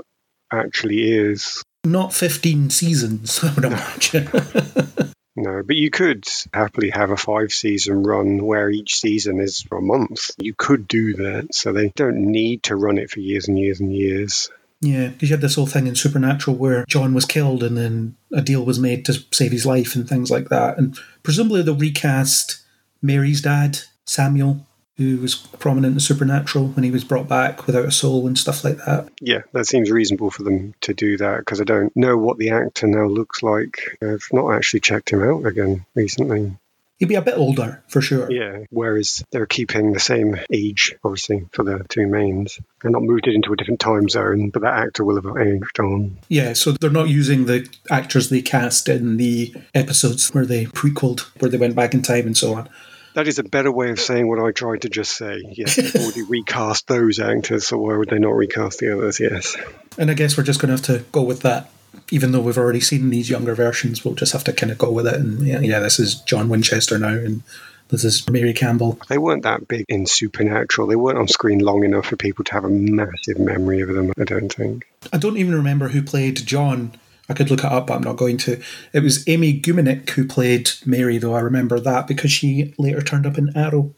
Speaker 7: actually is.
Speaker 3: Not 15 seasons, I would imagine.
Speaker 7: No, but you could happily have a five season run where each season is for a month. You could do that. So they don't need to run it for years and years and years.
Speaker 3: Yeah, because you had this whole thing in Supernatural where John was killed and then a deal was made to save his life and things like that. And presumably they'll recast Mary's dad, Samuel, who was prominent in Supernatural when he was brought back without a soul and stuff like that.
Speaker 7: Yeah, that seems reasonable for them to do that because I don't know what the actor now looks like. I've not actually checked him out again recently.
Speaker 3: He'd be a bit older for sure.
Speaker 7: Yeah, whereas they're keeping the same age, obviously, for the two mains. They're not moved it into a different time zone, but that actor will have aged on.
Speaker 3: Yeah, so they're not using the actors they cast in the episodes where they prequeled, where they went back in time and so on.
Speaker 7: That is a better way of saying what I tried to just say. Yes, they've already recast those actors, so why would they not recast the others? Yes.
Speaker 3: And I guess we're just going to have to go with that. Even though we've already seen these younger versions, we'll just have to kind of go with it. And yeah, yeah, this is John Winchester now, and this is Mary Campbell.
Speaker 7: They weren't that big in Supernatural. They weren't on screen long enough for people to have a massive memory of them, I don't think.
Speaker 3: I don't even remember who played John. I could look it up, but I'm not going to. It was Amy Gumenick who played Mary, though I remember that because she later turned up in Arrow.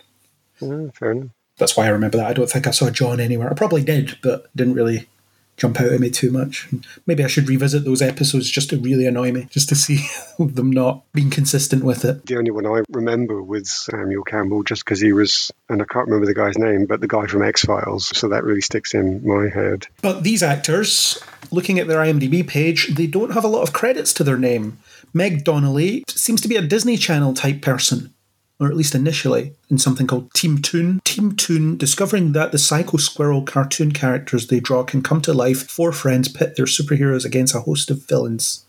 Speaker 7: Oh, fair enough.
Speaker 3: That's why I remember that. I don't think I saw John anywhere. I probably did, but didn't really jump out at me too much. Maybe I should revisit those episodes just to really annoy me, just to see them not being consistent with it.
Speaker 7: The only one I remember was Samuel Campbell, just because he was, and I can't remember the guy's name, but the guy from X Files. So that really sticks in my head.
Speaker 3: But these actors, looking at their IMDb page, they don't have a lot of credits to their name. Meg Donnelly seems to be a Disney Channel type person, or at least initially, in something called Team Toon. Team Toon, discovering that the Psycho Squirrel cartoon characters they draw can come to life, four friends pit their superheroes against a host of villains.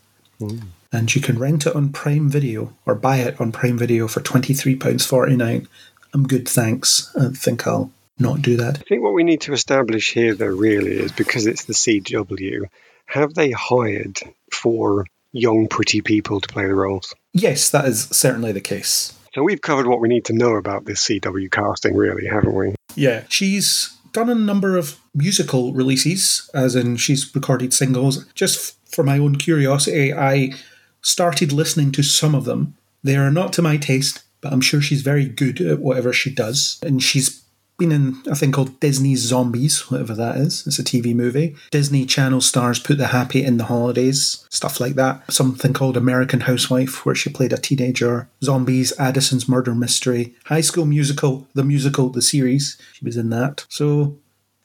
Speaker 3: And you can rent it on Prime Video or buy it on Prime Video for £23.49. I'm good, thanks. I think I'll not do that.
Speaker 7: I think what we need to establish here, though, really is because it's the CW, have they hired four young, pretty people to play the roles?
Speaker 3: Yes, that is certainly the case.
Speaker 7: We've covered what we need to know about this CW casting, really, haven't we?
Speaker 3: Yeah, she's done a number of musical releases, as in she's recorded singles. Just for my own curiosity, I started listening to some of them. They are not to my taste, but I'm sure she's very good at whatever she does. And she's been in a thing called Disney's Zombies, whatever that is. It's a TV movie. Disney Channel stars Put the Happy in the Holidays, stuff like that. Something called American Housewife, where she played a teenager. Zombies, Addison's Murder Mystery. High School Musical, the musical, the series. She was in that. So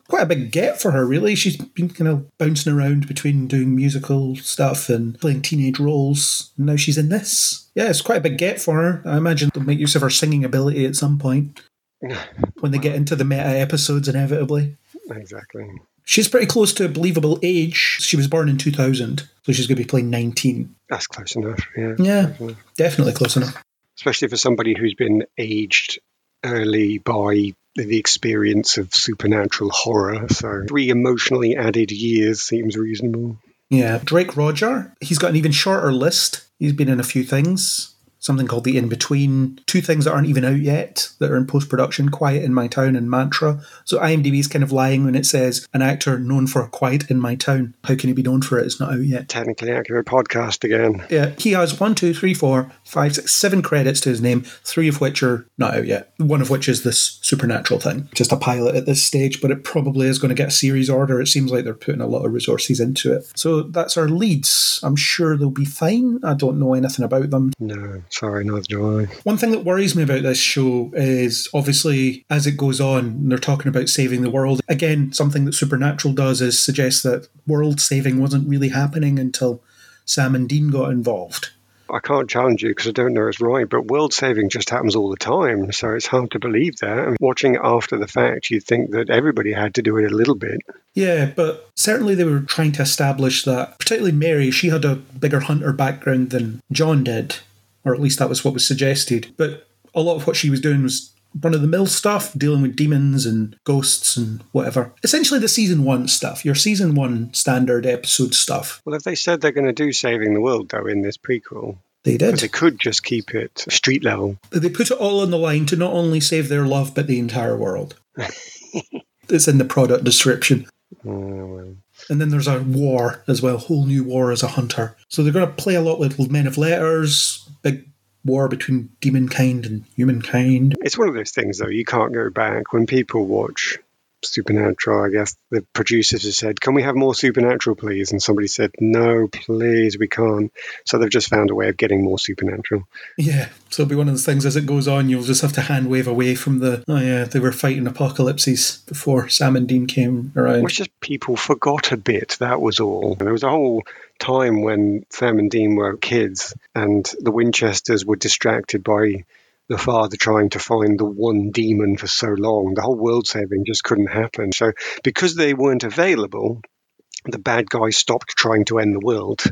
Speaker 3: quite a big get for her, really. She's been kind of bouncing around between doing musical stuff and playing teenage roles. Now she's in this. Yeah, it's quite a big get for her. I imagine they'll make use of her singing ability at some point when they get into the meta episodes, inevitably.
Speaker 7: Exactly.
Speaker 3: She's pretty close to a believable age. She was born in 2000, so she's going to be playing 19.
Speaker 7: That's close enough, yeah.
Speaker 3: Yeah, definitely close enough.
Speaker 7: Especially for somebody who's been aged early by the experience of supernatural horror. So three emotionally added years seems reasonable.
Speaker 3: Yeah, Drake Rodger, he's got an even shorter list. He's been in a few things. Something called The In Between, two things that aren't even out yet that are in post production Quiet in My Town and Mantra. So IMDb is kind of lying when it says an actor known for Quiet in My Town. How can he be known for it? It's not out yet.
Speaker 7: Technically accurate podcast again.
Speaker 3: Yeah, he has one, two, three, four, five, six, seven credits to his name, three of which are not out yet. One of which is this supernatural thing. Just a pilot at this stage, but it probably is going to get a series order. It seems like they're putting a lot of resources into it. So that's our leads. I'm sure they'll be fine. I don't know anything about them.
Speaker 7: No, sorry, neither do
Speaker 3: One thing that worries me about this show is obviously as it goes on, they're talking about saving the world. Again, something that Supernatural does is suggest that world saving wasn't really happening until Sam and Dean got involved.
Speaker 7: I can't challenge you because I don't know it's right, but world saving just happens all the time. So it's hard to believe that. I mean, watching it after the fact, you'd think that everybody had to do it a little bit.
Speaker 3: Yeah, but certainly they were trying to establish that, particularly Mary, she had a bigger hunter background than John did, or at least that was what was suggested. But a lot of what she was doing was run of the mill stuff, dealing with demons and ghosts and whatever. Essentially, the season one stuff, your season one standard episode stuff.
Speaker 7: Well, if they said they're going to do saving the world, though, in this prequel,
Speaker 3: They did.
Speaker 7: But they could just keep it street level.
Speaker 3: They put it all on the line to not only save their love, but the entire world. it's in the product description.
Speaker 7: Oh, well.
Speaker 3: And then there's a war as well, whole new war as a hunter. So they're going to play a lot with Men of Letters, big war between demon kind and humankind.
Speaker 7: It's one of those things, though, you can't go back. When people watch Supernatural, I guess the producers have said, Can we have more Supernatural, please? And somebody said, No, please, we can't. So they've just found a way of getting more Supernatural.
Speaker 3: Yeah, so it'll be one of those things as it goes on, you'll just have to hand wave away from the, oh yeah, they were fighting apocalypses before Sam and Dean came around.
Speaker 7: Which just people forgot a bit, that was all. There was a whole time when Sam and Dean were kids and the Winchesters were distracted by the father trying to find the one demon for so long. The whole world saving just couldn't happen. So, because they weren't available, the bad guys stopped trying to end the world.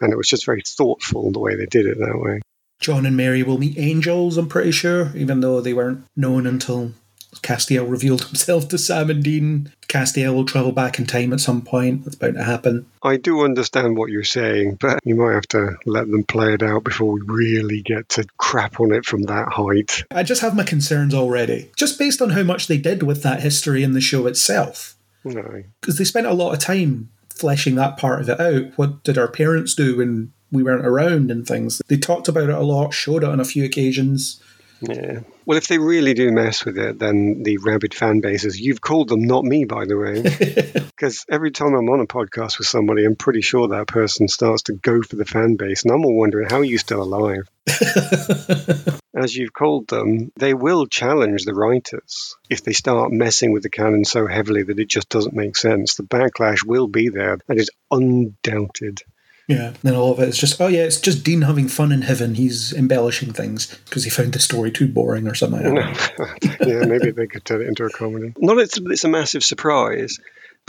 Speaker 7: And it was just very thoughtful the way they did it that way.
Speaker 3: John and Mary will meet angels, I'm pretty sure, even though they weren't known until Castiel revealed himself to Sam and Dean. Castiel will travel back in time at some point. That's about to happen.
Speaker 7: I do understand what you're saying, but you might have to let them play it out before we really get to crap on it from that height.
Speaker 3: I just have my concerns already, just based on how much they did with that history in the show itself.
Speaker 7: No.
Speaker 3: Because they spent a lot of time fleshing that part of it out. What did our parents do when we weren't around and things? They talked about it a lot, showed it on a few occasions.
Speaker 7: Yeah. Well, if they really do mess with it, then the rabid fan bases, you've called them, not me, by the way. Because every time I'm on a podcast with somebody, I'm pretty sure that person starts to go for the fan base. And I'm all wondering, how are you still alive? As you've called them, they will challenge the writers. If they start messing with the canon so heavily that it just doesn't make sense, the backlash will be there. That is undoubted.
Speaker 3: Yeah, then all of it is just, oh yeah, it's just Dean having fun in heaven. He's embellishing things because he found the story too boring or something. I don't know.
Speaker 7: yeah, maybe they could turn it into a comedy. Not that it's, it's a massive surprise,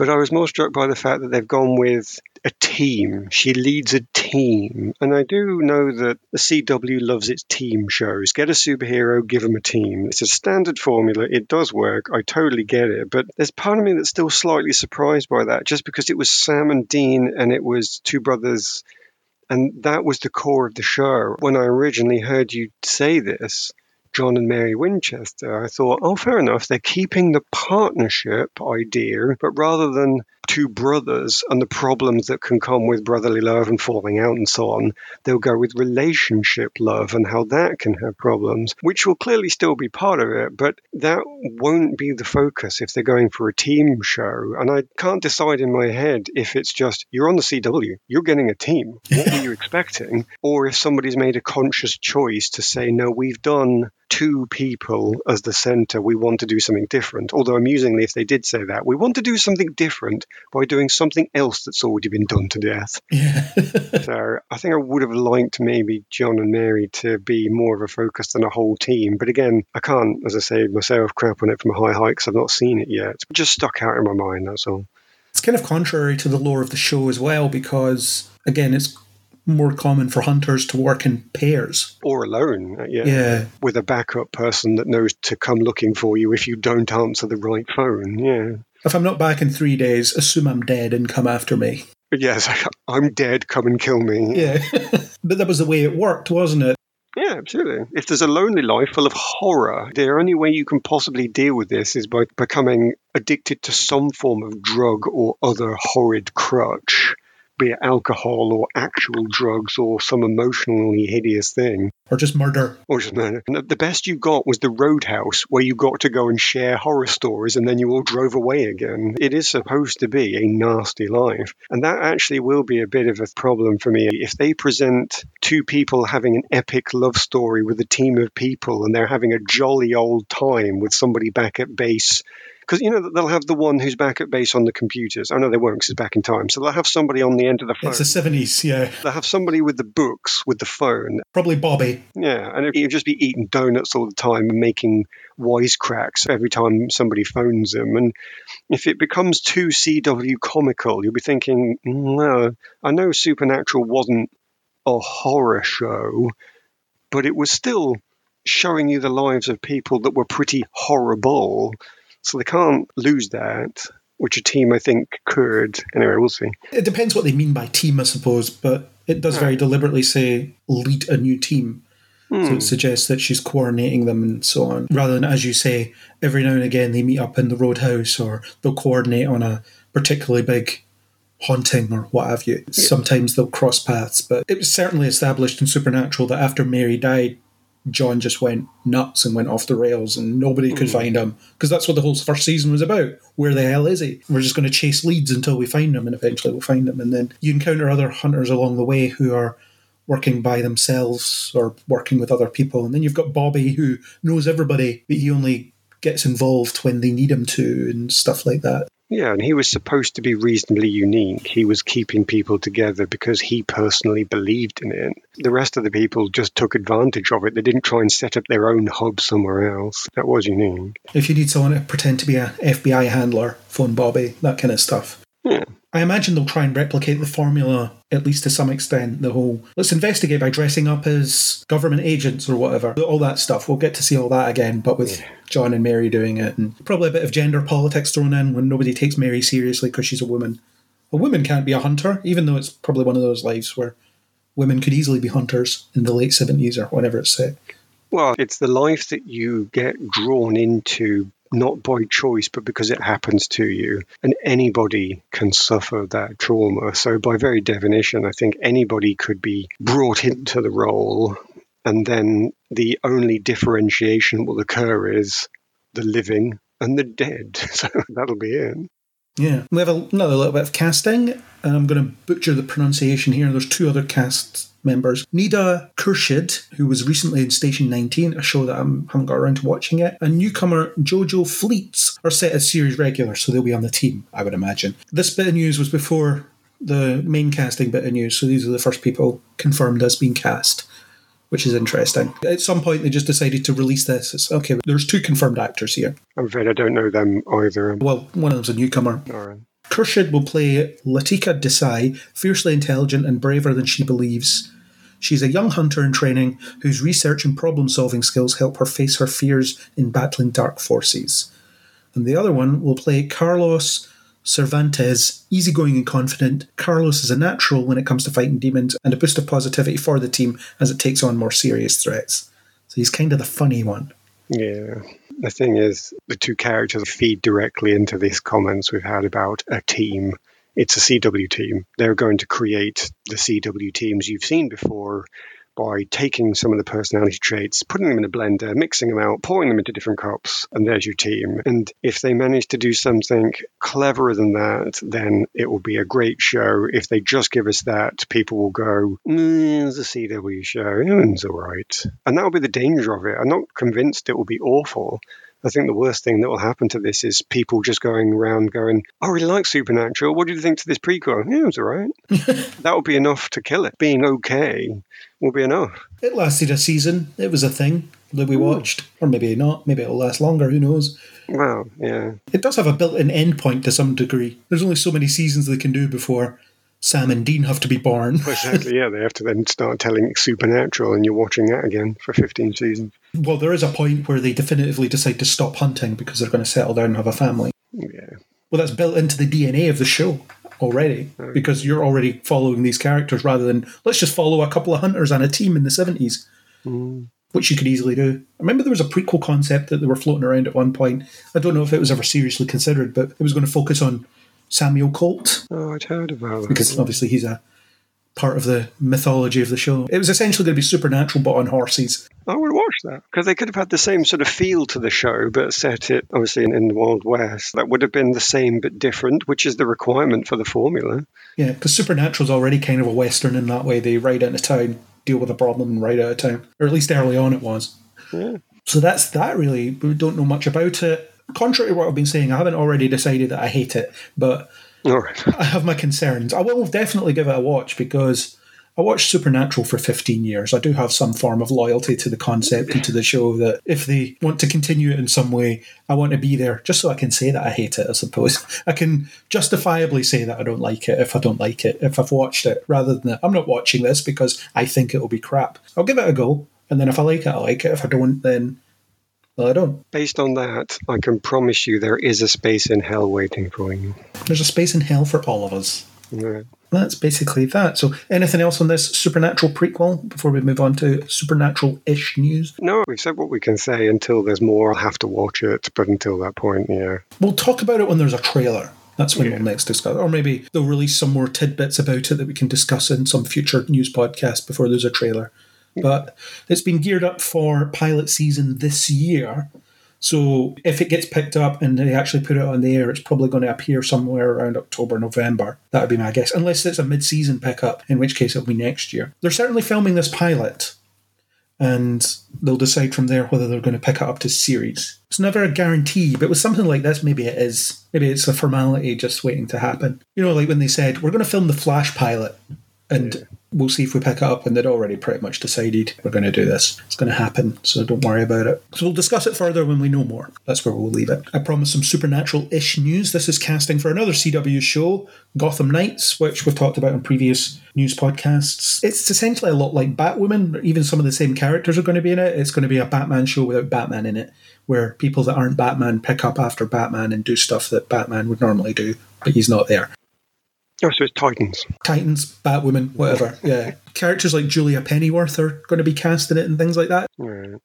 Speaker 7: but I was more struck by the fact that they've gone with a team. She leads a team. And I do know that the CW loves its team shows. Get a superhero, give them a team. It's a standard formula. It does work. I totally get it. But there's part of me that's still slightly surprised by that just because it was Sam and Dean and it was two brothers. And that was the core of the show. When I originally heard you say this, John and Mary Winchester, I thought, oh, fair enough. They're keeping the partnership idea, but rather than two brothers and the problems that can come with brotherly love and falling out and so on, they'll go with relationship love and how that can have problems, which will clearly still be part of it, but that won't be the focus if they're going for a team show. And I can't decide in my head if it's just you're on the CW, you're getting a team. What were you expecting? Or if somebody's made a conscious choice to say, no, we've done two people as the center, we want to do something different. Although, amusingly, if they did say that, we want to do something different by doing something else that's already been done to death.
Speaker 3: Yeah.
Speaker 7: So I think I would have liked maybe John and Mary to be more of a focus than a whole team. But again, I can't, as I say myself, crap on it from a high height because I've not seen it yet. It just stuck out in my mind, that's all.
Speaker 3: it's kind of contrary to the lore of the show as well because, again, it's more common for hunters to work in pairs.
Speaker 7: Or alone, uh, yeah.
Speaker 3: Yeah.
Speaker 7: With a backup person that knows to come looking for you if you don't answer the right phone, yeah.
Speaker 3: If I'm not back in three days, assume I'm dead and come after me.
Speaker 7: Yes, I'm dead, come and kill me.
Speaker 3: Yeah. but that was the way it worked, wasn't it?
Speaker 7: Yeah, absolutely. If there's a lonely life full of horror, the only way you can possibly deal with this is by becoming addicted to some form of drug or other horrid crutch, be it alcohol or actual drugs or some emotionally hideous thing.
Speaker 3: Or just murder.
Speaker 7: Or just murder. And the best you got was the Roadhouse, where you got to go and share horror stories and then you all drove away again. It is supposed to be a nasty life. And that actually will be a bit of a problem for me. If they present two people having an epic love story with a team of people and they're having a jolly old time with somebody back at base because you know they'll have the one who's back at base on the computers. Oh, I know they won't because it's back in time. So they'll have somebody on the end of the phone.
Speaker 3: It's the 70s, yeah.
Speaker 7: They'll have somebody with the books with the phone.
Speaker 3: Probably Bobby.
Speaker 7: Yeah, and he'll just be eating donuts all the time and making wisecracks every time somebody phones him. And if it becomes too CW comical, you'll be thinking, mm, no, I know Supernatural wasn't a horror show, but it was still showing you the lives of people that were pretty horrible. So they can't lose that, which a team I think could. Anyway, we'll see.
Speaker 3: It depends what they mean by team, I suppose, but it does very deliberately say lead a new team. So it hmm. suggests that she's coordinating them and so on, rather than, as you say, every now and again they meet up in the roadhouse or they'll coordinate on a particularly big haunting or what have you. Sometimes they'll cross paths, but it was certainly established in Supernatural that after Mary died, John just went nuts and went off the rails and nobody could hmm. find him because that's what the whole first season was about. Where the hell is he? We're just going to chase leads until we find him and eventually we'll find him. And then you encounter other hunters along the way who are working by themselves or working with other people. And then you've got Bobby who knows everybody, but he only gets involved when they need him to and stuff like that.
Speaker 7: Yeah, and he was supposed to be reasonably unique. He was keeping people together because he personally believed in it. The rest of the people just took advantage of it. They didn't try and set up their own hub somewhere else. That was unique.
Speaker 3: If you need someone to pretend to be an FBI handler, phone Bobby, that kind of stuff.
Speaker 7: Yeah.
Speaker 3: I imagine they'll try and replicate the formula, at least to some extent. The whole let's investigate by dressing up as government agents or whatever. All that stuff. We'll get to see all that again, but with John and Mary doing it. And probably a bit of gender politics thrown in when nobody takes Mary seriously because she's a woman. A woman can't be a hunter, even though it's probably one of those lives where women could easily be hunters in the late 70s or whenever it's set.
Speaker 7: Well, it's the life that you get drawn into not by choice, but because it happens to you. And anybody can suffer that trauma. So, by very definition, I think anybody could be brought into the role. And then the only differentiation will occur is the living and the dead. So, that'll be it.
Speaker 3: Yeah. We have another little bit of casting, and I'm going to butcher the pronunciation here. There's two other cast members. Nida Khurshid, who was recently in Station 19, a show that I haven't got around to watching yet, and newcomer Jojo Fleites are set as series regulars, so they'll be on the team, I would imagine. This bit of news was before the main casting bit of news, so these are the first people confirmed as being cast. Which is interesting. At some point, they just decided to release this. It's okay. There's two confirmed actors here.
Speaker 7: I'm afraid I don't know them either.
Speaker 3: Well, one of them's a newcomer.
Speaker 7: Right.
Speaker 3: Khurshid will play Latika Desai, fiercely intelligent and braver than she believes. She's a young hunter in training whose research and problem solving skills help her face her fears in battling dark forces. And the other one will play Carlos Cervantes, easygoing and confident. Carlos is a natural when it comes to fighting demons and a boost of positivity for the team as it takes on more serious threats. So he's kind of the funny one.
Speaker 7: Yeah. The thing is, the two characters feed directly into these comments we've had about a team. It's a CW team. They're going to create the CW teams you've seen before by taking some of the personality traits, putting them in a blender, mixing them out, pouring them into different cups, and there's your team. And if they manage to do something cleverer than that, then it will be a great show. If they just give us that, people will go, mm, it's a CW show, it's all right. And that will be the danger of it. I'm not convinced it will be awful. I think the worst thing that will happen to this is people just going around going, I really like Supernatural. What do you think to this prequel? Yeah, it was all right. that would be enough to kill it. Being okay will be enough.
Speaker 3: It lasted a season. It was a thing that we hmm. watched. Or maybe not. Maybe it'll last longer. Who knows?
Speaker 7: Wow, yeah.
Speaker 3: It does have a built in endpoint to some degree. There's only so many seasons they can do before Sam and Dean have to be born.
Speaker 7: Exactly, yeah. They have to then start telling Supernatural, and you're watching that again for 15 seasons.
Speaker 3: well, there is a point where they definitively decide to stop hunting because they're going to settle down and have a family.
Speaker 7: Yeah.
Speaker 3: Well, that's built into the DNA of the show already because you're already following these characters rather than let's just follow a couple of hunters and a team in the 70s. Mm. which you could easily do. I remember there was a prequel concept that they were floating around at one point. I don't know if it was ever seriously considered, but it was going to focus on Samuel Colt
Speaker 7: Oh, I'd heard about that.
Speaker 3: because obviously he's a part of the mythology of the show. It was essentially going to be supernatural but on horses.
Speaker 7: I would watch that because they could have had the same sort of feel to the show, but set it obviously in, in the Wild West. That would have been the same but different, which is the requirement for the formula.
Speaker 3: Yeah, because Supernatural's already kind of a western in that way. They ride into town, deal with a problem, and ride out of town. Or at least early on it was.
Speaker 7: Yeah.
Speaker 3: So that's that really. We don't know much about it. Contrary to what I've been saying, I haven't already decided that I hate it, but
Speaker 7: All right.
Speaker 3: I have my concerns. I will definitely give it a watch because I watched Supernatural for 15 years. I do have some form of loyalty to the concept and to the show that if they want to continue it in some way, I want to be there just so I can say that I hate it, I suppose. I can justifiably say that I don't like it if I don't like it, if I've watched it, rather than I'm not watching this because I think it'll be crap. I'll give it a go, and then if I like it, I like it. If I don't, then, I don't.
Speaker 7: Based on that, I can promise you there is a space in hell waiting for you.
Speaker 3: There's a space in hell for all of us.
Speaker 7: Yeah.
Speaker 3: That's basically that. So, anything else on this supernatural prequel before we move on to supernatural ish news?
Speaker 7: No, we've said what we can say until there's more. I'll have to watch it, but until that point, yeah.
Speaker 3: We'll talk about it when there's a trailer. That's when we'll next discuss. Or maybe they'll release some more tidbits about it that we can discuss in some future news podcast before there's a trailer. But it's been geared up for pilot season this year. So if it gets picked up and they actually put it on the air, it's probably going to appear somewhere around October, November. That would be my guess. Unless it's a mid season pickup, in which case it'll be next year. They're certainly filming this pilot and they'll decide from there whether they're going to pick it up to series. It's never a guarantee, but with something like this, maybe it is. Maybe it's a formality just waiting to happen. You know, like when they said, we're going to film the Flash pilot and we'll see if we pick it up, and they'd already pretty much decided we're going to do this. It's going to happen, so don't worry about it. So we'll discuss it further when we know more. That's where we'll leave it. I promise some supernatural ish news. This is casting for another CW show, Gotham Knights, which we've talked about in previous news podcasts. It's essentially a lot like Batwoman, even some of the same characters are going to be in it. It's going to be a Batman show without Batman in it, where people that aren't Batman pick up after Batman and do stuff that Batman would normally do, but he's not there.
Speaker 7: Oh, so it's Titans.
Speaker 3: Titans, Batwoman, whatever. Yeah. Characters like Julia Pennyworth are going to be cast in it and things like that.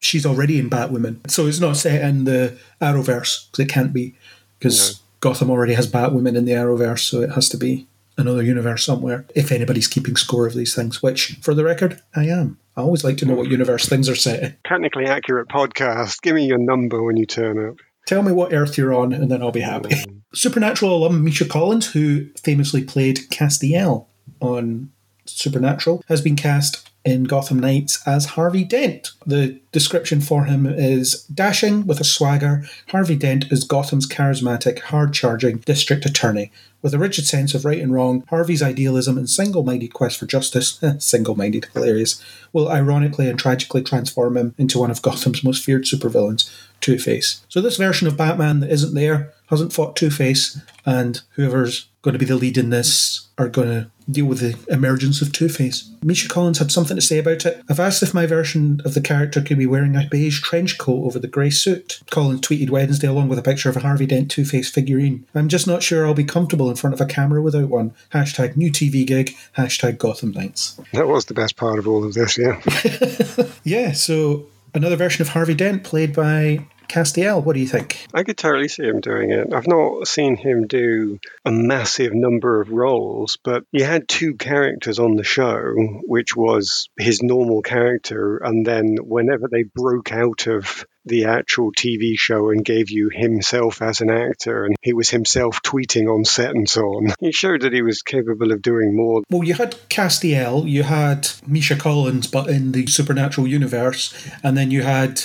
Speaker 3: She's already in Batwoman. So it's not set in the Arrowverse, because it can't be, because Gotham already has Batwoman in the Arrowverse, so it has to be another universe somewhere, if anybody's keeping score of these things, which, for the record, I am. I always like to know what mm. universe things are set in.
Speaker 7: Technically accurate podcast. Give me your number when you turn up.
Speaker 3: Tell me what Earth you're on, and then I'll be happy. Supernatural alum Misha Collins, who famously played Castiel on Supernatural, has been cast in Gotham Knights as Harvey Dent. The description for him is dashing with a swagger, Harvey Dent is Gotham's charismatic, hard charging district attorney. With a rigid sense of right and wrong, Harvey's idealism and single minded quest for justice, single minded, hilarious, will ironically and tragically transform him into one of Gotham's most feared supervillains, Two Face. So, this version of Batman that isn't there hasn't fought Two Face, and whoever's going to be the lead in this are going to deal with the emergence of Two Face. Misha Collins had something to say about it. I've asked if my version of the character could be wearing a beige trench coat over the grey suit. Collins tweeted Wednesday along with a picture of a Harvey Dent Two Face figurine. I'm just not sure I'll be comfortable in front of a camera without one. Hashtag new TV gig. Hashtag Gotham Knights.
Speaker 7: That was the best part of all of this, yeah.
Speaker 3: Yeah, so another version of Harvey Dent played by Castiel. What do you think?
Speaker 7: I could totally see him doing it. I've not seen him do a massive number of roles, but he had two characters on the show, which was his normal character, and then whenever they broke out of the actual TV show and gave you himself as an actor, and he was himself tweeting on set and so on. He showed that he was capable of doing more.
Speaker 3: Well, you had Castiel, you had Misha Collins, but in the supernatural universe, and then you had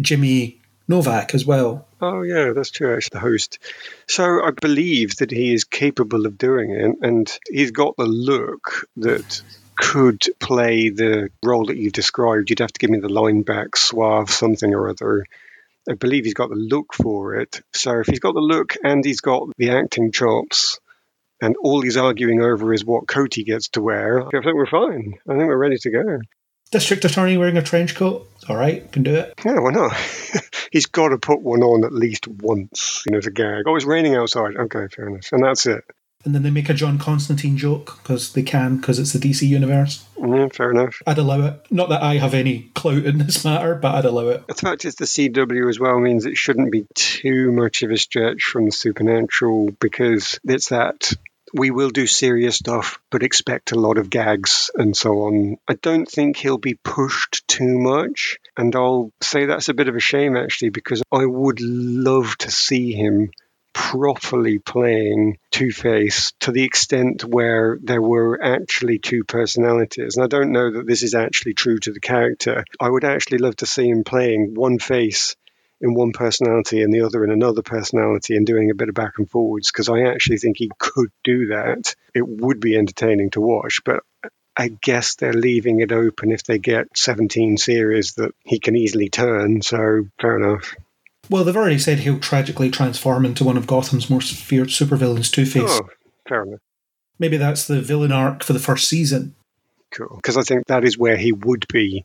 Speaker 3: Jimmy Novak as well.
Speaker 7: Oh, yeah, that's true, actually, the host. So I believe that he is capable of doing it, and he's got the look that could play the role that you've described. You'd have to give me the line back, suave, something or other. I believe he's got the look for it. So if he's got the look and he's got the acting chops, and all he's arguing over is what coat he gets to wear, I think we're fine. I think we're ready to go.
Speaker 3: District Attorney wearing a trench coat. All right, can do it.
Speaker 7: Yeah, why not? he's got to put one on at least once, you know, to gag. Oh, it's raining outside. Okay, fair enough. And that's it.
Speaker 3: And then they make a John Constantine joke because they can, because it's the DC universe.
Speaker 7: Yeah, fair enough.
Speaker 3: I'd allow it. Not that I have any clout in this matter, but I'd allow it.
Speaker 7: The fact is, the CW as well means it shouldn't be too much of a stretch from the supernatural because it's that we will do serious stuff, but expect a lot of gags and so on. I don't think he'll be pushed too much. And I'll say that's a bit of a shame actually, because I would love to see him properly playing Two Face to the extent where there were actually two personalities. And I don't know that this is actually true to the character. I would actually love to see him playing one face in one personality and the other in another personality and doing a bit of back and forwards because I actually think he could do that. It would be entertaining to watch, but I guess they're leaving it open if they get 17 series that he can easily turn, so fair enough.
Speaker 3: Well, they've already said he'll tragically transform into one of Gotham's most feared supervillains, Two Face.
Speaker 7: Oh, fair enough.
Speaker 3: Maybe that's the villain arc for the first season.
Speaker 7: Cool. Because I think that is where he would be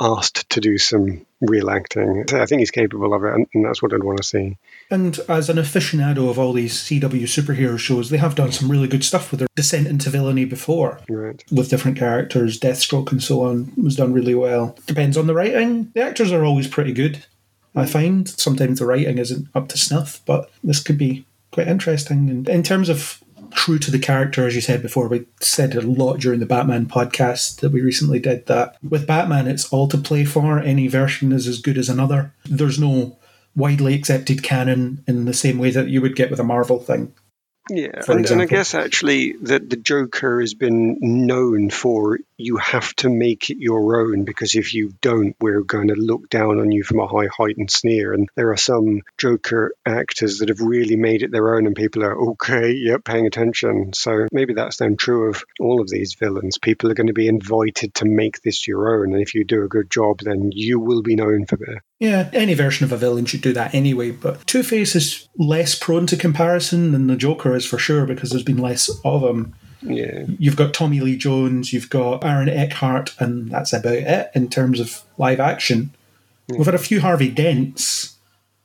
Speaker 7: asked to do some real acting. I think he's capable of it, and that's what I'd want to see.
Speaker 3: And as an aficionado of all these CW superhero shows, they have done some really good stuff with their descent into villainy before.
Speaker 7: Right.
Speaker 3: With different characters, Deathstroke and so on was done really well. Depends on the writing. The actors are always pretty good, I hmm. find. Sometimes the writing isn't up to snuff, but this could be quite interesting. And in terms of true to the character, as you said before, we said a lot during the Batman podcast that we recently did that with Batman, it's all to play for. Any version is as good as another. There's no widely accepted canon in the same way that you would get with a Marvel thing.
Speaker 7: Yeah, and, and I guess actually that the Joker has been known for you have to make it your own because if you don't, we're going to look down on you from a high height and sneer. And there are some Joker actors that have really made it their own, and people are okay, yep, paying attention. So maybe that's then true of all of these villains. People are going to be invited to make this your own, and if you do a good job, then you will be known for this.
Speaker 3: Yeah, any version of a villain should do that anyway, but Two Face is less prone to comparison than the Joker is for sure because there's been less of him.
Speaker 7: Yeah,
Speaker 3: You've got Tommy Lee Jones, you've got Aaron Eckhart, and that's about it in terms of live action. We've had a few Harvey Dents,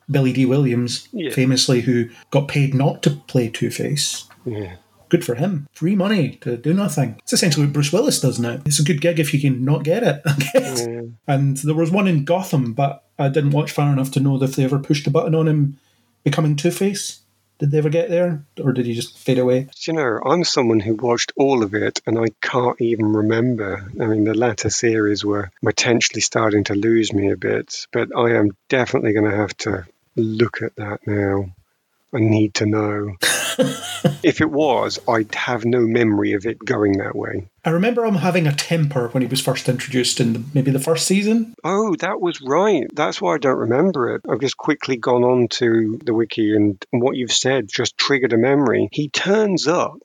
Speaker 3: Billy Dee Williams,
Speaker 7: Yeah.
Speaker 3: famously, who got paid not to play Two Face.
Speaker 7: yeah.
Speaker 3: Good for him. Free money to do nothing. It's essentially what Bruce Willis does now. It's a good gig if you can not get it, I guess.
Speaker 7: Yeah.
Speaker 3: And there was one in Gotham, but I didn't watch far enough to know if they ever pushed a button on him becoming Two Face. Did they ever get there? Or did he just fade away?
Speaker 7: You know, I'm someone who watched all of it and I can't even remember. I mean, the latter series were potentially starting to lose me a bit, but I am definitely going to have to look at that now. I need to know. if it was, I'd have no memory of it going that way.
Speaker 3: I remember him having a temper when he was first introduced in the, maybe the first season.
Speaker 7: Oh, that was right. That's why I don't remember it. I've just quickly gone on to the wiki and what you've said just triggered a memory. He turns up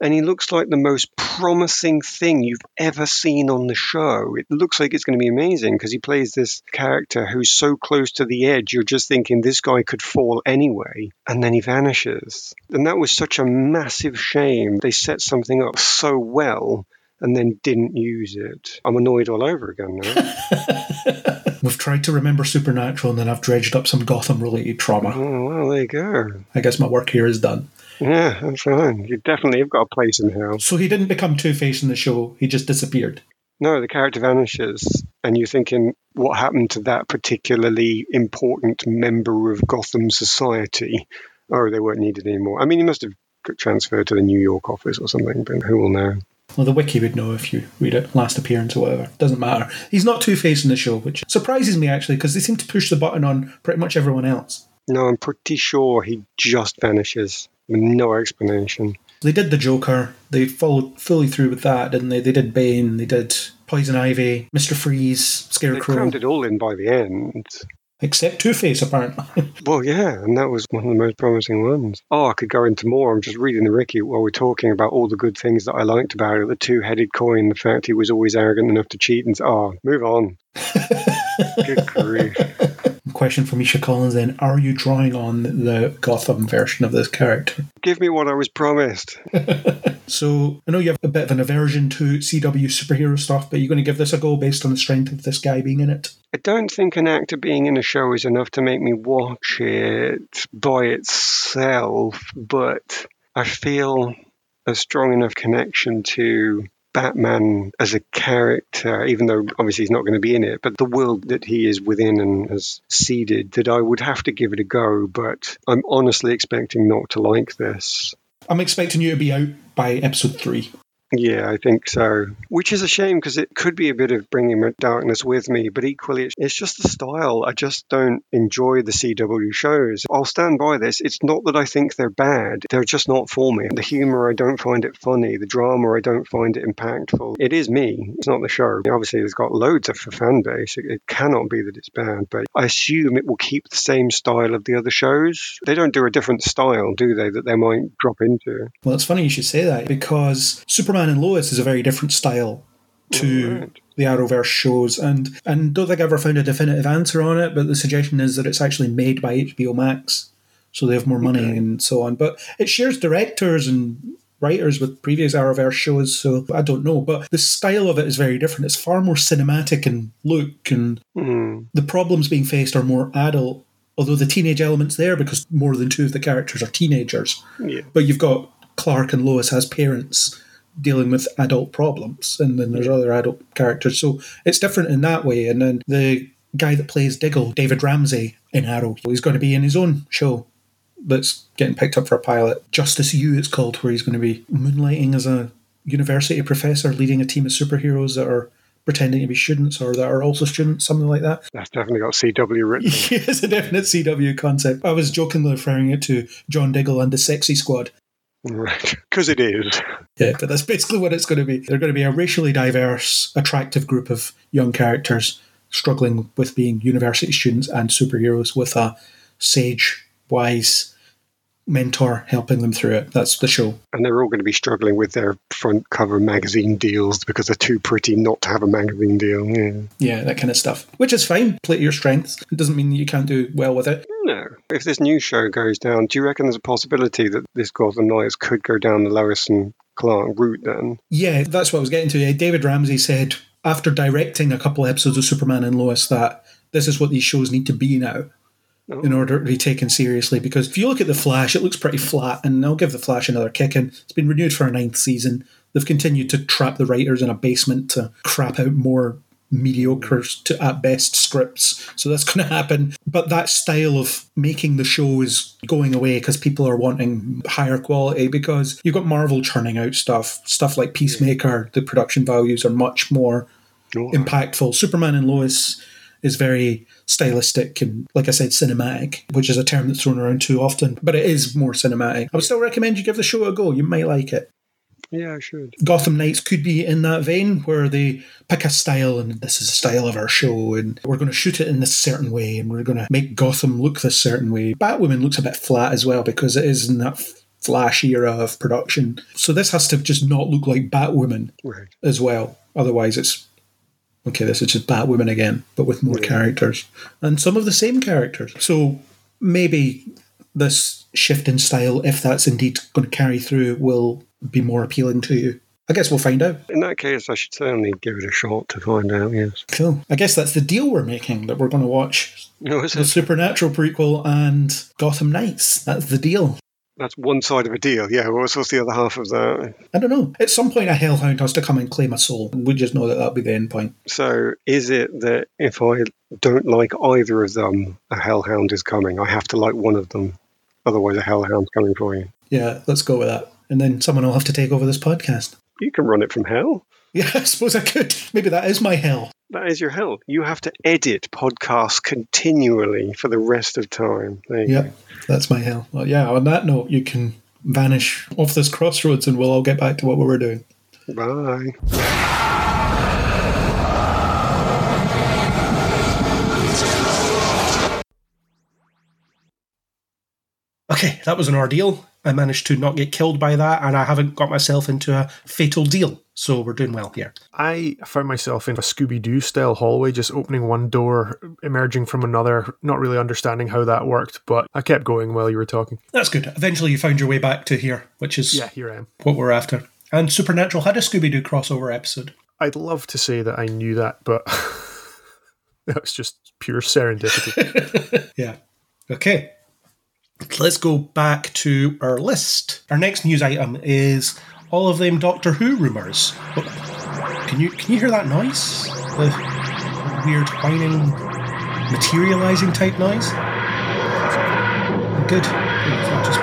Speaker 7: and he looks like the most promising thing you've ever seen on the show. It looks like it's going to be amazing because he plays this character who's so close to the edge, you're just thinking this guy could fall anyway, and then he vanishes. And that was such a massive shame. They set something up so well and then didn't use it. I'm annoyed all over again now.
Speaker 3: We've tried to remember Supernatural and then I've dredged up some Gotham related trauma.
Speaker 7: oh, well, there you go.
Speaker 3: I guess my work here is done.
Speaker 7: Yeah, that's fine. You definitely have got a place in hell.
Speaker 3: So he didn't become Two Face in the show, he just disappeared.
Speaker 7: No, the character vanishes, and you're thinking, what happened to that particularly important member of Gotham society? Oh, they weren't needed anymore. I mean, he must have transferred to the New York office or something, but who will know?
Speaker 3: Well, the wiki would know if you read it, last appearance or whatever. Doesn't matter. He's not Two Face in the show, which surprises me actually, because they seem to push the button on pretty much everyone else.
Speaker 7: No, I'm pretty sure he just vanishes with no explanation.
Speaker 3: They did the Joker. They followed fully through with that, didn't they? They did Bane. They did Poison Ivy, Mister Freeze, Scarecrow.
Speaker 7: They crammed it all in by the end.
Speaker 3: except Two Face apparently.
Speaker 7: Well, yeah, and that was one of the most promising ones. Oh, I could go into more. I'm just reading the Ricky while we're talking about all the good things that I liked about it. The two-headed coin, the fact he was always arrogant enough to cheat, and oh, move on. good grief.
Speaker 3: Question from Misha Collins: Then, are you drawing on the Gotham version of this character?
Speaker 7: Give me what I was promised.
Speaker 3: So I know you have a bit of an aversion to CW superhero stuff, but you're going to give this a go based on the strength of this guy being in it.
Speaker 7: I don't think an actor being in a show is enough to make me watch it by itself, but I feel a strong enough connection to Batman as a character, even though obviously he's not going to be in it, but the world that he is within and has seeded, that I would have to give it a go. But I'm honestly expecting not to like this.
Speaker 3: I'm expecting you to be out by episode three.
Speaker 7: Yeah, I think so. Which is a shame because it could be a bit of bringing darkness with me, but equally, it's, it's just the style. I just don't enjoy the CW shows. I'll stand by this. It's not that I think they're bad, they're just not for me. The humor, I don't find it funny. The drama, I don't find it impactful. It is me, it's not the show. Obviously, it's got loads of fan base. It, it cannot be that it's bad, but I assume it will keep the same style of the other shows. They don't do a different style, do they, that they might drop into?
Speaker 3: Well, it's funny you should say that because Superman and Lois is a very different style to
Speaker 7: Right.
Speaker 3: the Arrowverse shows, and and don't think I ever found a definitive answer on it. But the suggestion is that it's actually made by HBO Max, so they have more money and so on. But it shares directors and writers with previous Arrowverse shows, so I don't know. But the style of it is very different. It's far more cinematic in look, and
Speaker 7: Hmm.
Speaker 3: the problems being faced are more adult. Although the teenage element's there because more than two of the characters are teenagers
Speaker 7: Yeah.
Speaker 3: but you've got Clark and Lois as parents dealing with adult problems, and then there's other adult characters. So it's different in that way. And then the guy that plays Diggle, David Ramsey in Arrow, he's going to be in his own show that's getting picked up for a pilot. Justice U, it's called, where he's going to be moonlighting as a university professor, leading a team of superheroes that are pretending to be students or that are also students, something like that.
Speaker 7: That's definitely got CW written.
Speaker 3: it's a definite CW concept. I was jokingly referring it to John Diggle and the Sexy Squad.
Speaker 7: Right. Because it is.
Speaker 3: Yeah, but that's basically what it's going to be. They're going to be a racially diverse, attractive group of young characters struggling with being university students and superheroes with a sage, wise mentor helping them through it. That's the show.
Speaker 7: And they're all going to be struggling with their front cover magazine deals because they're too pretty not to have a magazine deal. Yeah.
Speaker 3: Yeah, that kind of stuff. Which is fine. Play to your strengths. It doesn't mean that you can't do well with it.
Speaker 7: No. If this new show goes down, do you reckon there's a possibility that this Gotham Knights could go down the Lois and Clark route then?
Speaker 3: Yeah, that's what I was getting to. David Ramsey said after directing a couple of episodes of Superman and Lois that this is what these shows need to be now in oh. order to be taken seriously. Because if you look at The Flash, it looks pretty flat, and I'll give The Flash another kick in. It's been renewed for a ninth season. They've continued to trap the writers in a basement to crap out more mediocre to at best scripts. So that's going to happen. But that style of making the show is going away because people are wanting higher quality because you've got Marvel churning out stuff, stuff like Peacemaker. The production values are much more
Speaker 7: Oh,
Speaker 3: impactful. Superman and Lois is very stylistic and, like I said, cinematic, which is a term that's thrown around too often, but it is more cinematic. I would still recommend you give the show a go. You might like it.
Speaker 7: Yeah, I should.
Speaker 3: Gotham Knights could be in that vein where they pick a style and this is the style of our show and we're going to shoot it in this certain way and we're going to make Gotham look this certain way. Batwoman looks a bit flat as well because it is in that flash era of production. So this has to just not look like Batwoman
Speaker 7: Right.
Speaker 3: as well. Otherwise, it's okay. This is just Batwoman again, but with more characters and some of the same characters. So maybe this shift in style, if that's indeed going to carry through, will be more appealing to you. I guess we'll find out.
Speaker 7: In that case, I should certainly give it a shot to find out, yes.
Speaker 3: Cool. I guess that's the deal we're making that we're going to watch
Speaker 7: is
Speaker 3: the
Speaker 7: it?
Speaker 3: Supernatural prequel and Gotham Knights. That's the deal.
Speaker 7: That's one side of a deal. Yeah, what's, what's the other half of that?
Speaker 3: I don't know. At some point, a Hellhound has to come and claim a soul. We just know that that'll be the end point.
Speaker 7: So, is it that if I don't like either of them, a hellhound is coming? I have to like one of them. Otherwise, a hellhound's coming for you.
Speaker 3: Yeah, let's go with that. And then someone will have to take over this podcast.
Speaker 7: You can run it from hell.
Speaker 3: Yeah, I suppose I could. Maybe that is my hell.
Speaker 7: That is your hell. You have to edit podcasts continually for the rest of time. There you
Speaker 3: Yeah, that's my hell. Well, yeah, on that note, you can vanish off this crossroads and we'll all get back to what we were doing.
Speaker 7: Bye.
Speaker 8: Okay, that was an ordeal. I managed to not get killed by that, and I haven't got myself into a fatal deal. So we're doing well here.
Speaker 4: I found myself in a Scooby Doo style hallway, just opening one door, emerging from another, not really understanding how that worked, but I kept going while you were talking.
Speaker 8: That's good. Eventually, you found your way back to here, which is
Speaker 4: Yeah, here I am.
Speaker 8: what we're after. And Supernatural had a Scooby Doo crossover episode.
Speaker 4: I'd love to say that I knew that, but that was just pure serendipity.
Speaker 8: Yeah. Okay. Let's go back to our list. Our next news item is
Speaker 4: all of them Doctor Who rumours. But can you can you hear that noise? The weird whining, materialising type noise. Good. Just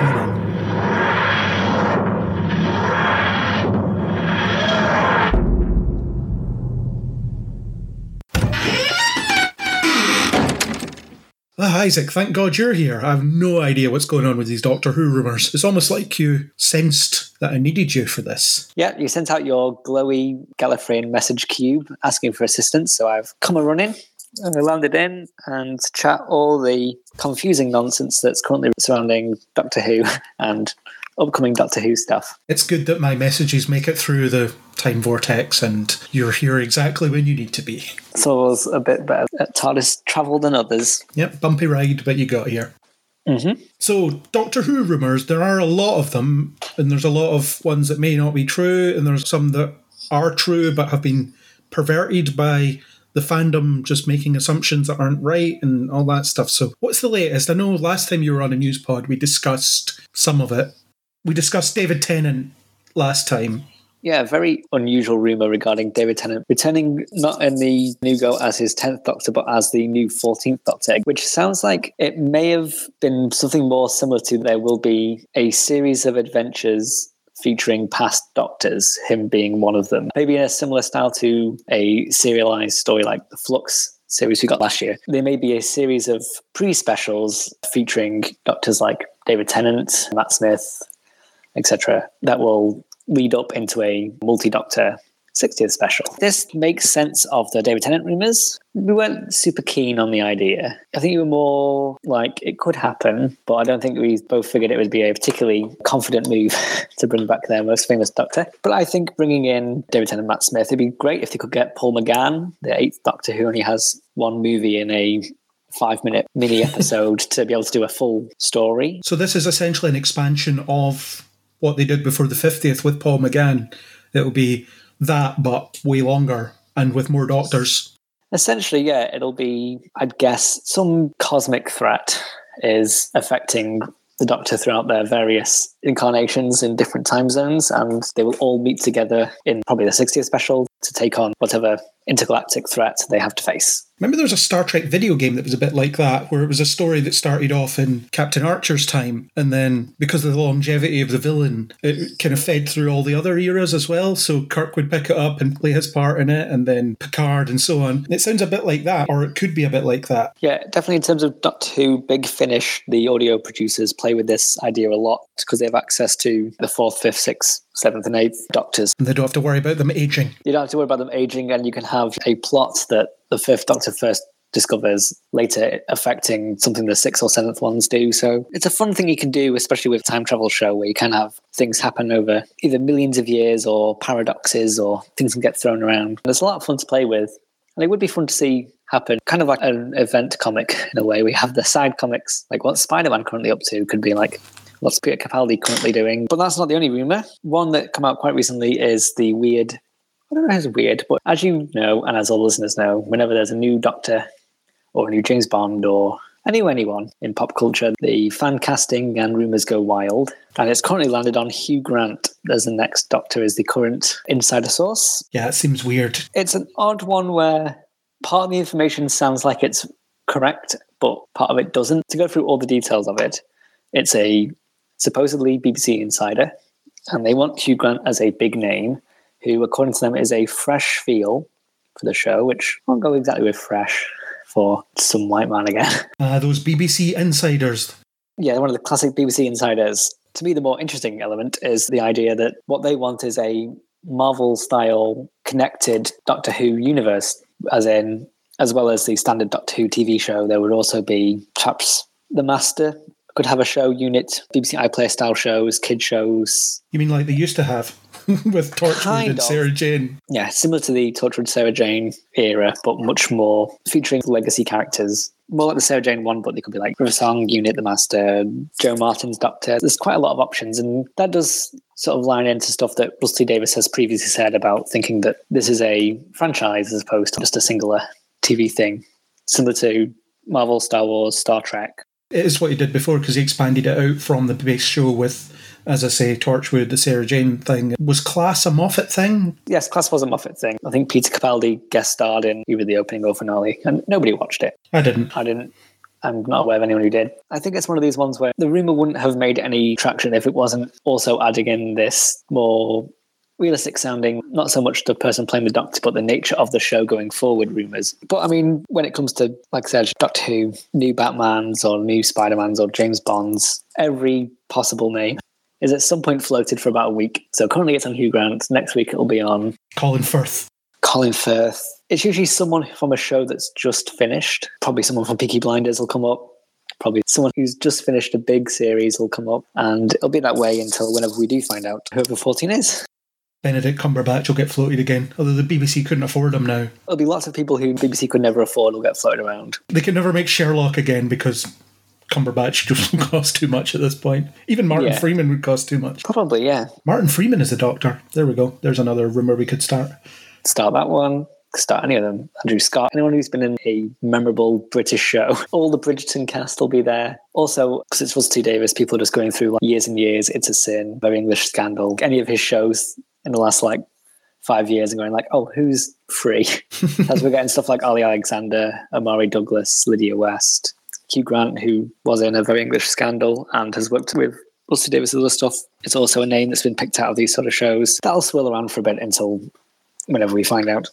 Speaker 4: Ah, Isaac, thank God you're here. I have no idea what's going on with these Doctor Who rumours. It's almost like you sensed that I needed you for this.
Speaker 9: Yeah, you sent out your glowy Gallifreyan message cube asking for assistance, so I've come a running and I landed in and chat all the confusing nonsense that's currently surrounding Doctor Who and upcoming Doctor Who stuff.
Speaker 3: It's good that my messages make it through the time vortex and you're here exactly when you need to be.
Speaker 9: So of was a bit better at TARDIS travel than others.
Speaker 3: Yep, bumpy ride, but you got here.
Speaker 9: Mm-hmm.
Speaker 3: So, Doctor Who rumours, there are a lot of them, and there's a lot of ones that may not be true, and there's some that are true but have been perverted by the fandom just making assumptions that aren't right and all that stuff. So, what's the latest? I know last time you were on a news pod, we discussed some of it. We discussed David Tennant last time.
Speaker 9: Yeah, very unusual rumor regarding David Tennant returning not in the new go as his 10th Doctor, but as the new 14th Doctor, which sounds like it may have been something more similar to there will be a series of adventures featuring past Doctors, him being one of them. Maybe in a similar style to a serialized story like the Flux series we got last year. There may be a series of pre specials featuring Doctors like David Tennant, Matt Smith, etc., that will lead up into a multi Doctor 60th special. This makes sense of the David Tennant rumors. We weren't super keen on the idea. I think we were more like it could happen, but I don't think we both figured it would be a particularly confident move to bring back their most famous Doctor. But I think bringing in David Tennant and Matt Smith, it'd be great if they could get Paul McGann, the eighth Doctor who only has one movie in a five minute mini episode to be able to do a full story.
Speaker 3: So, this is essentially an expansion of what they did before the 50th with Paul McGann. It'll be that, but way longer and with more doctors.
Speaker 9: Essentially, yeah, it'll be, I'd guess, some cosmic threat is affecting the Doctor throughout their various incarnations in different time zones, and they will all meet together in probably the 60th special to take on whatever intergalactic threat they have to face.
Speaker 3: Remember, there was a Star Trek video game that was a bit like that, where it was a story that started off in Captain Archer's time, and then because of the longevity of the villain, it kind of fed through all the other eras as well. So Kirk would pick it up and play his part in it, and then Picard and so on. It sounds a bit like that, or it could be a bit like that.
Speaker 9: Yeah, definitely in terms of Doctor Who, Big Finish, the audio producers play with this idea a lot because they have access to the fourth, fifth, sixth, seventh, and eighth Doctors.
Speaker 3: And they don't have to worry about them aging.
Speaker 9: You don't have to worry about them aging, and you can have a plot that the fifth Doctor first discovers later affecting something the sixth or seventh ones do. So it's a fun thing you can do, especially with time travel show where you can have things happen over either millions of years or paradoxes or things can get thrown around. There's a lot of fun to play with. And it would be fun to see happen, kind of like an event comic in a way. We have the side comics, like what Spider Man currently up to could be like what's Peter Capaldi currently doing. But that's not the only rumor. One that come out quite recently is the weird I don't know it's weird, but as you know, and as all listeners know, whenever there's a new Doctor or a new James Bond or any anyone in pop culture, the fan casting and rumors go wild. And it's currently landed on Hugh Grant as the next Doctor is the current insider source.
Speaker 3: Yeah, it seems weird.
Speaker 9: It's an odd one where part of the information sounds like it's correct, but part of it doesn't. To go through all the details of it, it's a supposedly BBC insider, and they want Hugh Grant as a big name who, according to them, is a fresh feel for the show, which won't go exactly with fresh for some white man again.
Speaker 3: Uh, those BBC insiders.
Speaker 9: yeah, one of the classic BBC insiders. To me, the more interesting element is the idea that what they want is a Marvel style connected Doctor Who universe, as in, as well as the standard Doctor Who TV show, there would also be perhaps The Master could have a show unit, BBC iPlayer style shows, kid shows,
Speaker 3: You mean like they used to have with Torchwood
Speaker 9: Kind
Speaker 3: and
Speaker 9: of.
Speaker 3: Sarah Jane?
Speaker 9: yeah, similar to the Torchwood Sarah Jane era, but much more featuring legacy characters. More like the Sarah Jane one, but they could be like River Song, Unit, The Master, Jo Martin's Doctor. There's quite a lot of options, and that does sort of line into stuff that Rusty Davies has previously said about thinking that this is a franchise as opposed to just a singular TV thing, similar to Marvel, Star Wars, Star Trek.
Speaker 3: It is what he did before because he expanded it out from the base show with as I say, Torchwood, the Sarah Jane thing. Was Class a Moffat thing?
Speaker 9: Yes, Class was a Moffat thing. I think Peter Capaldi guest starred in either the opening or finale, and nobody watched it.
Speaker 3: I didn't.
Speaker 9: I didn't. I'm not aware of anyone who did. I think it's one of these ones where the rumor wouldn't have made any traction if it wasn't also adding in this more realistic sounding, not so much the person playing the Doctor, but the nature of the show going forward rumors. But I mean, when it comes to, like I said, Doctor Who, new Batmans or new Spider Mans or James Bonds, every possible name is at some point floated for about a week. So currently it's on Hugh Grant. Next week it'll be on
Speaker 3: Colin Firth.
Speaker 9: Colin Firth. It's usually someone from a show that's just finished. Probably someone from Peaky Blinders will come up. Probably someone who's just finished a big series will come up. And it'll be that way until whenever we do find out whoever 14 is.
Speaker 3: Benedict Cumberbatch will get floated again, although the BBC couldn't afford him now.
Speaker 9: There'll be lots of people who BBC could never afford will get floated around.
Speaker 3: They can never make Sherlock again because Cumberbatch just cost too much at this point. Even Martin
Speaker 9: Yeah.
Speaker 3: Freeman would cost too much.
Speaker 9: Probably, yeah.
Speaker 3: Martin Freeman is the Doctor. There we go. There's another rumor we could start.
Speaker 9: Start that one. Start any of them. Andrew Scott. Anyone who's been in a memorable British show. All the Bridgerton cast will be there. Also, because it's Russell T Davies, people are just going through like years and years. It's a sin. Very English scandal. Any of his shows in the last like five years and going like, oh, who's free? As we're getting stuff like Olly Alexander, Omari Douglas, Lydia West, Hugh Grant, who was in a very English scandal and has worked with T Davies' other stuff. It's also a name that's been picked out of these sort of shows. That'll swirl around for a bit until whenever we find out.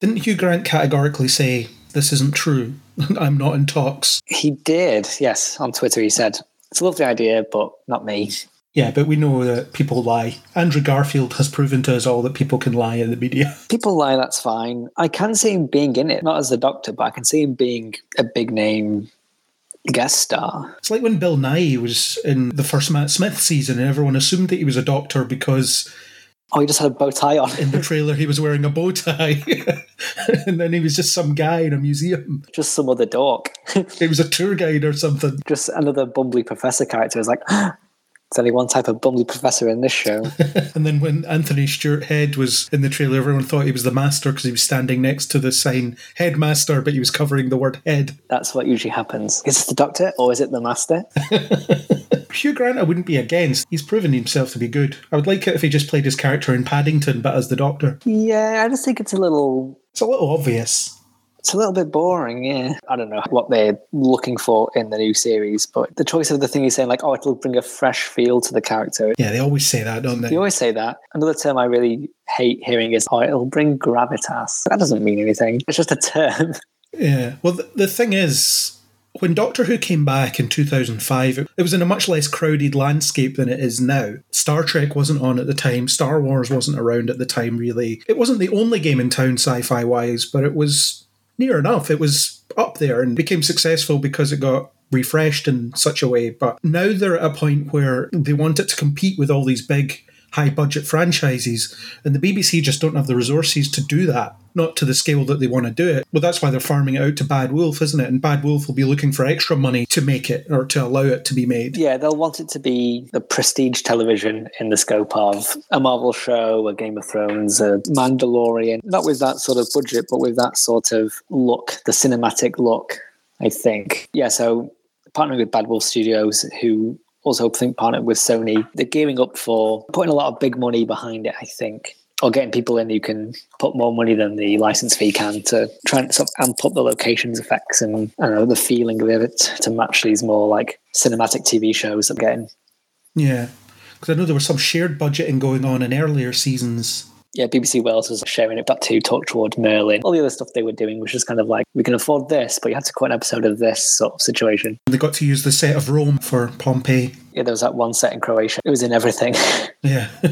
Speaker 3: Didn't Hugh Grant categorically say, This isn't true? I'm not in talks.
Speaker 9: He did, yes. On Twitter, he said, It's a lovely idea, but not me.
Speaker 3: Yeah, but we know that people lie. Andrew Garfield has proven to us all that people can lie in the media.
Speaker 9: People lie, that's fine. I can see him being in it, not as the doctor, but I can see him being a big name guest star.
Speaker 3: It's like when Bill Nighy was in the first Matt Smith season and everyone assumed that he was a doctor because
Speaker 9: Oh, he just had a bow tie on.
Speaker 3: in the trailer he was wearing a bow tie. and then he was just some guy in a museum.
Speaker 9: just some other dork.
Speaker 3: He was a tour guide or something.
Speaker 9: just another bumbly professor character. It's like, there's only one type of bumbly professor in this show.
Speaker 3: And then when Anthony Stewart Head was in the trailer, everyone thought he was the master because he was standing next to the sign headmaster, but he was covering the word head.
Speaker 9: That's what usually happens. Is it the doctor or is it the master?
Speaker 3: Hugh Grant, I wouldn't be against. He's proven himself to be good. I would like it if he just played his character in Paddington, but as the Doctor.
Speaker 9: yeah, I just think it's a little
Speaker 3: It's a little obvious.
Speaker 9: It's a little bit boring, yeah. I don't know what they're looking for in the new series, but the choice of the thing he's saying, like, oh, it'll bring a fresh feel to the character.
Speaker 3: Yeah, they always say that, don't they?
Speaker 9: They always say that. Another term I really hate hearing is, oh, it'll bring gravitas. That doesn't mean anything. It's just a term.
Speaker 3: Yeah. Well, the, the thing is, when Doctor Who came back in 2005, it, it was in a much less crowded landscape than it is now. Star Trek wasn't on at the time, Star Wars wasn't around at the time, really. It wasn't the only game in town sci fi wise, but it was near enough. It was up there and became successful because it got refreshed in such a way. But now they're at a point where they want it to compete with all these big high budget franchises and the BBC just don't have the resources to do that not to the scale that they want to do it well that's why they're farming it out to Bad Wolf isn't it and Bad Wolf will be looking for extra money to make it or to allow it to be made
Speaker 9: Yeah, they'll want it to be the prestige television in the scope of a Marvel show, a Game of Thrones, a Mandalorian. Not with that sort of budget, but with that sort of look, the cinematic look, I think. Yeah, so partnering with Bad Wolf Studios, who also think partnered with Sony, they're gearing up for putting a lot of big money behind it, I think. Or getting people in who can put more money than the license fee can to try and sort of amp up the locations effects and I know the feeling of it to match these more like cinematic TV shows we're getting.
Speaker 3: yeah because I know there was some shared budgeting going on in earlier seasons
Speaker 9: Yeah, BBC Wales was sharing it back to Torchwood, Merlin. All the other stuff they were doing was just kind of like, we can afford this, but you had to cut an episode of this sort of situation.
Speaker 3: they got to use the set of Rome for Pompeii
Speaker 9: Yeah, there was that one set in Croatia. It was in everything.
Speaker 3: Yeah.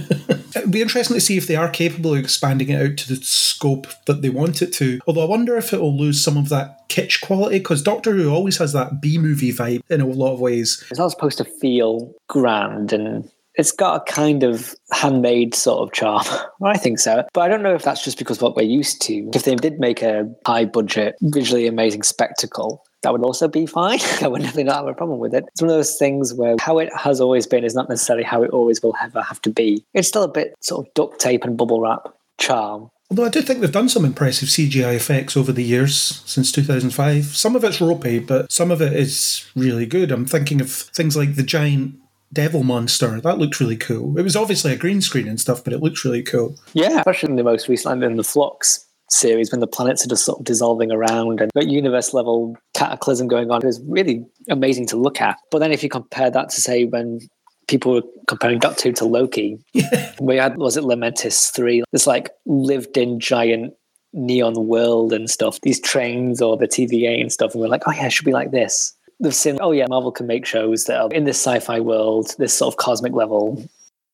Speaker 3: It'd be interesting to see if they are capable of expanding it out to the scope that they want it to. Although I wonder if it will lose some of that kitsch quality, because Doctor Who always has that B movie vibe in a lot of ways.
Speaker 9: it's not supposed to feel grand and it's got a kind of handmade sort of charm. I think so. But I don't know if that's just because what we're used to. If they did make a high budget, visually amazing spectacle, that would also be fine. I would definitely not have a problem with it. It's one of those things where how it has always been is not necessarily how it always will ever have to be. It's still a bit sort of duct tape and bubble wrap charm.
Speaker 3: Although I do think they've done some impressive CGI effects over the years since 2005. Some of it's ropey, but some of it is really good. I'm thinking of things like the giant devil monster. That looked really cool. It was obviously a green screen and stuff, but it looked really cool.
Speaker 9: Yeah, especially in the most recent in the Flux series when the planets are just sort of dissolving around and got universe level cataclysm going on. It was really amazing to look at. But then if you compare that to say when people were comparing Doctor Who to Loki, we had was it Lamentis three? This like lived in giant neon world and stuff. These trains or the TVA and stuff, and we're like, oh yeah, it should be like this. They've seen, oh yeah, Marvel can make shows that are in this sci-fi world, this sort of cosmic level.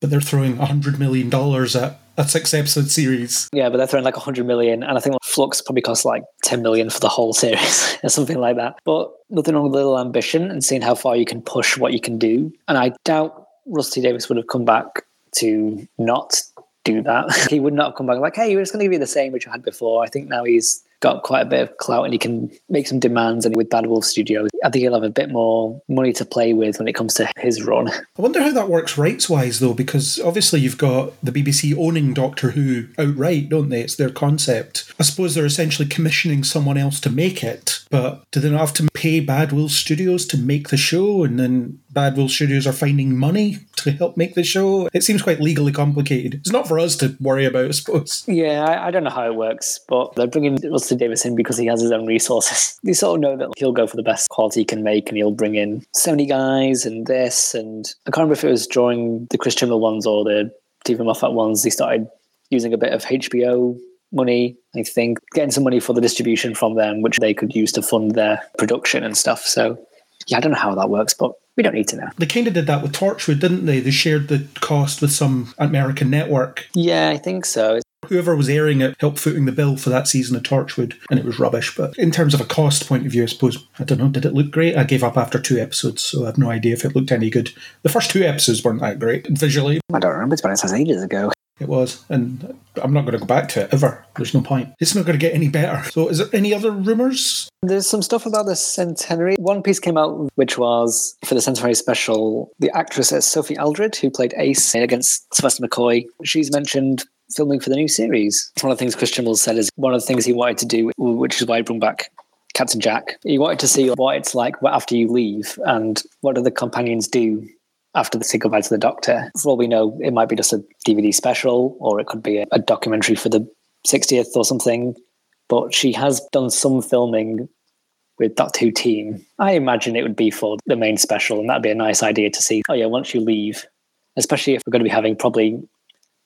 Speaker 3: But they're throwing $100 million at a six episode series.
Speaker 9: Yeah, but they're throwing like 100 million, and I think Flux probably costs like 10 million for the whole series or something like that. But nothing wrong with a little ambition and seeing how far you can push what you can do. And I doubt Rusty Davies would have come back to not do that. he would not have come back like, hey, we're just going to give you the same which you had before. I think now he's got quite a bit of clout and he can make some demands. And with Bad Wolf Studios, I think he'll have a bit more money to play with when it comes to his run.
Speaker 3: I wonder how that works rights wise, though, because obviously you've got the BBC owning Doctor Who outright, don't they? It's their concept. I suppose they're essentially commissioning someone else to make it, but do they not have to pay Bad Wolf Studios to make the show and then Bad Wolf Studios are finding money to help make the show. It seems quite legally complicated. It's not for us to worry about, I suppose.
Speaker 9: Yeah, I, I don't know how it works, but they're bringing Rusty Davies in because he has his own resources. They sort of know that he'll go for the best quality he can make and he'll bring in 70 guys and this. And I can't remember if it was during the Chris Chibnall ones or the Steven Moffat ones, they started using a bit of HBO money, I think, getting some money for the distribution from them, which they could use to fund their production and stuff. So, yeah, I don't know how that works, but we don't need to know.
Speaker 3: They kind of did that with Torchwood, didn't they? They shared the cost with some American network.
Speaker 9: Yeah, I think so.
Speaker 3: Whoever was airing it helped footing the bill for that season of Torchwood, and it was rubbish. But in terms of a cost point of view, I suppose, I don't know, did it look great? I gave up after two episodes, so I have no idea if it looked any good. The first two episodes weren't that great visually.
Speaker 9: I don't remember, it's been ages ago.
Speaker 3: It was, and I'm not going to go back to it ever. There's no point. It's not going to get any better. So, is there any other rumours?
Speaker 9: There's some stuff about the centenary. One piece came out, which was for the centenary special. The actress Sophie Aldred, who played Ace against Sylvester McCoy, she's mentioned filming for the new series. One of the things Christian Chibnall said is one of the things he wanted to do, which is why he brought back Captain Jack. He wanted to see what it's like after you leave and what do the companions do after the say goodbye to the Doctor. For all we know, it might be just a DVD special or it could be a, documentary for the 60th or something. But she has done some filming with Doctor Who team. I imagine it would be for the main special, and that'd be a nice idea to see. Oh yeah, once you leave, especially if we're going to be having probably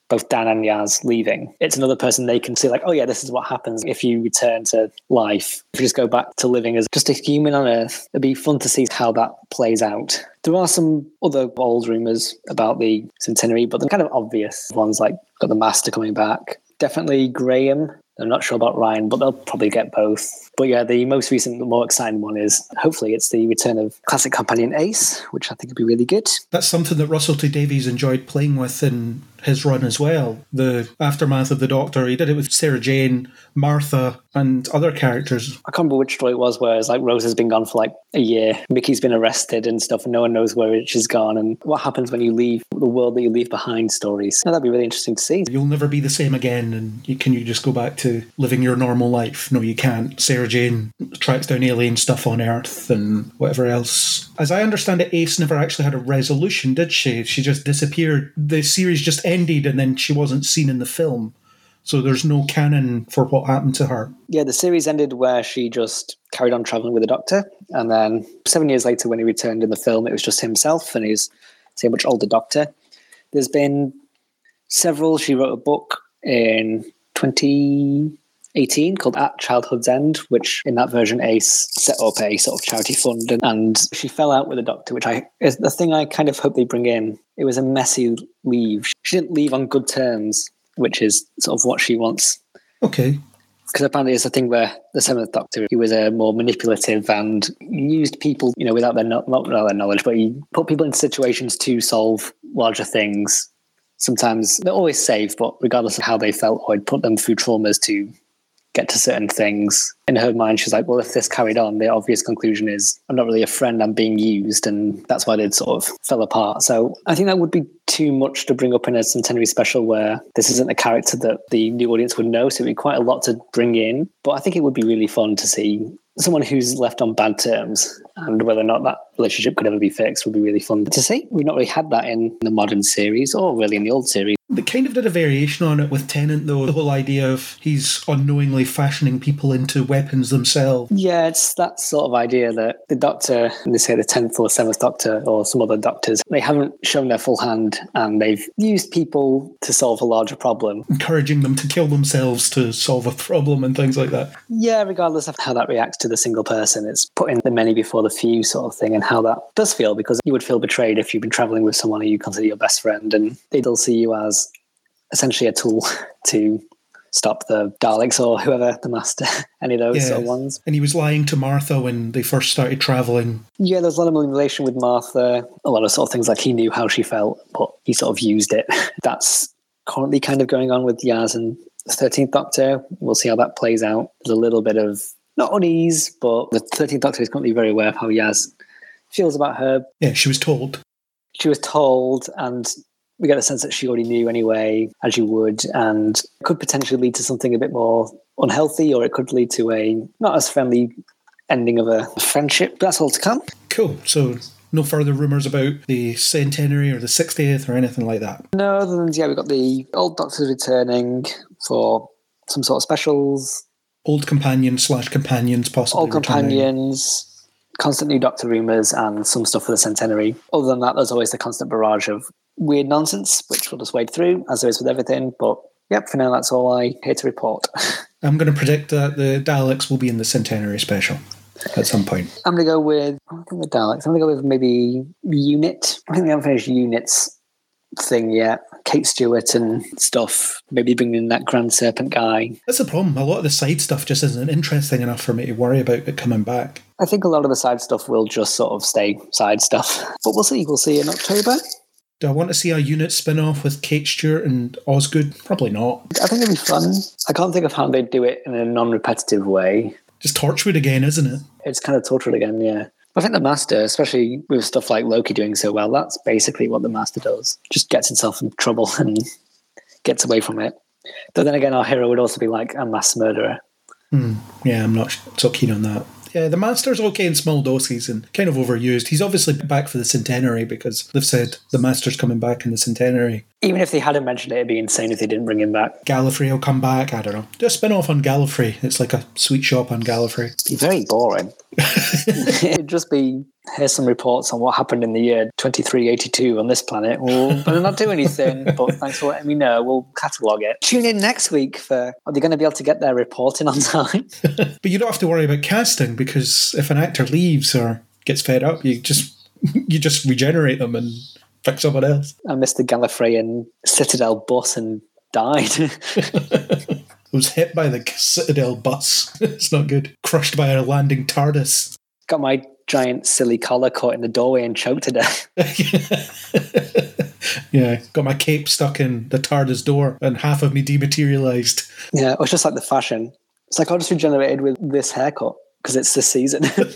Speaker 9: both Dan and Yaz leaving, it's another person they can see, like, oh yeah, this is what happens if you return to life. If you just go back to living as just a human on Earth, it'd be fun to see how that plays out. There are some other old rumours about the centenary, but they're kind of obvious ones, like got the Master coming back. Definitely Graham. I'm not sure about Ryan, but they'll probably get both. But yeah, the most recent, the more exciting one is hopefully it's the return of classic companion Ace, which I think would be really good.
Speaker 3: That's something that Russell T Davies enjoyed playing with in his run as well. The aftermath of the Doctor, he did it with Sarah Jane, Martha, and other characters.
Speaker 9: I can't remember which story it was where it's like Rose has been gone for like a year, Mickey's been arrested and stuff, and no one knows where she's gone, and what happens when you leave the world that you leave behind stories. Now, that'd be really interesting to see.
Speaker 3: You'll never be the same again, and you, can you just go back to living your normal life? No, you can't. Sarah Jane tracks down alien stuff on Earth and whatever else. As I understand it, Ace never actually had a resolution, did she? She just disappeared. The series just ended, and then she wasn't seen in the film. So there's no canon for what happened to her.
Speaker 9: Yeah, the series ended where she just carried on traveling with the Doctor, and then seven years later, when he returned in the film, it was just himself and his say much older Doctor. There's been several. She wrote a book in 2018 called At Childhood's End, which in that version Ace set up a sort of charity fund, and, and she fell out with the Doctor, which I is the thing I kind of hope they bring in. It was a messy leave. She didn't leave on good terms which is sort of what she wants.
Speaker 3: Okay.
Speaker 9: Because apparently it's a thing where the Seventh Doctor, he was a more manipulative and used people, you know, without their not without their knowledge, but he put people in situations to solve larger things. Sometimes they're always safe, but regardless of how they felt, or he'd put them through traumas to get to certain things. In her mind, she's like, well, if this carried on, the obvious conclusion is I'm not really a friend, I'm being used. And that's why they'd sort of fell apart. So I think that would be too much to bring up in a centenary special where this isn't a character that the new audience would know. So it'd be quite a lot to bring in. But I think it would be really fun to see someone who's left on bad terms and whether or not that relationship could ever be fixed would be really fun to see. We've not really had that in the modern series or really in the old series.
Speaker 3: They kind of did a variation on it with Tennant, though. The whole idea of he's unknowingly fashioning people into weapons themselves.
Speaker 9: Yeah, it's that sort of idea that the Doctor, they say the 10th or 7th Doctor or some other Doctors, they haven't shown their full hand and they've used people to solve a larger problem.
Speaker 3: Encouraging them to kill themselves to solve a problem and things like that.
Speaker 9: Yeah, regardless of how that reacts to the single person, it's putting the many before the few sort of thing and how that does feel because you would feel betrayed if you've been traveling with someone who you consider your best friend and they still see you as essentially a tool to stop the Daleks or whoever the master, any of those sort of ones.
Speaker 3: And he was lying to Martha when they first started traveling.
Speaker 9: Yeah, there's a lot of manipulation with Martha, a lot of sort of things like he knew how she felt, but he sort of used it. That's currently kind of going on with Yaz and the 13th Doctor. We'll see how that plays out. There's a little bit of not unease, but the 13th Doctor is currently very aware of how Yaz feels about her.
Speaker 3: Yeah, she was told.
Speaker 9: She was told, and we get the sense that she already knew anyway, as you would, and could potentially lead to something a bit more unhealthy, or it could lead to a not as friendly ending of a friendship. That's all to come.
Speaker 3: Cool. So no further rumours about the centenary or the 60th or anything like that.
Speaker 9: No, other than yeah, we've got the old doctors returning for some sort of specials.
Speaker 3: Old companions slash companions possibly.
Speaker 9: Old
Speaker 3: returning.
Speaker 9: companions, constant new doctor rumours, and some stuff for the centenary. Other than that, there's always the constant barrage of weird nonsense, which we'll just wade through, as there is with everything. But yep, for now, that's all I here to report.
Speaker 3: I'm going to predict that the Daleks will be in the centenary special at some point.
Speaker 9: I'm going to go with, I think the Daleks, I'm going to go with maybe Unit. I think they haven't finished Unit's thing yet. Kate Stewart and stuff. Maybe bringing in that Grand Serpent guy.
Speaker 3: That's the problem. A lot of the side stuff just isn't interesting enough for me to worry about it coming back.
Speaker 9: I think a lot of the side stuff will just sort of stay side stuff. But we'll see. We'll see in October.
Speaker 3: Do I want to see a unit spin off with Kate Stewart and Osgood? Probably not.
Speaker 9: I think it'd be fun. I can't think of how they'd do it in a non repetitive way.
Speaker 3: Just Torchwood again, isn't it?
Speaker 9: It's kind of tortured again, yeah. I think the Master, especially with stuff like Loki doing so well, that's basically what the Master does. Just gets himself in trouble and gets away from it. But then again, our hero would also be like a mass murderer.
Speaker 3: Hmm. Yeah, I'm not so keen on that. Yeah, the Master's okay in small doses and kind of overused. He's obviously back for the centenary because they've said the Master's coming back in the centenary.
Speaker 9: Even if they hadn't mentioned it, it'd be insane if they didn't bring him back.
Speaker 3: Gallifrey will come back. I don't know. Do a spin off on Gallifrey. It's like a sweet shop on Gallifrey.
Speaker 9: Very boring. It'd just be here's some reports on what happened in the year 2382 on this planet. We'll not do anything, but thanks for letting me know. We'll catalogue it. Tune in next week for are they going to be able to get their reporting on time?
Speaker 3: But you don't have to worry about casting because if an actor leaves or gets fed up, you just you just regenerate them and pick someone else.
Speaker 9: I missed the Gallifreyan Citadel bus and died.
Speaker 3: was hit by the Citadel bus. it's not good. Crushed by a landing TARDIS.
Speaker 9: Got my giant silly collar caught in the doorway and choked to death.
Speaker 3: yeah, got my cape stuck in the TARDIS door and half of me dematerialized.
Speaker 9: Yeah, it was just like the fashion. It's like I just regenerated with this haircut because it's the season.
Speaker 3: yeah.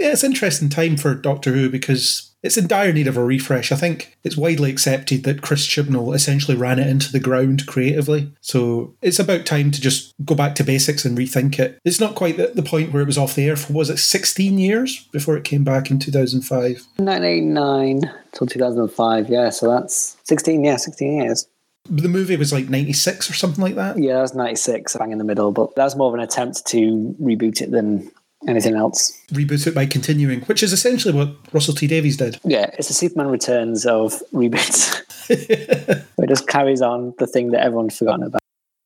Speaker 3: yeah, it's an interesting time for Doctor Who because it's in dire need of a refresh. I think it's widely accepted that Chris Chibnall essentially ran it into the ground creatively. So it's about time to just go back to basics and rethink it. It's not quite at the point where it was off the air for, was it 16 years before it came back in 2005?
Speaker 9: 1989 till 2005, yeah, so that's 16, yeah, 16 years.
Speaker 3: The movie was like 96 or something like that?
Speaker 9: Yeah, that was 96, bang in the middle, but that's more of an attempt to reboot it than anything else.
Speaker 3: Reboot it by continuing, which is essentially what Russell T Davies did.
Speaker 9: Yeah, it's the Superman Returns of reboots. it just carries on the thing that everyone's forgotten about.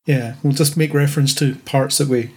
Speaker 3: Yeah, we'll just make reference to parts that we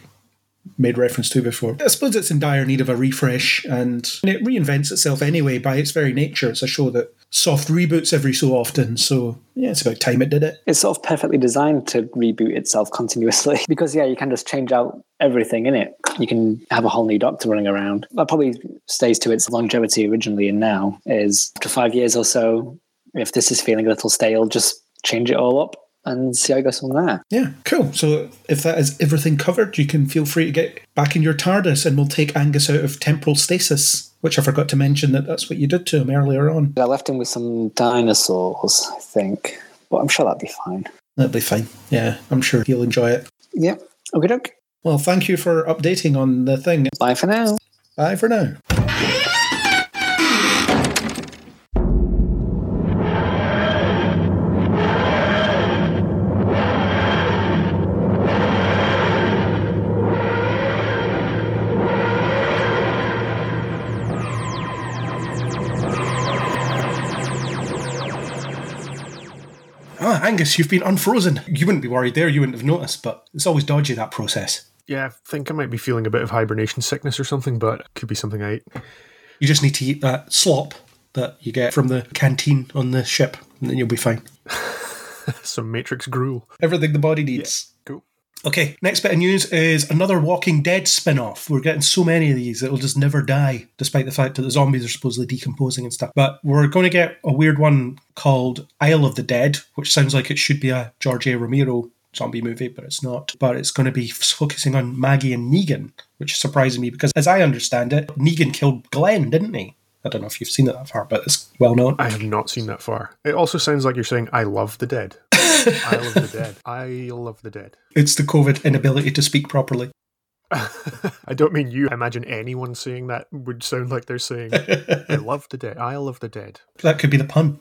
Speaker 3: made reference to before. I suppose it's in dire need of a refresh, and it reinvents itself anyway by its very nature. It's a show that soft reboots every so often, so yeah, it's about time it did it.
Speaker 9: It's sort of perfectly designed to reboot itself continuously because, yeah, you can just change out everything in it. You can have a whole new doctor running around. That probably stays to its longevity originally and now is after five years or so, if this is feeling a little stale, just change it all up and see how it goes from there.
Speaker 3: Yeah, cool. So if that is everything covered, you can feel free to get back in your TARDIS and we'll take Angus out of temporal stasis, which I forgot to mention that that's what you did to him earlier on.
Speaker 9: I left him with some dinosaurs, I think, but I'm sure that'd be fine.
Speaker 3: That'll be fine. Yeah, I'm sure he'll enjoy it.
Speaker 9: Yep. Okay, doke.
Speaker 10: Well, thank you for updating on the thing.
Speaker 9: Bye for now.
Speaker 10: Bye for now.
Speaker 3: Angus, you've been unfrozen. You wouldn't be worried there, you wouldn't have noticed, but it's always dodgy, that process.
Speaker 4: Yeah, I think I might be feeling a bit of hibernation sickness or something, but it could be something I ate.
Speaker 3: You just need to eat that slop that you get from the canteen on the ship, and then you'll be fine.
Speaker 4: Some Matrix gruel.
Speaker 3: Everything the body needs.
Speaker 4: Cool.
Speaker 3: Okay, next bit of news is another Walking Dead spin off. We're getting so many of these, it'll just never die, despite the fact that the zombies are supposedly decomposing and stuff. But we're going to get a weird one called Isle of the Dead, which sounds like it should be a George A. Romero zombie movie, but it's not. But it's going to be focusing on Maggie and Negan, which is surprising me because, as I understand it, Negan killed Glenn, didn't he? I don't know if you've seen it that far, but it's well known.
Speaker 4: I have not seen that far. It also sounds like you're saying, I love the dead. I love the dead. I love the dead.
Speaker 3: It's the COVID inability to speak properly.
Speaker 4: I don't mean you. I imagine anyone saying that would sound like they're saying, I love the dead. I love the dead.
Speaker 3: That could be the pun.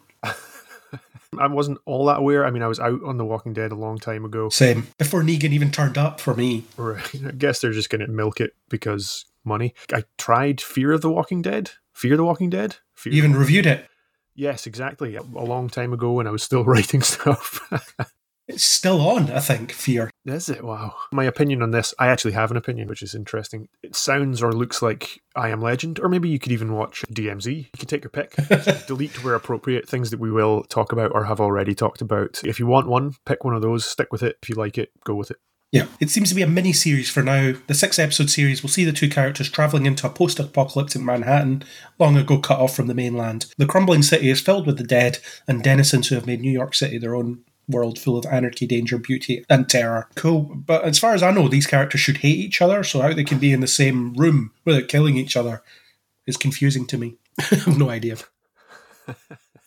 Speaker 4: I wasn't all that aware. I mean, I was out on The Walking Dead a long time ago.
Speaker 3: Same. Before Negan even turned up for me.
Speaker 4: Right. I guess they're just going to milk it because money. I tried Fear of the Walking Dead. Fear the Walking Dead. Fear
Speaker 3: You even reviewed it.
Speaker 4: Yes, exactly. A long time ago when I was still writing stuff.
Speaker 3: It's still on, I think, Fear.
Speaker 4: Is it? Wow. My opinion on this, I actually have an opinion, which is interesting. It sounds or looks like I Am Legend, or maybe you could even watch DMZ. You can take your pick. Delete where appropriate things that we will talk about or have already talked about. If you want one, pick one of those, stick with it. If you like it, go with it.
Speaker 3: Yeah. It seems to be a mini series for now. The six episode series will see the two characters travelling into a post apocalyptic Manhattan, long ago cut off from the mainland. The crumbling city is filled with the dead and denizens who have made New York City their own world full of anarchy, danger, beauty, and terror. Cool. But as far as I know, these characters should hate each other, so how they can be in the same room without killing each other is confusing to me. I have no idea.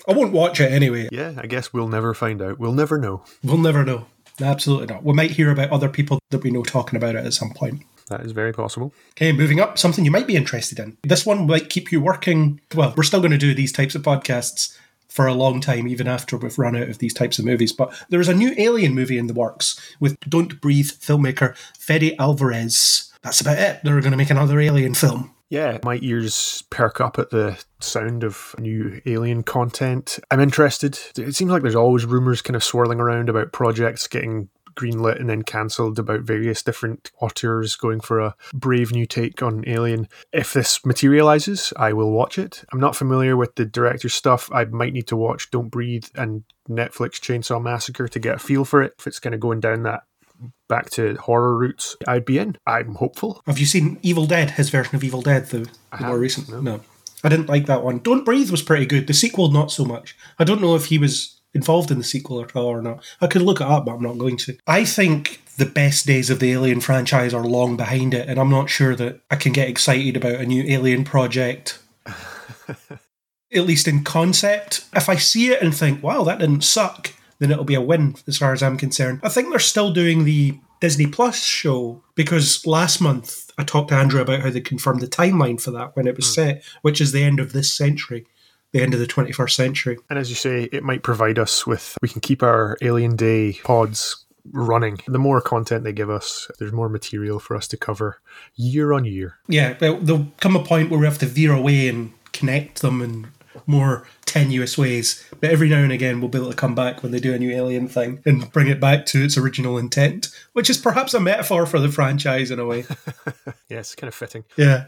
Speaker 3: I won't watch it anyway.
Speaker 4: Yeah, I guess we'll never find out. We'll never know.
Speaker 3: We'll never know. Absolutely not. We might hear about other people that we know talking about it at some point.
Speaker 4: That is very possible.
Speaker 3: Okay, moving up, something you might be interested in. This one might keep you working. Well, we're still going to do these types of podcasts for a long time, even after we've run out of these types of movies. But there is a new Alien movie in the works with Don't Breathe filmmaker Fede Alvarez. That's about it. They're going to make another Alien film.
Speaker 4: Yeah, my ears perk up at the sound of new alien content. I'm interested. It seems like there's always rumors kind of swirling around about projects getting greenlit and then cancelled about various different auteurs going for a brave new take on Alien. If this materializes, I will watch it. I'm not familiar with the director's stuff. I might need to watch Don't Breathe and Netflix Chainsaw Massacre to get a feel for it. If it's kind of going down that back to horror roots, I'd be in. I'm hopeful.
Speaker 3: Have you seen Evil Dead, his version of Evil Dead, the, the more recent?
Speaker 4: no.
Speaker 3: no. I didn't like that one. Don't Breathe was pretty good. The sequel, not so much. I don't know if he was involved in the sequel at all or not. I could look it up, but I'm not going to. I think the best days of the Alien franchise are long behind it, and I'm not sure that I can get excited about a new Alien project. At least in concept. If I see it and think, wow, that didn't suck, then it'll be a win as far as I'm concerned. I think they're still doing the Disney Plus show because last month I talked to Andrew about how they confirmed the timeline for that when it was hmm. set, which is the end of this century, the end of the 21st century.
Speaker 4: And as you say, it might provide us with, we can keep our Alien Day pods running. The more content they give us, there's more material for us to cover year on year.
Speaker 3: Yeah, well, there'll come a point where we have to veer away and connect them in more tenuous ways. But every now and again, we'll be able to come back when they do a new Alien thing and bring it back to its original intent, which is perhaps a metaphor for the franchise in a way.
Speaker 4: Yes, kind of fitting.
Speaker 3: Yeah.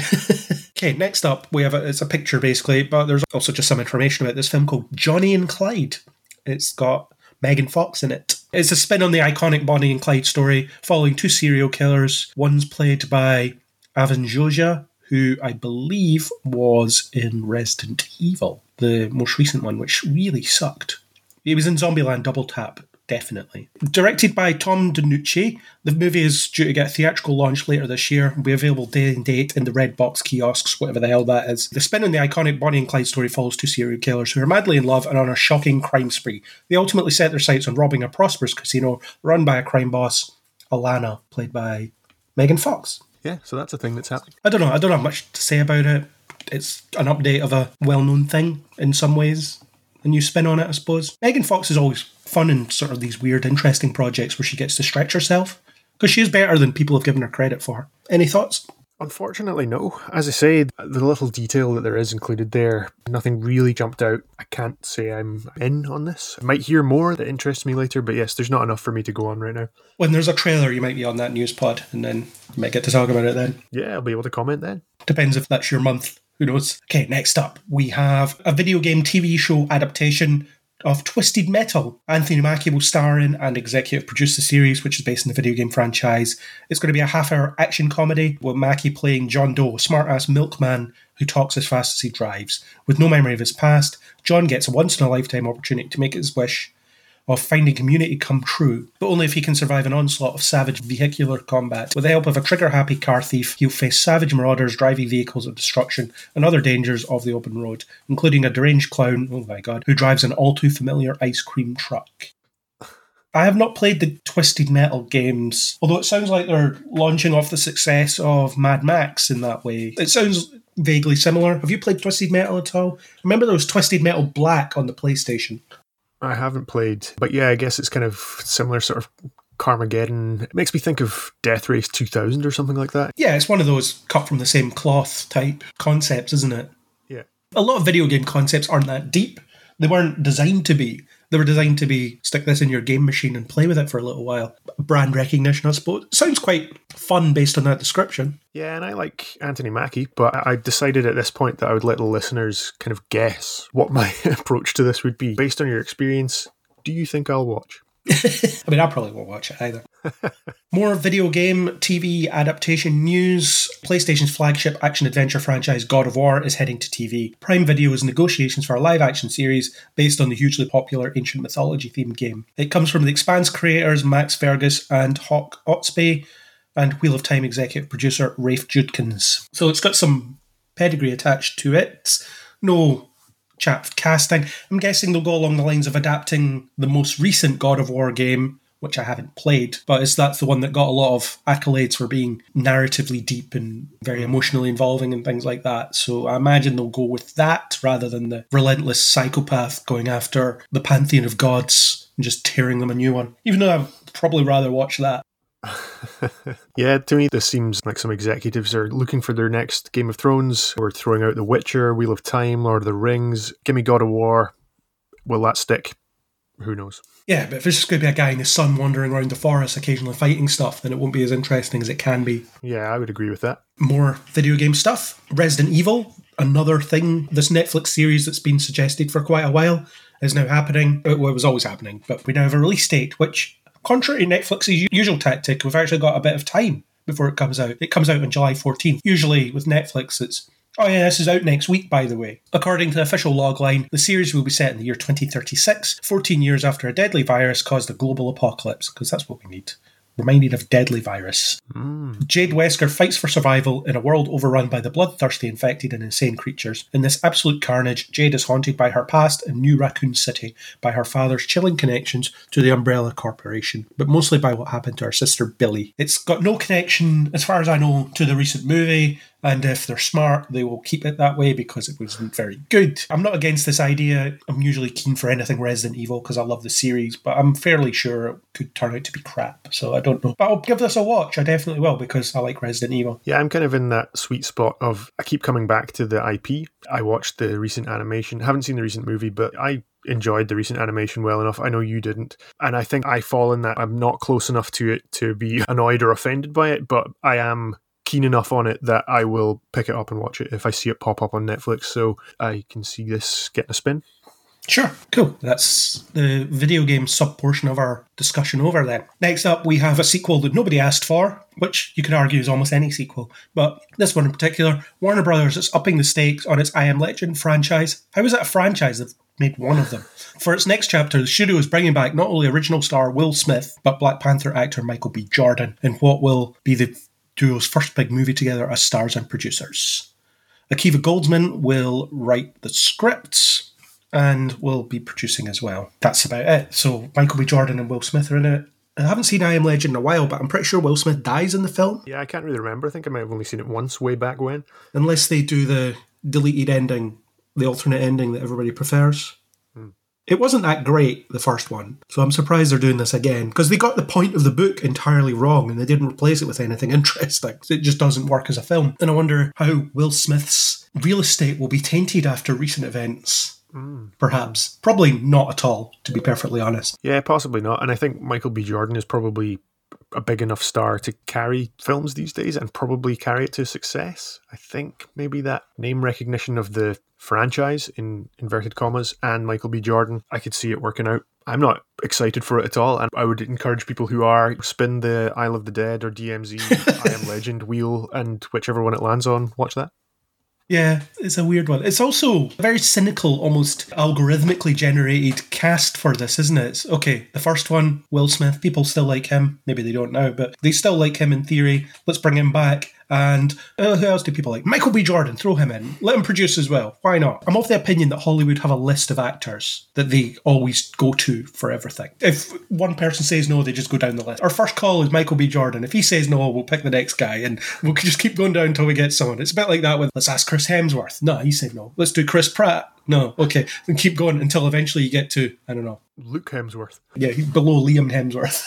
Speaker 3: okay, next up, we have a, it's a picture basically, but there's also just some information about this film called Johnny and Clyde. It's got Megan Fox in it. It's a spin on the iconic Bonnie and Clyde story, following two serial killers. One's played by Avan Jogia, who I believe was in Resident Evil, the most recent one, which really sucked. He was in Zombieland Double Tap, definitely. Directed by Tom DeNucci, the movie is due to get a theatrical launch later this year and be available day and date in the red box kiosks, whatever the hell that is. The spin on the iconic Bonnie and Clyde story follows two serial killers who are madly in love and on a shocking crime spree. They ultimately set their sights on robbing a prosperous casino run by a crime boss, Alana, played by Megan Fox.
Speaker 4: Yeah, so that's a thing that's happening.
Speaker 3: I don't know. I don't have much to say about it. It's an update of a well-known thing in some ways. A new spin on it, I suppose. Megan Fox is always fun in sort of these weird, interesting projects where she gets to stretch herself because she is better than people have given her credit for. Any thoughts?
Speaker 4: Unfortunately, no. As I say, the little detail that there is included there, nothing really jumped out. I can't say I'm in on this. I might hear more that interests me later, but yes, there's not enough for me to go on right now.
Speaker 3: When there's a trailer, you might be on that news pod, and then you might get to talk about it then.
Speaker 4: Yeah, I'll be able to comment then.
Speaker 3: Depends if that's your month. Who knows? Okay, next up, we have a video game TV show adaptation of Twisted Metal. Anthony Mackie will star in and executive produce the series, which is based on the video game franchise. It's going to be a half hour action comedy with Mackie playing John Doe, smart ass milkman who talks as fast as he drives. With no memory of his past, John gets a once in a lifetime opportunity to make his wish of finding community come true, but only if he can survive an onslaught of savage vehicular combat. With the help of a trigger happy car thief, he'll face savage marauders driving vehicles of destruction and other dangers of the open road, including a deranged clown, oh my god, who drives an all too familiar ice cream truck. I have not played the Twisted Metal games, although it sounds like they're launching off the success of Mad Max in that way. It sounds vaguely similar. Have you played Twisted Metal at all? Remember there was Twisted Metal Black on the PlayStation?
Speaker 4: I haven't played, but yeah, I guess it's kind of similar sort of Carmageddon. It makes me think of Death Race 2000 or something like that.
Speaker 3: Yeah, it's one of those cut from the same cloth type concepts, isn't it?
Speaker 4: Yeah.
Speaker 3: A lot of video game concepts aren't that deep. They weren't designed to be. They were designed to be stick this in your game machine and play with it for a little while. Brand recognition, I suppose. Sounds quite fun based on that description.
Speaker 4: Yeah, and I like Anthony Mackie, but I decided at this point that I would let the listeners kind of guess what my approach to this would be. Based on your experience, do you think I'll watch?
Speaker 3: I mean, I probably won't watch it either. More video game TV adaptation news. PlayStation's flagship action adventure franchise God of War is heading to TV. Prime Video is negotiations for a live action series based on the hugely popular ancient mythology themed game. It comes from the Expanse creators Max Fergus and Hawk Ostby and Wheel of Time executive producer Rafe Judkins. So it's got some pedigree attached to it. No chat casting. I'm guessing they'll go along the lines of adapting the most recent God of War game, which I haven't played, but it's that's the one that got a lot of accolades for being narratively deep and very emotionally involving and things like that. So I imagine they'll go with that rather than the relentless psychopath going after the pantheon of gods and just tearing them a new one. Even though I'd probably rather watch that.
Speaker 4: yeah, to me, this seems like some executives are looking for their next Game of Thrones or throwing out The Witcher, Wheel of Time, Lord of the Rings. Give me God of War. Will that stick? Who knows?
Speaker 3: Yeah, but if it's just going to be a guy in the sun wandering around the forest, occasionally fighting stuff, then it won't be as interesting as it can be.
Speaker 4: Yeah, I would agree with that.
Speaker 3: More video game stuff. Resident Evil, another thing, this Netflix series that's been suggested for quite a while, is now happening. Well, it was always happening, but we now have a release date, which contrary to Netflix's usual tactic, we've actually got a bit of time before it comes out. It comes out on July 14th. Usually with Netflix, it's Oh, yeah, this is out next week, by the way. According to the official logline, the series will be set in the year 2036, 14 years after a deadly virus caused a global apocalypse, because that's what we need reminded of deadly virus.
Speaker 4: Mm.
Speaker 3: Jade Wesker fights for survival in a world overrun by the bloodthirsty, infected, and insane creatures. In this absolute carnage, Jade is haunted by her past in New Raccoon City, by her father's chilling connections to the Umbrella Corporation, but mostly by what happened to her sister Billie. It's got no connection, as far as I know, to the recent movie. And if they're smart, they will keep it that way because it wasn't very good. I'm not against this idea. I'm usually keen for anything Resident Evil because I love the series, but I'm fairly sure it could turn out to be crap. So I don't know. But I'll give this a watch. I definitely will because I like Resident Evil.
Speaker 4: Yeah, I'm kind of in that sweet spot of I keep coming back to the IP. I watched the recent animation. haven't seen the recent movie, but I enjoyed the recent animation well enough. I know you didn't. And I think I fall in that I'm not close enough to it to be annoyed or offended by it, but I am keen enough on it that I will pick it up and watch it if I see it pop up on Netflix. So I can see this getting a spin.
Speaker 3: Sure, cool. That's the video game sub portion of our discussion over then. Next up, we have a sequel that nobody asked for, which you could argue is almost any sequel, but this one in particular, Warner Brothers is upping the stakes on its I Am Legend franchise. How is it a franchise? They've made one of them. For its next chapter, the studio is bringing back not only original star Will Smith, but Black Panther actor Michael B. Jordan in what will be the duo's first big movie together as stars and producers. Akiva Goldsman will write the scripts and will be producing as well. That's about it. So Michael B. Jordan and Will Smith are in it. I haven't seen I Am Legend in a while, but I'm pretty sure Will Smith dies in the film,
Speaker 4: Yeah, I can't really remember. I think I might have only seen it once way back when.
Speaker 3: unless they do the deleted ending, the alternate ending that everybody prefers. It wasn't that great, the first one, so I'm surprised they're doing this again because they got the point of the book entirely wrong and they didn't replace it with anything interesting. It just doesn't work as a film. And I wonder how Will Smith's real estate will be tainted after recent events. Hmm. Perhaps. Probably not at all, to be perfectly honest.
Speaker 4: Yeah, possibly not. And I think Michael B. Jordan is probably a big enough star to carry films these days and probably carry it to success. I think maybe that name recognition of the franchise in inverted commas and Michael B. Jordan, I could see it working out. I'm not excited for it at all, and I would encourage people who are spin the Isle of the Dead or DMZ, I Am Legend wheel, and whichever one it lands on, watch that.
Speaker 3: Yeah, it's a weird one. It's also a very cynical, almost algorithmically generated cast for this, isn't it? Okay, the first one, Will Smith, people still like him. Maybe they don't now, but they still like him in theory. Let's bring him back. And uh, who else do people like? Michael B. Jordan, throw him in. Let him produce as well. Why not? I'm of the opinion that Hollywood have a list of actors that they always go to for everything. If one person says no, they just go down the list. Our first call is Michael B. Jordan. If he says no, we'll pick the next guy and we'll just keep going down until we get someone. It's a bit like that with let's ask Chris Hemsworth. No, he said no. Let's do Chris Pratt. No, okay. And keep going until eventually you get to, I don't know.
Speaker 4: Luke Hemsworth.
Speaker 3: Yeah, he's below Liam Hemsworth.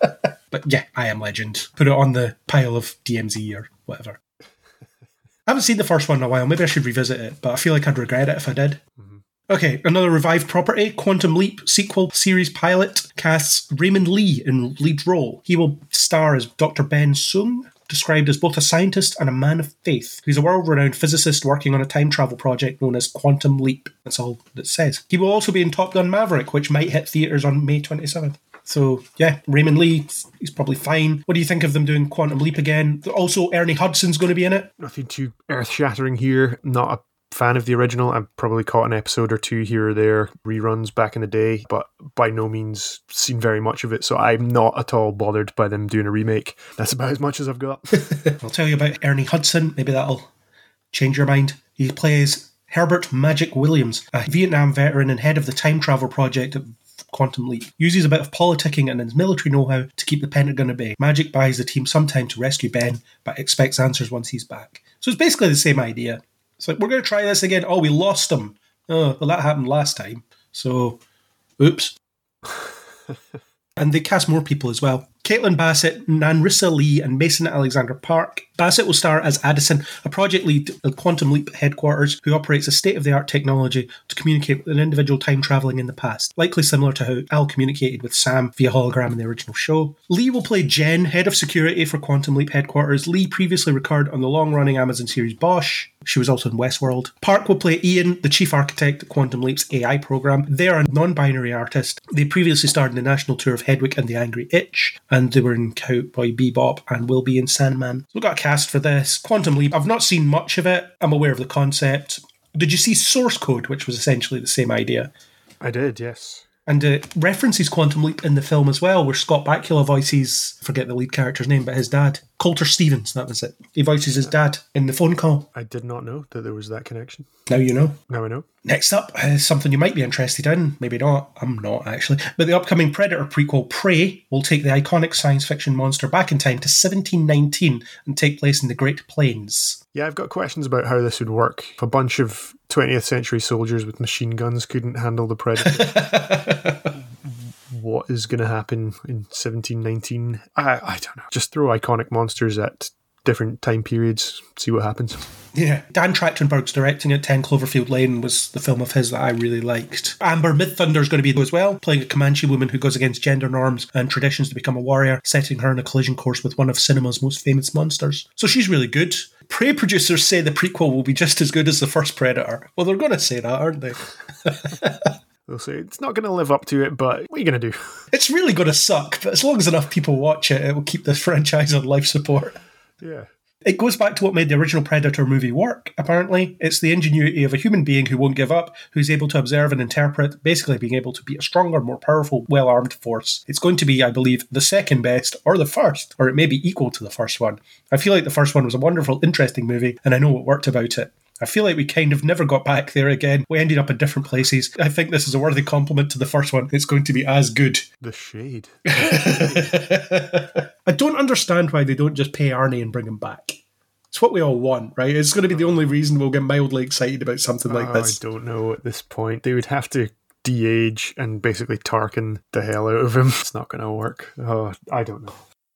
Speaker 3: yeah, I am legend. Put it on the pile of DMZ or whatever. I haven't seen the first one in a while. Maybe I should revisit it, but I feel like I'd regret it if I did. Mm-hmm. Okay, another revived property, Quantum Leap sequel series pilot casts Raymond Lee in lead role. He will star as Dr. Ben Song, described as both a scientist and a man of faith. He's a world renowned physicist working on a time travel project known as Quantum Leap. That's all it says. He will also be in Top Gun Maverick, which might hit theatres on May 27th. So, yeah, Raymond Lee, he's probably fine. What do you think of them doing Quantum Leap again? Also, Ernie Hudson's going to be in it.
Speaker 4: Nothing too earth shattering here. Not a fan of the original. I've probably caught an episode or two here or there, reruns back in the day, but by no means seen very much of it. So I'm not at all bothered by them doing a remake. That's about as much as I've got.
Speaker 3: I'll tell you about Ernie Hudson. Maybe that'll change your mind. He plays Herbert Magic Williams, a Vietnam veteran and head of the time travel project at Quantum Leap. Uses a bit of politicking and his military know how to keep the Pentagon at bay. Magic buys the team some time to rescue Ben, but expects answers once he's back. So it's basically the same idea. It's like, we're going to try this again. Oh, we lost him. Oh, well, that happened last time. So, oops. and they cast more people as well. Caitlin Bassett, Nanrisa Lee, and Mason Alexander Park. Bassett will star as Addison, a project lead at Quantum Leap headquarters who operates a state of the art technology to communicate with an individual time traveling in the past, likely similar to how Al communicated with Sam via hologram in the original show. Lee will play Jen, head of security for Quantum Leap headquarters. Lee previously recurred on the long running Amazon series Bosch. She was also in Westworld. Park will play Ian, the chief architect at Quantum Leap's AI program. They are a non binary artist. They previously starred in the national tour of Hedwig and the Angry Inch, and they were in Cowboy Bebop and will be in Sandman. So we've got a cast for this. Quantum Leap, I've not seen much of it. I'm aware of the concept. Did you see Source Code, which was essentially the same idea?
Speaker 4: I did, yes.
Speaker 3: And it references Quantum Leap in the film as well, where Scott Bakula voices, forget the lead character's name, but his dad. Colter Stevens, that was it. He voices his dad in the phone call.
Speaker 4: I did not know that there was that connection.
Speaker 3: Now you know.
Speaker 4: Now I know.
Speaker 3: Next up is something you might be interested in, maybe not. I'm not actually. But the upcoming Predator prequel, Prey, will take the iconic science fiction monster back in time to 1719 and take place in the Great Plains.
Speaker 4: Yeah, I've got questions about how this would work. If a bunch of 20th century soldiers with machine guns couldn't handle the Predator. what is going to happen in 1719? I, I don't know. Just throw iconic monsters at different time periods, see what happens.
Speaker 3: Yeah, Dan Trachtenberg's directing it. 10 Cloverfield Lane was the film of his that I really liked. Amber Midthunder is going to be as well, playing a Comanche woman who goes against gender norms and traditions to become a warrior, setting her in a collision course with one of cinema's most famous monsters. So she's really good. Prey producers say the prequel will be just as good as the first Predator. Well, they're going to say that, aren't they?
Speaker 4: They'll say it's not going to live up to it, but what are you going to do?
Speaker 3: It's really going to suck, but as long as enough people watch it, it will keep this franchise on life support.
Speaker 4: Yeah.
Speaker 3: It goes back to what made the original Predator movie work, apparently. It's the ingenuity of a human being who won't give up, who's able to observe and interpret, basically being able to be a stronger, more powerful, well armed force. It's going to be, I believe, the second best, or the first, or it may be equal to the first one. I feel like the first one was a wonderful, interesting movie, and I know what worked about it. I feel like we kind of never got back there again. We ended up in different places. I think this is a worthy compliment to the first one. It's going to be as good.
Speaker 4: The shade.
Speaker 3: I don't understand why they don't just pay Arnie and bring him back. It's what we all want, right? It's going to be the uh, only reason we'll get mildly excited about something like
Speaker 4: Oh,
Speaker 3: this.
Speaker 4: I don't know at this point. They would have to de-age and basically Tarkin the hell out of him. It's not going to work. Oh, I don't know.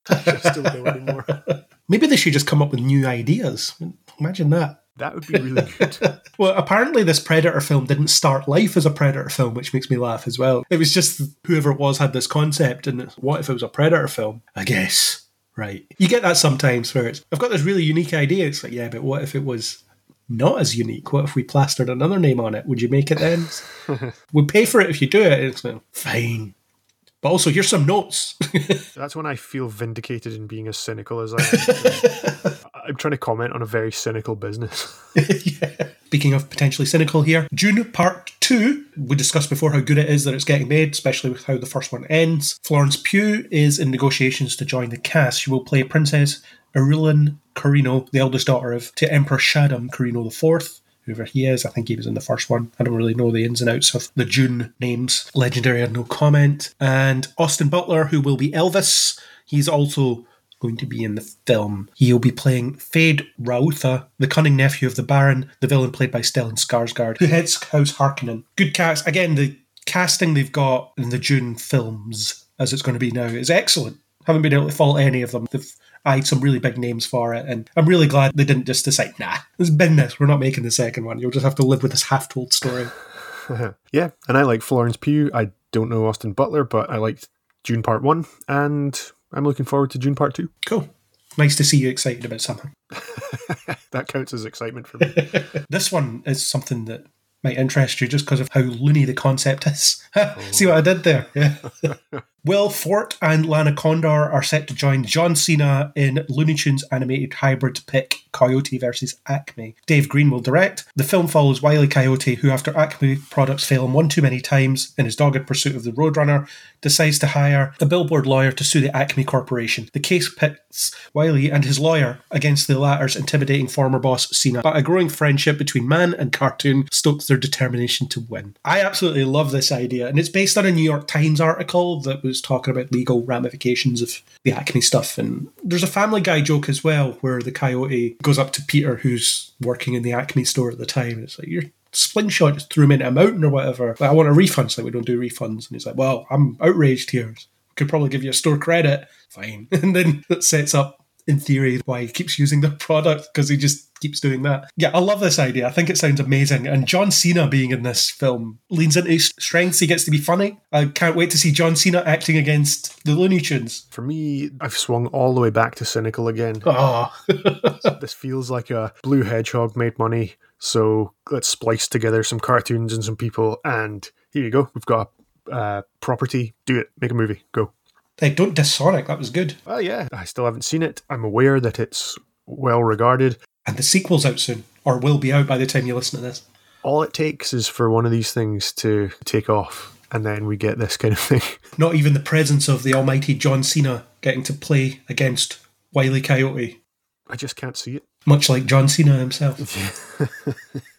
Speaker 4: I still don't anymore.
Speaker 3: Maybe they should just come up with new ideas. Imagine that.
Speaker 4: That would be really good.
Speaker 3: Well, apparently, this Predator film didn't start life as a Predator film, which makes me laugh as well. It was just whoever it was had this concept, and what if it was a Predator film? I guess. Right. You get that sometimes where it's, I've got this really unique idea. It's like, yeah, but what if it was not as unique? What if we plastered another name on it? Would you make it then? we'll pay for it if you do it. It's like, fine. But also, here's some notes.
Speaker 4: That's when I feel vindicated in being as cynical as I am. I'm trying to comment on a very cynical business.
Speaker 3: Speaking of potentially cynical here, Dune Part 2. We discussed before how good it is that it's getting made, especially with how the first one ends. Florence Pugh is in negotiations to join the cast. She will play Princess Irulan Corrino, the eldest daughter of to Emperor Shaddam Corrino IV. Whoever he is, I think he was in the first one. I don't really know the ins and outs of the Dune names. Legendary had no comment. And Austin Butler, who will be Elvis, he's also going to be in the film. He'll be playing Fade Rautha, the cunning nephew of the Baron, the villain played by Stellan Skarsgård, who heads House Harkonnen. Good cast. Again, the casting they've got in the Dune films, as it's going to be now, is excellent. Haven't been able to fault any of them. They've eyed some really big names for it, and I'm really glad they didn't just decide, nah, it's been this, we're not making the second one. You'll just have to live with this half-told story.
Speaker 4: yeah, and I like Florence Pugh. I don't know Austin Butler, but I liked Dune Part 1, and I'm looking forward to Dune Part 2.
Speaker 3: Cool. Nice to see you excited about something.
Speaker 4: That counts as excitement for me.
Speaker 3: This one is something that might interest you just because of how loony the concept is. See what I did there? Yeah. Will Forte and Lana Condor are set to join John Cena in Looney Tunes animated hybrid pick Coyote versus Acme. Dave Green will direct. The film follows Wiley Coyote, who, after Acme products fail him one too many times in his dogged pursuit of the Roadrunner, decides to hire a billboard lawyer to sue the Acme Corporation. The case pits Wiley and his lawyer against the latter's intimidating former boss Cena, but a growing friendship between man and cartoon stokes their determination to win. I absolutely love this idea, and it's based on a New York Times article that was talking about legal ramifications of the Acme stuff. And there's a Family Guy joke as well, where the coyote goes up to Peter, who's working in the Acme store at the time, and it's like, You're slingshot just threw him into a mountain or whatever. Like, I want a refund. It's like, we don't do refunds. And he's like, well, I'm outraged here. Could probably give you a store credit. Fine. And then that sets up, in theory, why he keeps using the product because he just keeps doing that. Yeah, I love this idea. I think it sounds amazing. And John Cena being in this film leans into his strengths. He gets to be funny. I can't wait to see John Cena acting against the Looney Tunes.
Speaker 4: For me, I've swung all the way back to cynical again.
Speaker 3: Oh,
Speaker 4: this feels like a blue hedgehog made money, so let's splice together some cartoons and some people, and here you go. We've got a uh, property. Do it. Make a movie. Go.
Speaker 3: Like, don't diss Sonic. That was good.
Speaker 4: Oh yeah. I still haven't seen it. I'm aware that it's well regarded.
Speaker 3: And the sequel's out soon, or will be out by the time you listen to this.
Speaker 4: All it takes is for one of these things to take off, and then we get this kind of thing.
Speaker 3: Not even the presence of the almighty John Cena getting to play against Wiley Coyote,
Speaker 4: I just can't see it.
Speaker 3: much like John Cena himself.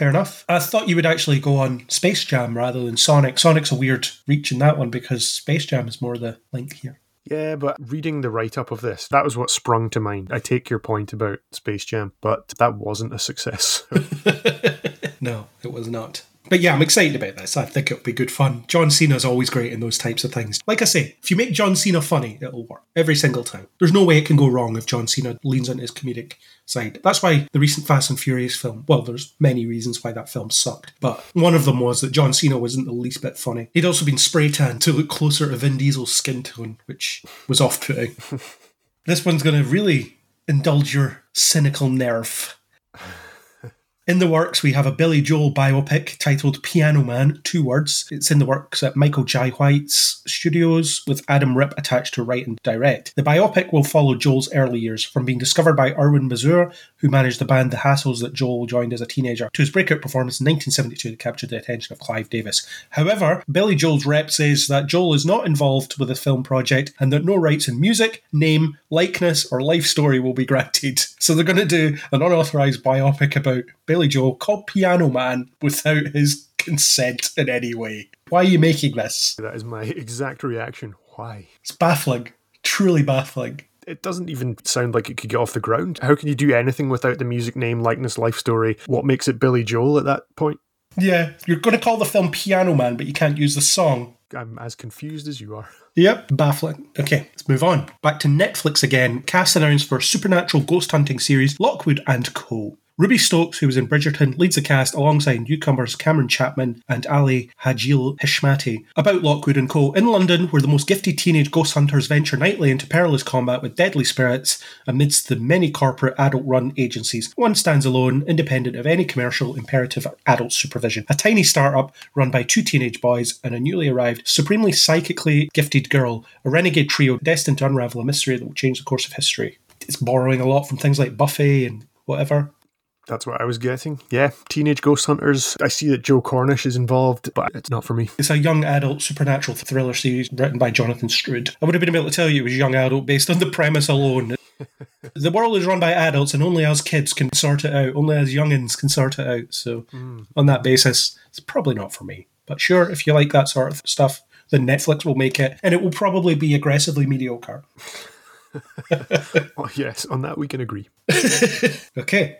Speaker 3: Fair enough. I thought you would actually go on Space Jam rather than Sonic. Sonic's a weird reach in that one because Space Jam is more the link here.
Speaker 4: Yeah, but reading the write up of this, that was what sprung to mind. I take your point about Space Jam, but that wasn't a success.
Speaker 3: No, it was not. But yeah, I'm excited about this. I think it'll be good fun. John Cena's always great in those types of things. Like I say, if you make John Cena funny, it'll work every single time. There's no way it can go wrong if John Cena leans on his comedic side. That's why the recent Fast and Furious film, well, there's many reasons why that film sucked, but one of them was that John Cena wasn't the least bit funny. He'd also been spray tanned to look closer to Vin Diesel's skin tone, which was off putting. this one's going to really indulge your cynical nerve. In the works, we have a Billy Joel biopic titled Piano Man, two words. It's in the works at Michael Jai White's studios, with Adam Ripp attached to write and direct. The biopic will follow Joel's early years, from being discovered by Irwin Mazur, who managed the band The Hassles that Joel joined as a teenager, to his breakout performance in 1972 that captured the attention of Clive Davis. However, Billy Joel's rep says that Joel is not involved with the film project and that no rights in music, name, likeness, or life story will be granted. So they're going to do an unauthorized biopic about Billy Billy Joel called Piano Man without his consent in any way. Why are you making this?
Speaker 4: That is my exact reaction. Why?
Speaker 3: It's baffling. Truly baffling.
Speaker 4: It doesn't even sound like it could get off the ground. How can you do anything without the music name, likeness, life story? What makes it Billy Joel at that point?
Speaker 3: Yeah, you're going to call the film Piano Man, but you can't use the song.
Speaker 4: I'm as confused as you are.
Speaker 3: Yep, baffling. Okay, let's move on. Back to Netflix again. Cast announced for supernatural ghost hunting series Lockwood and Co. Ruby Stokes, who was in Bridgerton, leads the cast alongside newcomers Cameron Chapman and Ali Hadji-Heshmati about Lockwood and Co. in London, where the most gifted teenage ghost hunters venture nightly into perilous combat with deadly spirits amidst the many corporate adult run agencies. One stands alone, independent of any commercial imperative adult supervision. A tiny startup run by two teenage boys and a newly arrived, supremely psychically gifted girl, a renegade trio destined to unravel a mystery that will change the course of history. It's borrowing a lot from things like Buffy and whatever.
Speaker 4: That's what I was getting. Yeah, Teenage Ghost Hunters. I see that Joe Cornish is involved, but it's not for me.
Speaker 3: It's a young adult supernatural thriller series written by Jonathan Stroud. I would have been able to tell you it was young adult based on the premise alone. the world is run by adults, and only us kids can sort it out. Only us youngins can sort it out. So,
Speaker 4: Hmm.
Speaker 3: on that basis, it's probably not for me. But sure, if you like that sort of stuff, then Netflix will make it, and it will probably be aggressively mediocre.
Speaker 4: Oh, yes, on that we can agree.
Speaker 3: Okay.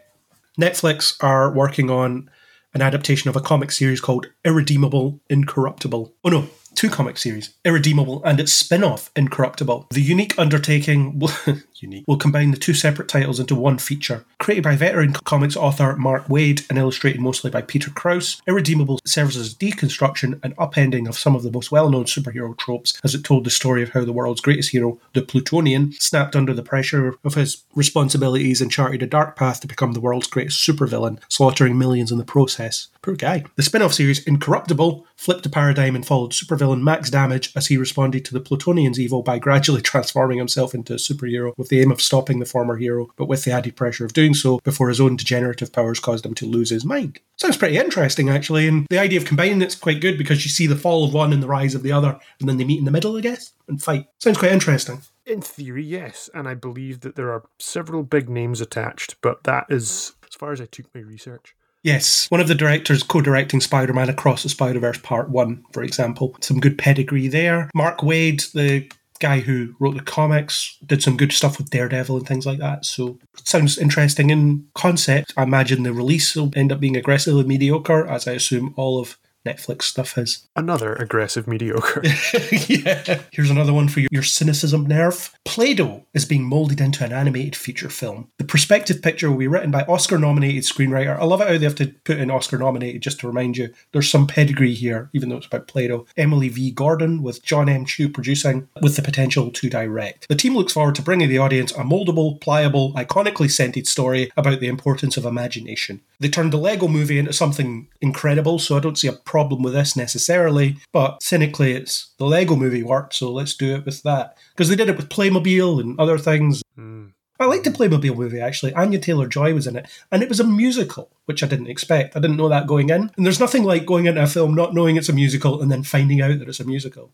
Speaker 3: Netflix are working on an adaptation of a comic series called Irredeemable Incorruptible. Oh no, two comic series, Irredeemable and its spin-off Incorruptible. The unique undertaking unique, will combine the two separate titles into one feature. Created by veteran comics author Mark Waid and illustrated mostly by Peter Krause, Irredeemable serves as a deconstruction and upending of some of the most well-known superhero tropes as it told the story of how the world's greatest hero, the Plutonian, snapped under the pressure of his responsibilities and charted a dark path to become the world's greatest supervillain, slaughtering millions in the process. Poor guy. The spin off series Incorruptible flipped the paradigm and followed supervillain Max Damage as he responded to the Plutonian's evil by gradually transforming himself into a superhero with the aim of stopping the former hero, but with the added pressure of doing so before his own degenerative powers caused him to lose his mind. Sounds pretty interesting, actually, and the idea of combining it's quite good because you see the fall of one and the rise of the other, and then they meet in the middle, I guess, and fight. Sounds quite interesting.
Speaker 4: In theory, yes, and I believe that there are several big names attached, but that is as far as I took my research.
Speaker 3: Yes, one of the directors co directing Spider Man Across the Spider Verse Part 1, for example. Some good pedigree there. Mark Waid, the guy who wrote the comics, did some good stuff with Daredevil and things like that. So it sounds interesting in concept. I imagine the release will end up being aggressively mediocre, as I assume all of Netflix stuff is.
Speaker 4: Another aggressive mediocre.
Speaker 3: yeah. Here's another one for your cynicism nerve. Play Doh is being molded into an animated feature film. The perspective picture will be written by Oscar nominated screenwriter. I love it how they have to put in Oscar nominated just to remind you there's some pedigree here, even though it's about Play Doh. Emily V. Gordon with John M. Chu producing with the potential to direct. The team looks forward to bringing the audience a moldable, pliable, iconically scented story about the importance of imagination. They turned the Lego movie into something incredible, so I don't see a problem with this necessarily, but cynically, it's the Lego movie worked, so let's do it with that. Because they did it with Playmobil and other things. Hmm. I liked the Playmobil movie actually. Anya Taylor Joy was in it, and it was a musical, which I didn't expect. I didn't know that going in. And there's nothing like going into a film not knowing it's a musical and then finding out that it's a musical.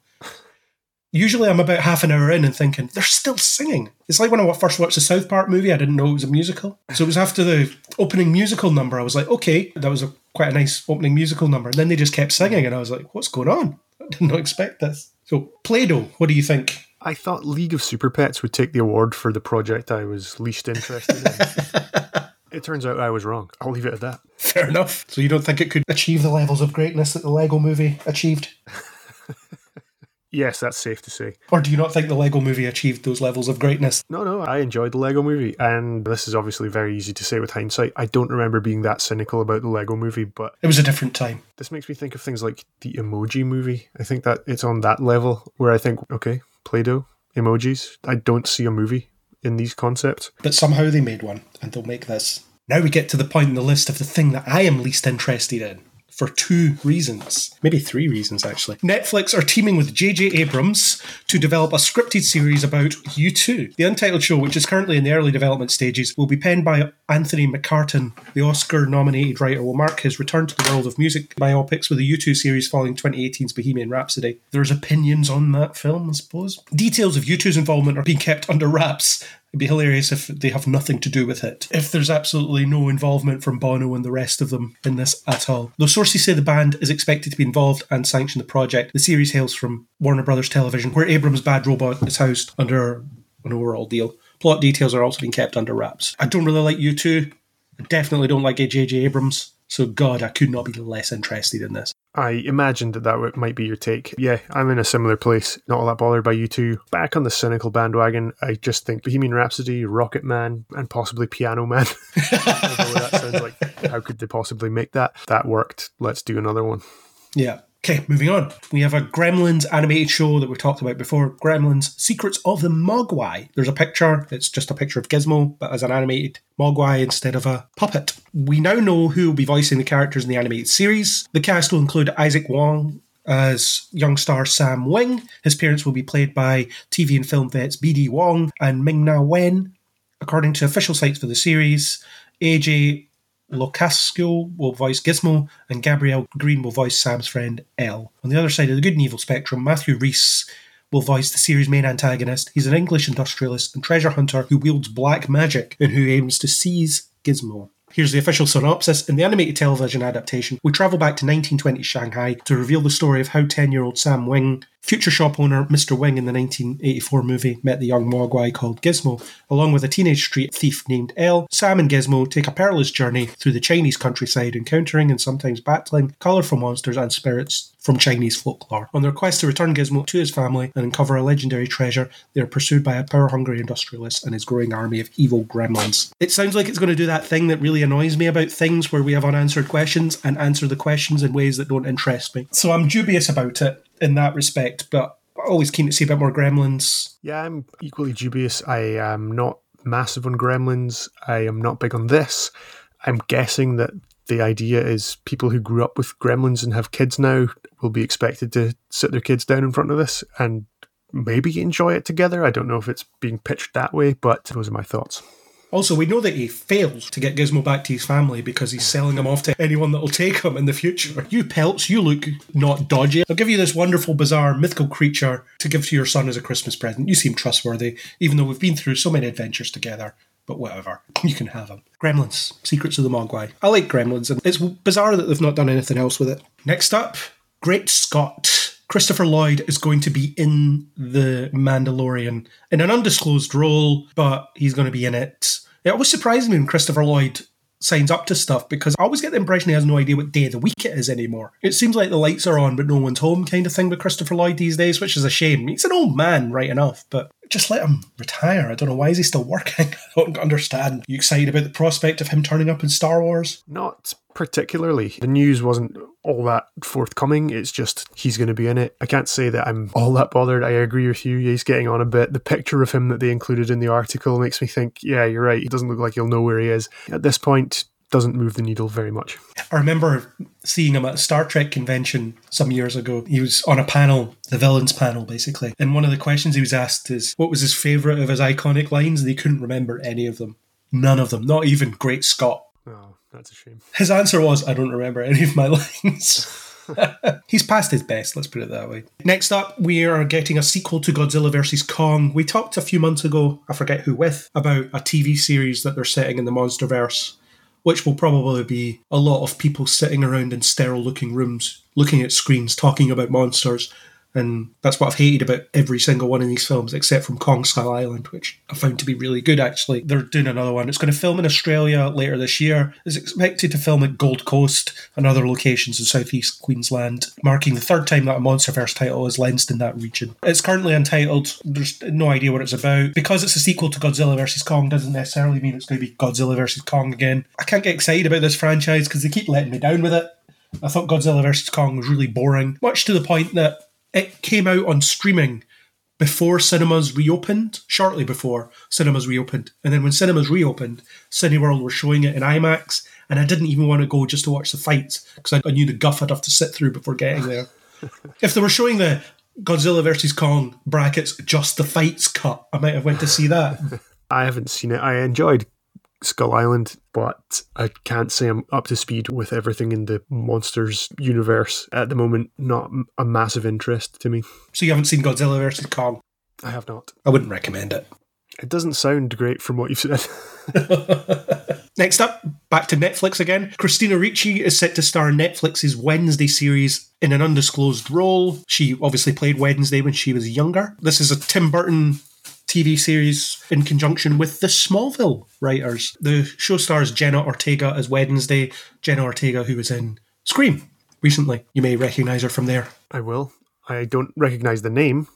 Speaker 3: Usually, I'm about half an hour in and thinking they're still singing. It's like when I first watched the South Park movie, I didn't know it was a musical. So it was after the opening musical number, I was like, okay, that was a quite a nice opening musical number. And then they just kept singing, and I was like, what's going on? I did not expect this. So, Play Doh, what do you think?
Speaker 4: I thought League of Super Pets would take the award for the project I was least interested in. it turns out I was wrong. I'll leave it at that.
Speaker 3: Fair enough. So, you don't think it could achieve the levels of greatness that the Lego movie achieved?
Speaker 4: Yes, that's safe to say.
Speaker 3: Or do you not think the Lego movie achieved those levels of greatness?
Speaker 4: No, no, I enjoyed the Lego movie, and this is obviously very easy to say with hindsight. I don't remember being that cynical about the Lego movie, but
Speaker 3: It was a different time.
Speaker 4: this makes me think of things like the Emoji movie. I think that it's on that level where I think, okay, Play Doh, emojis. I don't see a movie in these concepts.
Speaker 3: But somehow they made one, and they'll make this. Now we get to the point in the list of the thing that I am least interested in. For two reasons. Maybe three reasons, actually. Netflix are teaming with J.J. Abrams to develop a scripted series about U2. The untitled show, which is currently in the early development stages, will be penned by Anthony McCarten. The Oscar nominated writer will mark his return to the world of music biopics with the U2 series following 2018's Bohemian Rhapsody. There's opinions on that film, I suppose. Details of U2's involvement are being kept under wraps, It'd be hilarious if they have nothing to do with it. If there's absolutely no involvement from Bono and the rest of them in this at all. Though sources say the band is expected to be involved and sanction the project, the series hails from Warner Brothers Television, where Abrams' Bad Robot is housed under an overall deal. Plot details are also being kept under wraps. I don't really like U2. I definitely don't like J.J. Abrams. So, God, I could not be less interested in this.
Speaker 4: I imagined that that might be your take. Yeah, I'm in a similar place. Not all that bothered by U2. Back on the cynical bandwagon, I just think Bohemian Rhapsody, Rocket Man, and possibly Piano Man. That sounds like how could they possibly make that? That worked. Let's do another one.
Speaker 3: Yeah. Okay, moving on. We have a Gremlins animated show that we talked about before Gremlins Secrets of the Mogwai. There's a picture, it's just a picture of Gizmo, but as an animated Mogwai instead of a puppet. We now know who will be voicing the characters in the animated series. The cast will include Izaac Wang as young star Sam Wing. His parents will be played by TV and film vets BD Wong and Ming Na Wen. According to official sites for the series, AJ Locascio will voice Gizmo, and Gabrielle Green will voice Sam's friend Elle. On the other side of the good and evil spectrum, Matthew Rhys will voice the series' main antagonist. He's an English industrialist and treasure hunter who wields black magic and who aims to seize Gizmo. Here's the official synopsis. In the animated television adaptation, we travel back to 1920 Shanghai to reveal the story of how 10 year old Sam Wing, future shop owner Mr. Wing in the 1984 movie, met the young Mogwai called Gizmo. Along with a teenage street thief named Elle, Sam and Gizmo take a perilous journey through the Chinese countryside, encountering and sometimes battling colourful monsters and spirits from Chinese folklore. On their quest to return Gizmo to his family and uncover a legendary treasure, they are pursued by a power hungry industrialist and his growing army of evil gremlins. It sounds like it's going to do that thing that really annoys me about things where we have unanswered questions and answer the questions in ways that don't interest me. So I'm dubious about it in that respect, but always keen to see a bit more gremlins.
Speaker 4: Yeah, I'm equally dubious. I am not massive on Gremlins. I am not big on this. I'm guessing that the idea is people who grew up with Gremlins and have kids now will be expected to sit their kids down in front of this and maybe enjoy it together. I don't know if it's being pitched that way, but those are my thoughts.
Speaker 3: Also, we know that he fails to get Gizmo back to his family because he's selling him off to anyone that will take him in the future. You pelts, you look not dodgy. I'll give you this wonderful, bizarre, mythical creature to give to your son as a Christmas present. You seem trustworthy, even though we've been through so many adventures together. But whatever, you can have them. Gremlins, Secrets of the Mogwai. I like Gremlins, and it's bizarre that they've not done anything else with it. Next up, Great Scott. Christopher Lloyd is going to be in The Mandalorian in an undisclosed role, but he's going to be in it. It always surprises me when Christopher Lloyd signs up to stuff because I always get the impression he has no idea what day of the week it is anymore. It seems like the lights are on but no one's home kind of thing with Christopher Lloyd these days, which is a shame. He's an old man, right enough, but just let him retire. I don't know why is he still working. I don't understand. You excited about the prospect of him turning up in Star Wars?
Speaker 4: Not particularly. The news wasn't all that forthcoming. It's just he's going to be in it. I can't say that I'm all that bothered. I agree with you. He's getting on a bit. The picture of him that they included in the article makes me think, yeah, you're right. He doesn't look like he'll know where he is. At this point, doesn't move the needle very much.
Speaker 3: I remember seeing him at a Star Trek convention some years ago. He was on a panel, the villains panel, basically. And one of the questions he was asked is, what was his favourite of his iconic lines? And he couldn't remember any of them. None of them. Not even Great Scott.
Speaker 4: Oh, that's a shame.
Speaker 3: His answer was, I don't remember any of my lines. He's past his best, let's put it that way. Next up, we are getting a sequel to Godzilla vs. Kong. We talked a few months ago, I forget who with, about a TV series that they're setting in the Monsterverse, which will probably be a lot of people sitting around in sterile looking rooms, looking at screens, talking about monsters. And that's what I've hated about every single one of these films, except from Kong Skull Island, which I found to be really good actually. They're doing another one. It's going to film in Australia later this year. It's expected to film at Gold Coast and other locations in southeast Queensland, marking the third time that a Monsterverse title is lensed in that region. It's currently untitled. There's no idea what it's about. Because it's a sequel to Godzilla vs. Kong doesn't necessarily mean it's going to be Godzilla vs. Kong again. I can't get excited about this franchise because they keep letting me down with it. I thought Godzilla vs. Kong was really boring, much to the point that it came out on streaming before cinemas reopened, shortly before cinemas reopened. And then when cinemas reopened, Cineworld were showing it in IMAX, and I didn't even want to go just to watch the fights because I knew the guff I'd have to sit through before getting there. if they were showing the Godzilla versus Kong brackets just the fights cut, I might have went to see that.
Speaker 4: I haven't seen it. I enjoyed Skull Island, but I can't say I'm up to speed with everything in the monsters universe at the moment. Not a massive interest to me.
Speaker 3: so you haven't seen Godzilla versus Kong?
Speaker 4: I have not.
Speaker 3: I wouldn't recommend it.
Speaker 4: It doesn't sound great from what you've said.
Speaker 3: Next up, back to Netflix again. Christina Ricci is set to star in Netflix's Wednesday series in an undisclosed role. She obviously played Wednesday when she was younger. This is a Tim Burton TV series in conjunction with the Smallville writers. The show stars Jenna Ortega as Wednesday. Jenna Ortega, who was in Scream recently. You may recognize her from there.
Speaker 4: I will. I don't recognize the name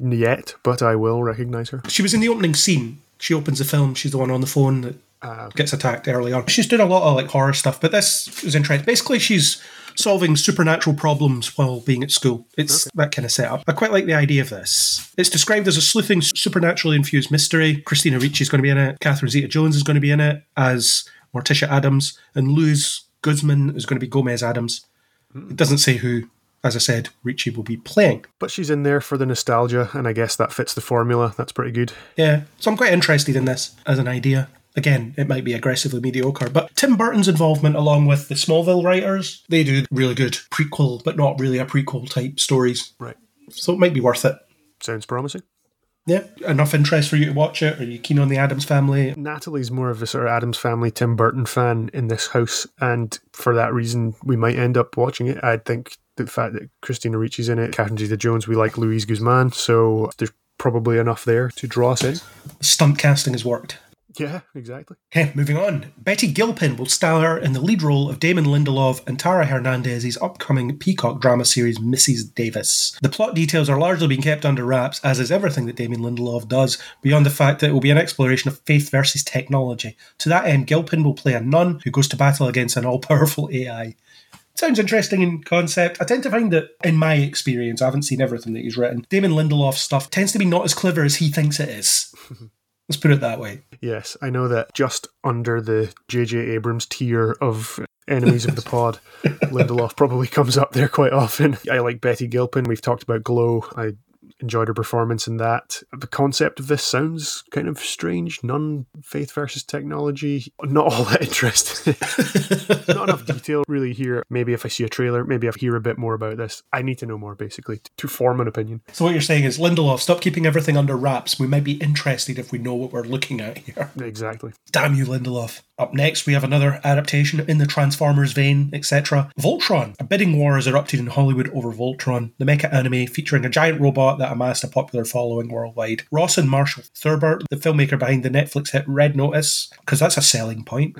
Speaker 4: yet, but I will recognize her.
Speaker 3: She was in the opening scene. She opens the film. She's the one on the phone that ah, gets attacked early on. She's doing a lot of like horror stuff, but this is interesting. Basically, she's solving supernatural problems while being at school. It's that kind of setup. I quite like the idea of this. It's described as a sleuthing, supernaturally infused mystery. Christina Ricci is going to be in it. Catherine Zeta-Jones is going to be in it as Morticia Addams, and Luis Guzman is going to be Gomez Addams. Hmm. It doesn't say who. As I said, Ricci will be playing.
Speaker 4: But she's in there for the nostalgia, and I guess that fits the formula. That's pretty good.
Speaker 3: Yeah, so I'm quite interested in this as an idea. Again, it might be aggressively mediocre, but Tim Burton's involvement along with the Smallville writers, they do really good prequel, but not really a prequel type stories.
Speaker 4: Right.
Speaker 3: So it might be worth it.
Speaker 4: Sounds promising.
Speaker 3: Yeah, enough interest for you to watch it. Are you keen on the Addams family?
Speaker 4: Natalie's more of a sort of Addams Family, Tim Burton fan in this house, and for that reason, we might end up watching it. I think the fact that Christina Ricci's in it, Catherine Zeta-Jones, we like Luis Guzman, so there's probably enough there to draw us in.
Speaker 3: Stunt casting has worked.
Speaker 4: Yeah, exactly.
Speaker 3: Okay, moving on. Betty Gilpin will star in the lead role of Damon Lindelof and Tara Hernandez's upcoming Peacock drama series Mrs. Davis. The plot details are largely being kept under wraps, as is everything that Damon Lindelof does, beyond the fact that it will be an exploration of faith versus technology. To that end, Gilpin will play a nun who goes to battle against an all powerful AI. Sounds interesting in concept. I tend to find that, in my experience, I haven't seen everything that he's written. Damon Lindelof's stuff tends to be not as clever as he thinks it is. Let's put it that way.
Speaker 4: Yes, I know that just under the J.J. Abrams tier of enemies of the pod, Lindelof probably comes up there quite often. I like Betty Gilpin. We've talked about Glow. I enjoyed her performance in that. The concept of this sounds kind of strange. Nun faith versus technology. Not all that interesting. Not enough detail really here. Maybe if I see a trailer, maybe I hear a bit more about this. I need to know more basically to form an opinion.
Speaker 3: So what you're saying is Lindelof, stop keeping everything under wraps. We might be interested if we know what we're looking at here.
Speaker 4: Exactly.
Speaker 3: Damn you, Lindelof. Up next, we have another adaptation in the Transformers vein, etc. Voltron. A bidding war is erupted in Hollywood over Voltron, the mecha anime featuring a giant robot that amassed a popular following worldwide. Rawson Marshall Thurber, the filmmaker behind the Netflix hit Red Notice, because that's a selling point.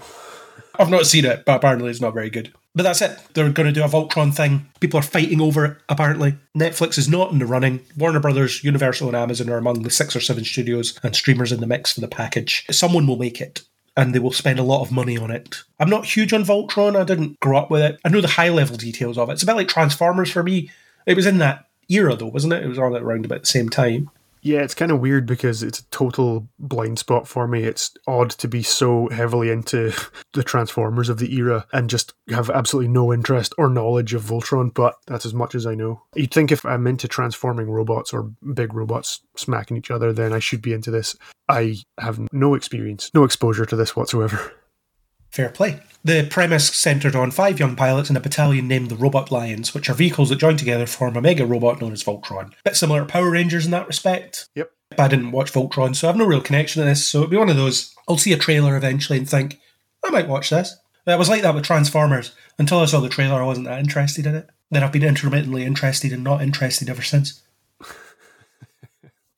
Speaker 3: I've not seen it, but apparently it's not very good. But that's it. They're going to do a Voltron thing. People are fighting over it, apparently. Netflix is not in the running. Warner Brothers, Universal, and Amazon are among the six or seven studios and streamers in the mix for the package. Someone will make it. And they will spend a lot of money on it. I'm not huge on Voltron. I didn't grow up with it. I know the high level details of it. It's a bit like Transformers for me. It was in that era, though, wasn't it? It was on around about the same time.
Speaker 4: Yeah, it's kind of weird because it's a total blind spot for me. It's odd to be so heavily into the Transformers of the era and just have absolutely no interest or knowledge of Voltron, but that's as much as I know. You'd think if I'm into transforming robots or big robots smacking each other, then I should be into this. I have no experience, no exposure to this whatsoever.
Speaker 3: Fair play. The premise centered on five young pilots in a battalion named the Robot Lions, which are vehicles that join together to form a mega robot known as Voltron. Bit similar to Power Rangers in that respect.
Speaker 4: Yep.
Speaker 3: But I didn't watch Voltron, so I have no real connection to this. So it'd be one of those. I'll see a trailer eventually and think, I might watch this. I was like that with Transformers. Until I saw the trailer, I wasn't that interested in it. Then I've been intermittently interested and not interested ever since.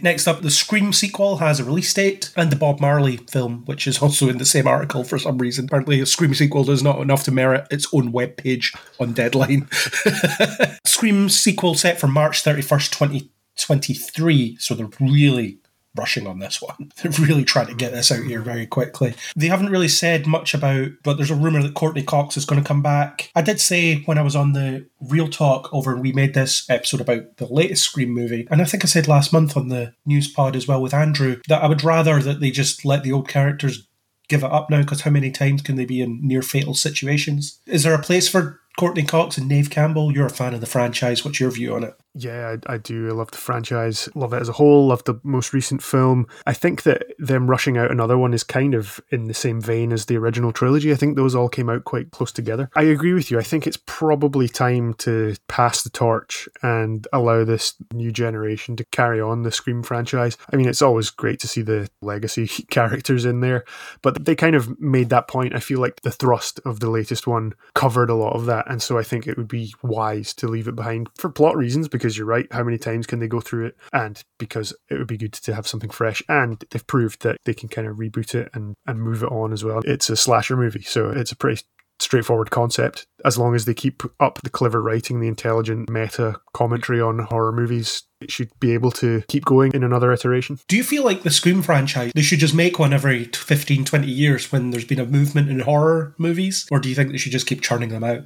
Speaker 3: Next up, the Scream sequel has a release date, and the Bob Marley film, which is also in the same article for some reason. Apparently, a Scream sequel does not enough to merit its own webpage on Deadline. Scream sequel set for March 31st, 2023, so they're really rushing on this one. They're really trying to get this out here very quickly. They haven't really said much about, but there's a rumor that Courteney Cox is going to come back. I did say when I was on the Real Talk over, we made this episode about the latest Scream movie, and I think I said last month on the news pod as well with Andrew that I would rather that they just let the old characters give it up now because how many times can they be in near fatal situations? Is there a place for Courteney Cox and Neve Campbell? You're a fan of the franchise. What's your view on it?
Speaker 4: Yeah, I, I, do. I love the franchise. Love it as a whole. Love the most recent film. I think that them rushing out another one is kind of in the same vein as the original trilogy. I think those all came out quite close together. I agree with you. I think it's probably time to pass the torch and allow this new generation to carry on the Scream franchise. I mean, it's always great to see the legacy characters in there, but they kind of made that point. I feel like the thrust of the latest one covered a lot of that. And so I think it would be wise to leave it behind for plot reasons because you're right. How many times can they go through it? And because it would be good to have something fresh. And they've proved that they can kind of reboot it and, and move it on as well. It's a slasher movie, so it's a pretty straightforward concept. As long as they keep up the clever writing, the intelligent meta commentary on horror movies, it should be able to keep going in another iteration.
Speaker 3: Do you feel like the Scream franchise, they should just make one every 15, 20 years when there's been a movement in horror movies? Or do you think they should just keep churning them out?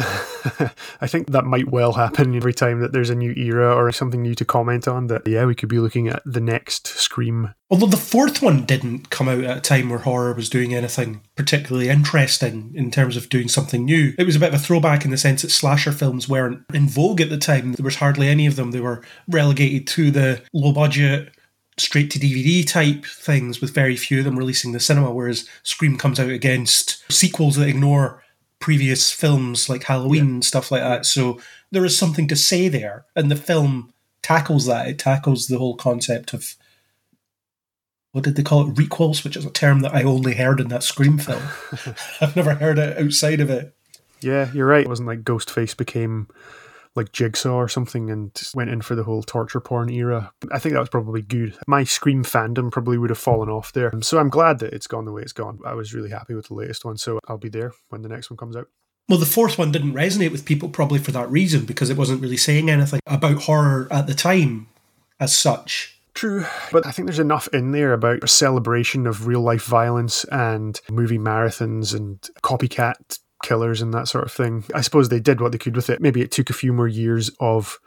Speaker 4: I think that might well happen every time that there's a new era or something new to comment on. That, yeah, we could be looking at the next Scream.
Speaker 3: Although the fourth one didn't come out at a time where horror was doing anything particularly interesting in terms of doing something new. It was a bit of a throwback in the sense that slasher films weren't in vogue at the time. There was hardly any of them. They were relegated to the low budget straight to DVD type things with very few of them releasing the cinema, whereas Scream comes out against sequels that ignore previous films like Halloween yeah. and stuff like that. So there is something to say there, and the film tackles that. It tackles the whole concept of what did they call it? Requels, which is a term that I only heard in that Scream film. I've never heard it outside of it.
Speaker 4: Yeah, you're right. It wasn't like Ghostface became like Jigsaw or something and went in for the whole torture porn era. I think that was probably good. My Scream fandom probably would have fallen off there. So I'm glad that it's gone the way it's gone. I was really happy with the latest one, so I'll be there when the next one comes out.
Speaker 3: Well, the fourth one didn't resonate with people probably for that reason because it wasn't really saying anything about horror at the time as such.
Speaker 4: True, but I think there's enough in there about a celebration of real life violence and movie marathons and copycat killers and that sort of thing. I suppose they did what they could with it. Maybe it took a few more years of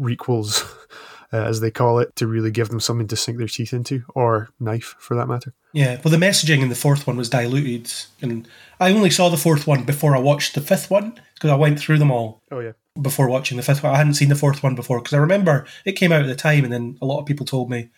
Speaker 4: requels, uh, as they call it, to really give them something to sink their teeth into, or knife for that matter.
Speaker 3: Yeah, well, the messaging in the fourth one was diluted, and I only saw the fourth one before I watched the fifth one because I went through them all.
Speaker 4: Oh yeah.
Speaker 3: Before watching the fifth one, I hadn't seen the fourth one before because I remember it came out at the time, and then a lot of people told me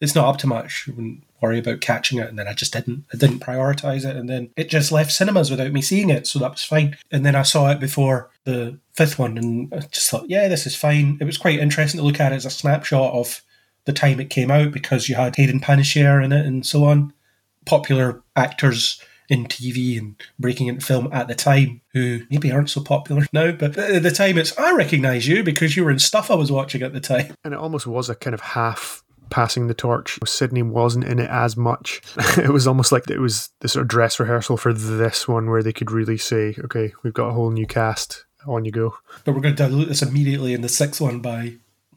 Speaker 3: it's not up to much. You wouldn't worry about catching it, and then I just didn't. I didn't prioritize it, and then it just left cinemas without me seeing it, so that was fine. And then I saw it before the fifth one, and I just thought, yeah, this is fine. It was quite interesting to look at it as a snapshot of the time it came out because you had Hayden Panettiere in it and so on, popular actors in TV and breaking into film at the time who maybe aren't so popular now, but at the time it's I recognise you because you were in stuff I was watching at the time.
Speaker 4: And it almost was a kind of half passing the torch. Sydney wasn't in it as much. it was almost like it was the sort of dress rehearsal for this one where they could really say, okay, we've got a whole new cast. On you go.
Speaker 3: But we're going to dilute this immediately in the sixth one by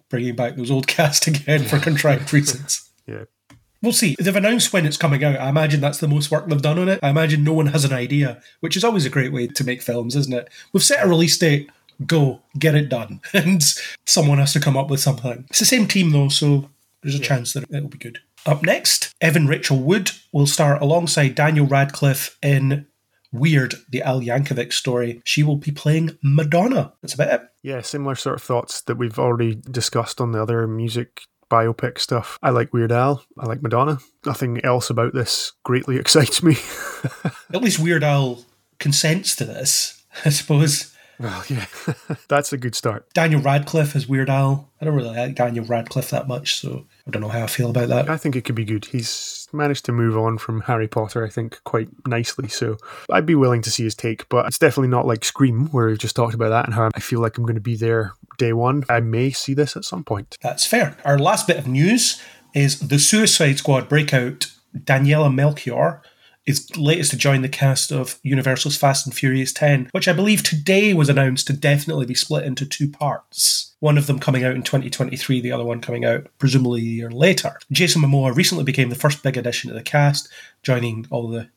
Speaker 3: bringing back those old cast again for contrived reasons.
Speaker 4: Yeah.
Speaker 3: We'll see. They've announced when it's coming out. I imagine that's the most work they've done on it. I imagine no one has an idea, which is always a great way to make films, isn't it? We've set a release date, go, get it done. And someone has to come up with something. It's the same team though, so there's a yeah. chance that it'll be good. Up next, Evan Rachel Wood will star alongside Daniel Radcliffe in Weird, the Al Yankovic story. She will be playing Madonna. That's about it.
Speaker 4: Yeah, similar sort of thoughts that we've already discussed on the other music biopic stuff. I like Weird Al. I like Madonna. Nothing else about this greatly excites me.
Speaker 3: At least Weird Al consents to this, I suppose.
Speaker 4: Well, yeah, that's a good start.
Speaker 3: Daniel Radcliffe as Weird Al. I don't really like Daniel Radcliffe that much, so I don't know how I feel about that.
Speaker 4: I think it could be good. He's managed to move on from Harry Potter, I think, quite nicely. So I'd be willing to see his take, but it's definitely not like Scream, where we've just talked about that and how I feel like I'm going to be there day one. I may see this at some point.
Speaker 3: That's fair. Our last bit of news is the Suicide Squad breakout Daniela Melchior is latest to join the cast of Universal's Fast and Furious 10, which I believe today was announced to definitely be split into two parts. One of them coming out in 2023, the other one coming out presumably a year later. Jason Momoa recently became the first big addition to the cast, joining all the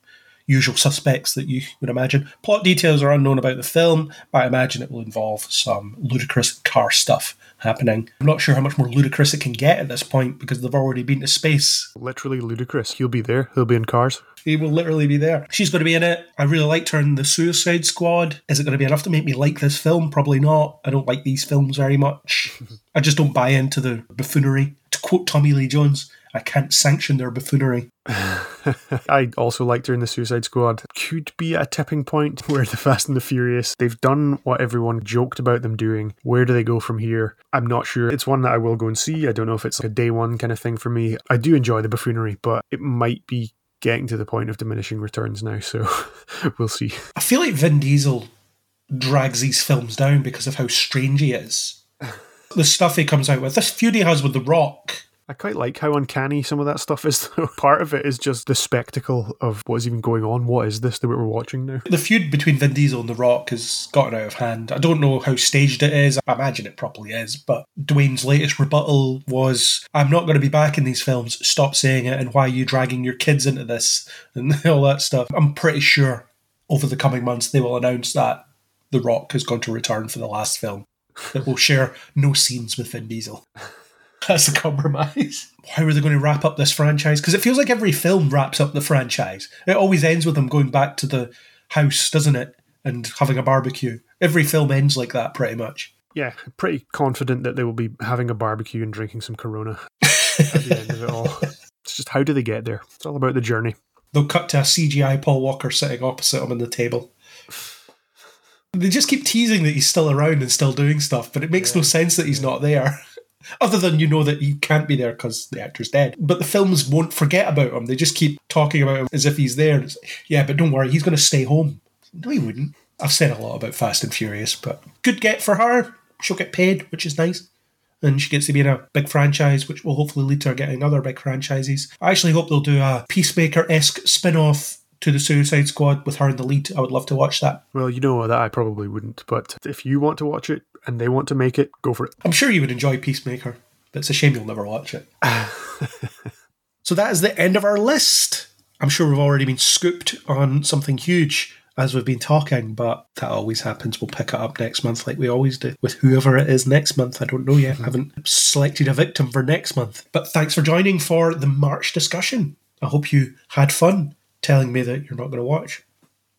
Speaker 3: usual suspects that you would imagine. Plot details are unknown about the film, but I imagine it will involve some ludicrous car stuff happening. I'm not sure how much more ludicrous it can get at this point because they've already been to space.
Speaker 4: Literally ludicrous. He'll be there. He'll be in cars.
Speaker 3: He will literally be there. She's going to be in it. I really liked her in The Suicide Squad. Is it going to be enough to make me like this film? Probably not. I don't like these films very much. I just don't buy into the buffoonery. To quote Tommy Lee Jones, I can't sanction their buffoonery.
Speaker 4: I also liked her in the Suicide Squad. Could be a tipping point where the Fast and the Furious, they've done what everyone joked about them doing. Where do they go from here? I'm not sure. It's one that I will go and see. I don't know if it's like a day one kind of thing for me. I do enjoy the buffoonery, but it might be getting to the point of diminishing returns now, so we'll see.
Speaker 3: I feel like Vin Diesel drags these films down because of how strange he is. the stuff he comes out with. This feud he has with The Rock.
Speaker 4: I quite like how uncanny some of that stuff is. Part of it is just the spectacle of what is even going on. What is this that we're watching now?
Speaker 3: The feud between Vin Diesel and The Rock has gotten out of hand. I don't know how staged it is. I imagine it probably is. But Dwayne's latest rebuttal was I'm not going to be back in these films. Stop saying it. And why are you dragging your kids into this? And all that stuff. I'm pretty sure over the coming months they will announce that The Rock is going to return for the last film. That will share no scenes with Vin Diesel. That's a compromise. How are they going to wrap up this franchise? Because it feels like every film wraps up the franchise. It always ends with them going back to the house, doesn't it? And having a barbecue. Every film ends like that, pretty much.
Speaker 4: Yeah, pretty confident that they will be having a barbecue and drinking some Corona at the end of it all. It's just how do they get there? It's all about the journey.
Speaker 3: They'll cut to a CGI Paul Walker sitting opposite him on the table. They just keep teasing that he's still around and still doing stuff, but it makes no sense that he's not there. Other than you know that he can't be there because the actor's dead. But the films won't forget about him. They just keep talking about him as if he's there. Yeah, but don't worry, he's going to stay home. No, he wouldn't. I've said a lot about Fast and Furious, but good get for her. She'll get paid, which is nice. And she gets to be in a big franchise, which will hopefully lead to her getting other big franchises. I actually hope they'll do a Peacemaker esque spin off to the Suicide Squad with her in the lead. I would love to watch that.
Speaker 4: Well, you know that I probably wouldn't, but if you want to watch it and they want to make it, go for it.
Speaker 3: I'm sure you would enjoy Peacemaker, but it's a shame you'll never watch it. so that is the end of our list. I'm sure we've already been scooped on something huge as we've been talking, but that always happens. We'll pick it up next month like we always do with whoever it is next month. I don't know yet. I haven't selected a victim for next month. But thanks for joining for the March discussion. I hope you had fun telling me that you're not going to watch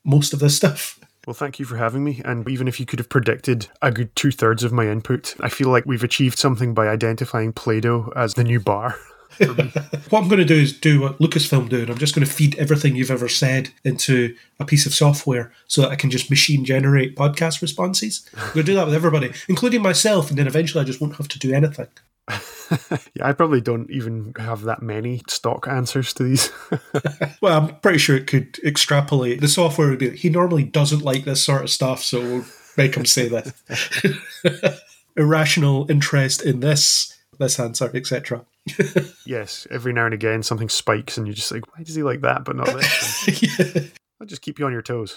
Speaker 3: most of this stuff.
Speaker 4: Well, thank you for having me. And even if you could have predicted a good two thirds of my input, I feel like we've achieved something by identifying Play Doh as the new bar.
Speaker 3: what I'm going to do is do what Lucasfilm do, and I'm just going to feed everything you've ever said into a piece of software so that I can just machine generate podcast responses. I'm going to do that with everybody, including myself, and then eventually I just won't have to do anything.
Speaker 4: yeah, I probably don't even have that many stock answers to these.
Speaker 3: well, I'm pretty sure it could extrapolate. The software would be he normally doesn't like this sort of stuff, so we'll make him say this. Irrational interest in this, this answer, etc.
Speaker 4: yes, every now and again something spikes, and you're just like, why does he like that, but not this? yeah. I'll just keep you on your toes.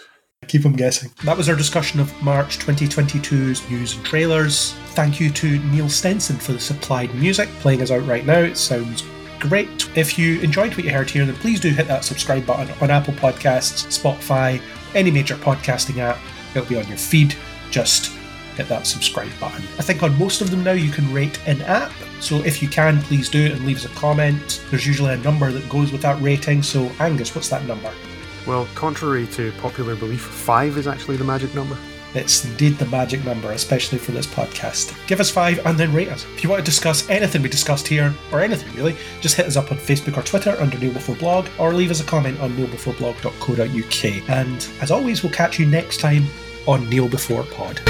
Speaker 3: Keep them guessing. That was our discussion of March 2022's news and trailers. Thank you to Neil Stenson for the supplied music playing us out right now. It sounds great. If you enjoyed what you heard here, then please do hit that subscribe button on Apple Podcasts, Spotify, any major podcasting app. It'll be on your feed. Just hit that subscribe button. I think on most of them now you can rate in app. So if you can, please do it and leave us a comment. There's usually a number that goes with that rating. So, Angus, what's that number?
Speaker 4: Well, contrary to popular belief, five is actually the magic number.
Speaker 3: It's indeed the magic number, especially for this podcast. Give us five and then rate us. If you want to discuss anything we discussed here, or anything really, just hit us up on Facebook or Twitter under Neil Before Blog, or leave us a comment on neilbeforeblog.co.uk. And as always, we'll catch you next time on Neil Before Pod.